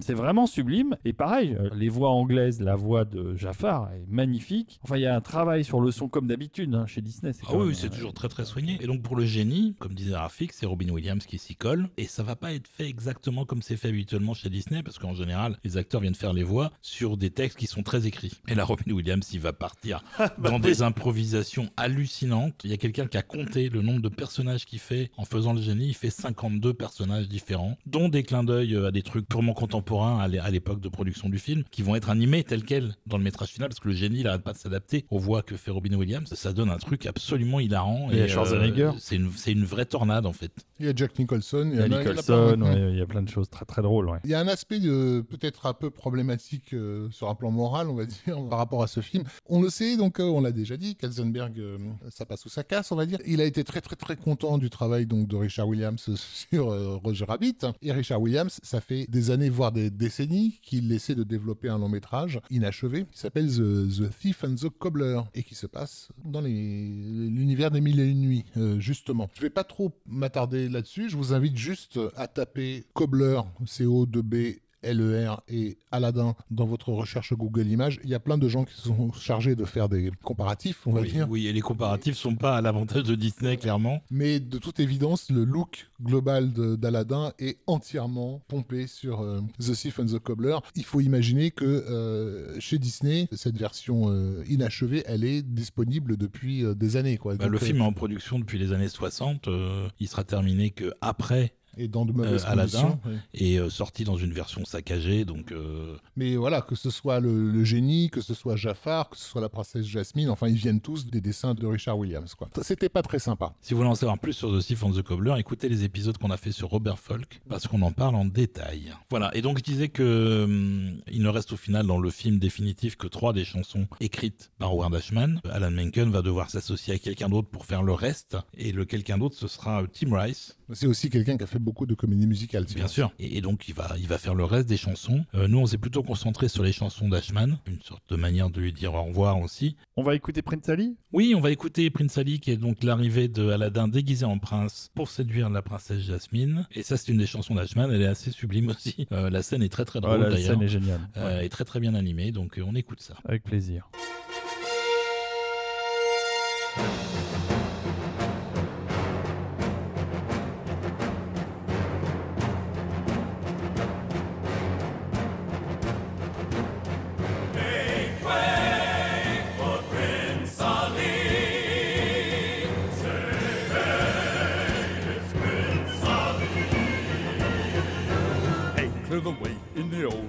C'est vraiment sublime. Et pareil, euh, les voix anglaises, la voix de Jafar est magnifique. Enfin, il y a un travail sur le son comme d'habitude hein, chez Disney. c'est Ah oui, c'est euh, toujours très très soigné. Et donc pour le génie, comme disait Rafik, c'est Robin Williams qui s'y colle. Et ça va pas être fait exactement comme c'est fait habituellement chez Disney, parce qu'en général, les acteurs viennent faire les voix sur des textes qui sont très écrits. Et là, Robin Williams, il va partir dans des improvisations hallucinantes. Il y a quelqu'un qui a compté le nombre de personnages qu'il fait en faisant le génie. Il fait 52 personnages différents, dont des clins d'œil euh, à des trucs purement contemporains à l'é- à l'époque de production du film, qui vont être animés tels quels dans le métrage final, parce que le génie, il n'arrête pas de s'adapter aux voix que fait Robin Williams. Ça donne un truc absolument hilarant. Et il a euh, Schwarzenegger. c'est une, vraie tornade, en fait. Il y a Jack Nicholson. Il y a il Nicholson, plein. ouais, il y a plein de choses très très drôles. ouais. Il y a un aspect de- peut-être un peu problématique euh, sur un plan moral, on va dire, par rapport à ce film. On le sait, donc euh, on l'a déjà dit, Katzenberg, euh, ça passe ou ça casse, on va dire. Il a été très très très content du travail donc de Richard Williams sur euh, Roger Rabbit. Et Richard Williams, ça fait des années, voire des décennies, qu'il essaie de développer un long métrage inachevé qui s'appelle The, Thief and the Cobbler et qui se passe dans l'univers des mille et une nuits, euh, justement. Je vais pas trop m'attarder là-dessus. Je vous invite juste à taper Cobbler, C-O-2-B. LER et Aladdin dans votre recherche Google Images. Il y a plein de gens qui sont chargés de faire des comparatifs, on va oui, dire. oui, et les comparatifs sont pas à l'avantage de Disney, clairement. Mais de toute évidence, le look global d'Aladin est entièrement pompé sur euh, The Thief and the Cobbler. Il faut imaginer que euh, chez Disney, cette version euh, inachevée, elle est disponible depuis des années. Quoi. Bah, Donc, le film est en production depuis les années 60. euh, il sera terminé que après et dans de mauvaises euh, Aladdin conditions. ouais. et euh, sorti dans une version saccagée. Donc euh, Mais voilà, que ce soit le, le génie, que ce soit Jafar, que ce soit la princesse Jasmine, enfin, ils viennent tous des dessins de Richard Williams. Quoi. C'était pas très sympa. Si vous voulez en savoir plus sur The Thief and the Cobbler, écoutez les épisodes qu'on a fait sur Robert Folk, parce qu'on en parle en détail. Voilà, et donc je disais que hum, il ne reste au final dans le film définitif que trois des chansons écrites par Howard Ashman. Alan Menken va devoir s'associer à quelqu'un d'autre pour faire le reste, et le quelqu'un d'autre, ce sera Tim Rice. C'est aussi quelqu'un qui a fait beaucoup de comédies musicales. Bien vois. sûr. Et, et donc il va, il va faire le reste des chansons. Euh, nous, on s'est plutôt concentré sur les chansons d'Ashman, une sorte de manière de lui dire au revoir aussi. On va écouter Prince Ali? Oui, on va écouter Prince Ali, qui est donc l'arrivée de Aladdin déguisé en prince pour séduire la princesse Jasmine. Et ça, c'est une des chansons d'Ashman. Elle est assez sublime aussi. Euh, la scène est très très drôle Oh, la d'ailleurs. scène est géniale. Euh, et très très bien animée. Donc euh, on écoute ça. Avec plaisir.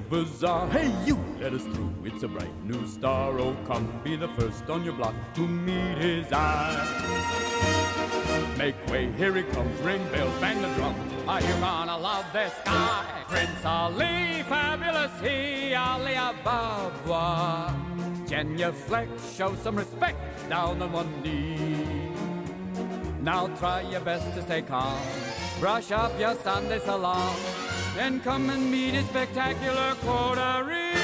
Bazaar. Hey, you, let us through. It's a bright new star. Oh, come, be the first on your block to meet his eye. Make way, here he comes. Ring bells, bang the drum. Are you gonna love this guy? Prince Ali, fabulous he, Ali Ababa. Genuflect, show some respect, down on one knee. Now try your best to stay calm. Brush up your Sunday salon. Then come and meet his spectacular coterie.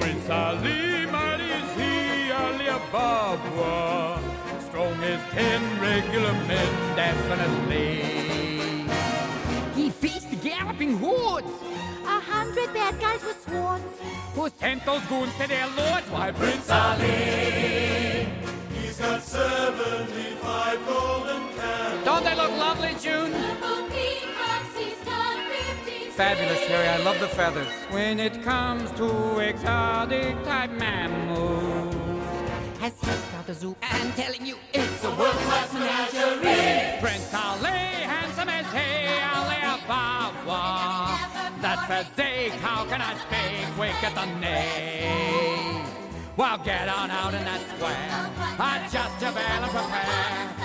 Prince Ali, mighty is he, Ali Ababa. Strong as ten regular men, definitely. He faced the galloping hordes. A hundred bad guys with swords. Who sent those goons to their lords? Why, Prince Ali. He's got 75 golden candles. Don't they look lovely, June? Fabulous, Harry. I love the feathers. When it comes to exotic type mammals. Has he got a zoo? I'm telling you, it's a world-class menagerie. Prince Ali, handsome as he, Ali Ababa. That physique, how can I speak? Wake at the name. Well, get on out in that square. Adjust your bell and prepare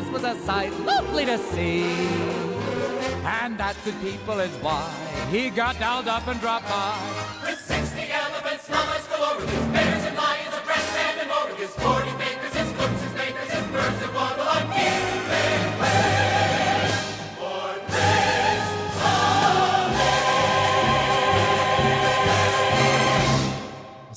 princess was a sight lovely to see. And that good people is why he got dolled up and dropped by. With 60 elephants, llamas galore, with bears and lions, a brass band and more, with his 40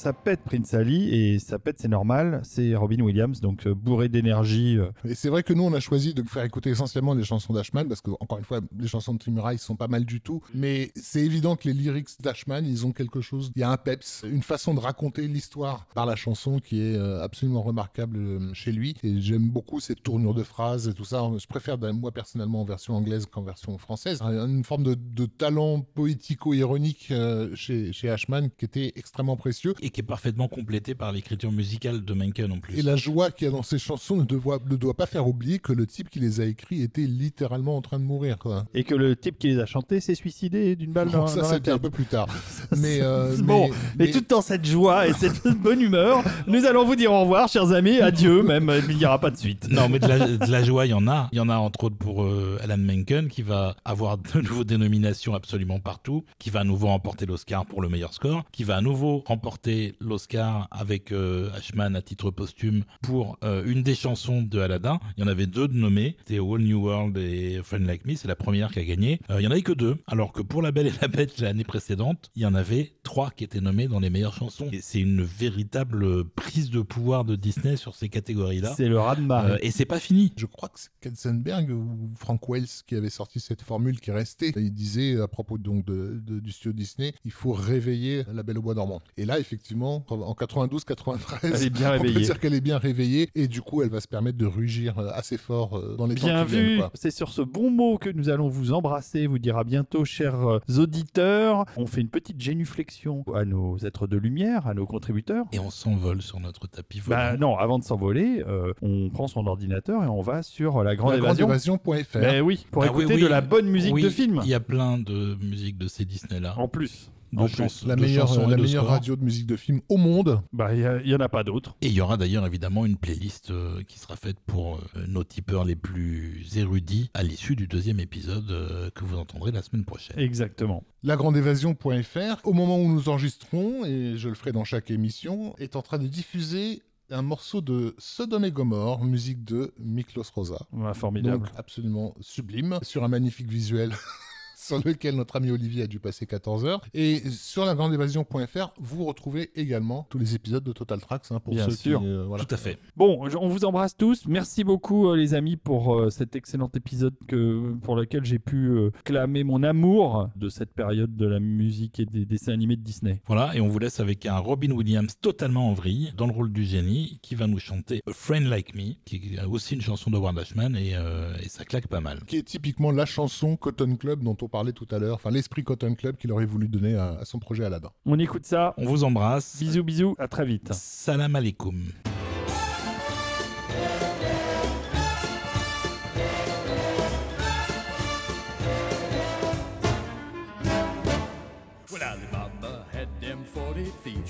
Ça pète Prince Ali et ça pète, c'est normal. C'est Robin Williams, donc euh, bourré d'énergie. euh, Et c'est vrai que nous, on a choisi de faire écouter essentiellement les chansons d'Ashman, parce que, encore une fois, les chansons de Tim Murray sont pas mal du tout. Mais c'est évident que les lyrics d'Ashman, ils ont quelque chose. Il y a un peps, une façon de raconter l'histoire par la chanson qui est euh, absolument remarquable chez lui. Et j'aime beaucoup cette tournure de phrases et tout ça. Je préfère, ben, moi, personnellement, en version anglaise qu'en version française. Une forme de, talent poético-ironique chez, chez Ashman qui était extrêmement précieux. Qui est parfaitement complété par l'écriture musicale de Menken en plus. Et la joie qu'il y a dans ces chansons ne, doit- ne doit pas faire oublier que le type qui les a écrits était littéralement en train de mourir. Quoi. Et que le type qui les a chantés s'est suicidé d'une balle dans, ça, dans la c'était un peu plus tard. mais, euh, bon, mais- mais, mais- tout dans cette joie et cette bonne humeur, nous allons vous dire au revoir, chers amis, adieu même, il n'y aura pas de suite. Non, mais de la, de la joie, il y en a. Il y en a entre autres pour euh, Alan Menken, qui va avoir de nouveau des nominations absolument partout, qui va à nouveau remporter l'Oscar pour le meilleur score, qui va à nouveau remporter l'Oscar avec euh, Ashman à titre posthume pour euh, une des chansons de Aladdin. Il y en avait deux de nommées, c'était Whole New World et Friend Like Me, c'est la première qui a gagné. Euh, il y en avait que deux, alors que pour La Belle et la Bête l'année précédente, il y en avait trois qui étaient nommés dans les meilleures chansons. Et c'est une véritable prise de pouvoir de Disney sur ces catégories-là. C'est le raz-de-marée. Euh, et c'est pas fini. Je crois que c'est Katzenberg ou Frank Wells qui avait sorti cette formule qui est restée. Il disait à propos donc de, de- du studio Disney, il faut réveiller la Belle au bois dormant. Et là, effectivement, en 92-93, Elle est bien on peut réveillée. dire qu'elle est bien réveillée et du coup, elle va se permettre de rugir euh, assez fort euh, dans les Bien temps qui viennent, vu, quoi. c'est sur ce bon mot que nous allons vous embrasser, vous dire à bientôt, chers euh, auditeurs. On fait une petite génuflexion à nos êtres de lumière, à nos contributeurs. Et on s'envole sur notre tapis volant. Bah non, avant de s'envoler, euh, on prend son ordinateur et on va sur la grande La grande évasion. évasion.fr. Ben oui, pour Ah écouter oui, oui. de la bonne musique Oui, de film. Il y a plein de musiques de ces Disney-là. En plus. De En plus. chansons- La meilleure, la de meilleure radio de musique de film au monde. Bah, il n'y en a pas d'autres. Et il y aura d'ailleurs évidemment une playlist euh, qui sera faite pour euh, nos tipeurs les plus érudits à l'issue du deuxième épisode euh, que vous entendrez la semaine prochaine. Exactement. lagrandeévasion.fr, au moment où nous enregistrons, et je le ferai dans chaque émission, est en train de diffuser un morceau de Sodome et Gomorre, musique de Miklos Rosa. Ouais, formidable. Donc absolument sublime, sur un magnifique visuel. sur lequel notre ami Olivier a dû passer 14 heures. Et sur lagrandeévasion.fr, vous retrouvez également tous les épisodes de Total Tracks hein, pour Bien ceux sûr. qui... euh, voilà. Tout à fait. Bon, on vous embrasse tous. Merci beaucoup, euh, les amis, pour euh, cet excellent épisode que, pour lequel j'ai pu euh, clamer mon amour de cette période de la musique et des dessins animés de Disney. Voilà, et on vous laisse avec un Robin Williams totalement en vrille, dans le rôle du génie, qui va nous chanter A Friend Like Me, qui est aussi une chanson de Ashman, et, euh, et ça claque pas mal. Qui est typiquement la chanson Cotton Club dont on parlait tout à l'heure, enfin l'esprit Cotton Club qu'il aurait voulu donner à, à son projet Aladdin. On écoute ça. On vous embrasse. Bisous, bisous. À très vite. Salam alaikum.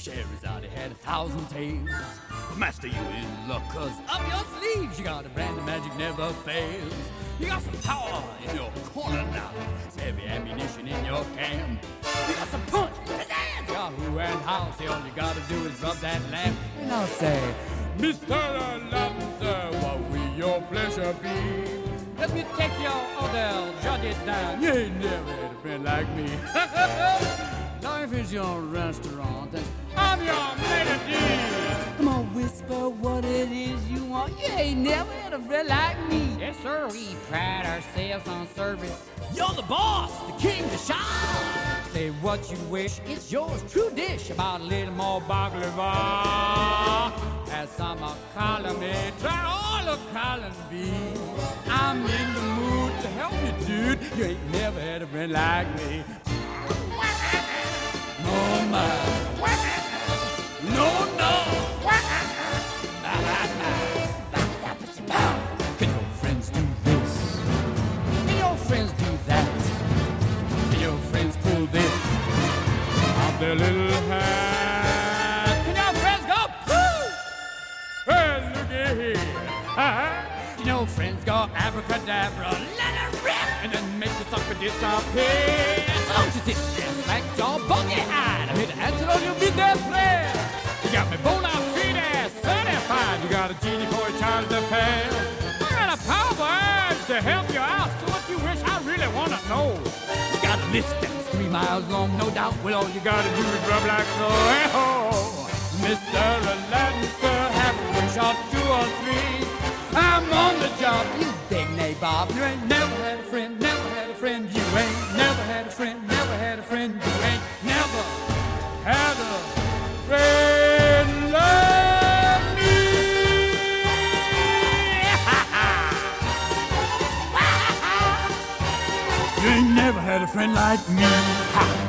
40 thieves. Scheherazade had a thousand tales. But master, you in luck, cause up your sleeves you got a brand of magic never fails. You got some power in your corner now. It's heavy ammunition in your camp. You got some punch, pizzazz, Yahoo and how. Say all you gotta do is rub that lamp. And I'll say, Mr. Sir, what will your pleasure be? Let me take your order, jot it down. You ain't never had a friend like me. Life is your restaurant, I'm your melody. Come on, whisper what it is you want. You ain't never had a friend like me. Yes, sir. We pride ourselves on service. You're the boss, the king, the Shah. Say what you wish, it's yours. True dish. About a little more baklava. As some are calling me, try all of calling me. I'm in the mood to help you, dude. You ain't never had a friend like me. Oh my. No, no. Can your friends do this? Can your friends do that? Can your friends pull this off their little hat? Can your friends go pooh? Hey, look at here. Can your abracadabra, let it rip, and then make the sucker disappear. Don't you sit there, smack your buggy eyed. I'm here to answer all your midnight prayers. You got me bona fide certified. You got a genie for a to affair. I got a power to help you out. So what you wish, I really wanna know. You got a list that's three miles long, no doubt. Well, all you gotta do is rub like so. Hey ho, Mr. Aladdin, sir, have a wish or two or three. I'm on the job, you big nabob. You ain't never had a friend, never had a friend. You ain't never had a friend, never had a friend. You ain't never had a friend like me. You ain't never had a friend like me.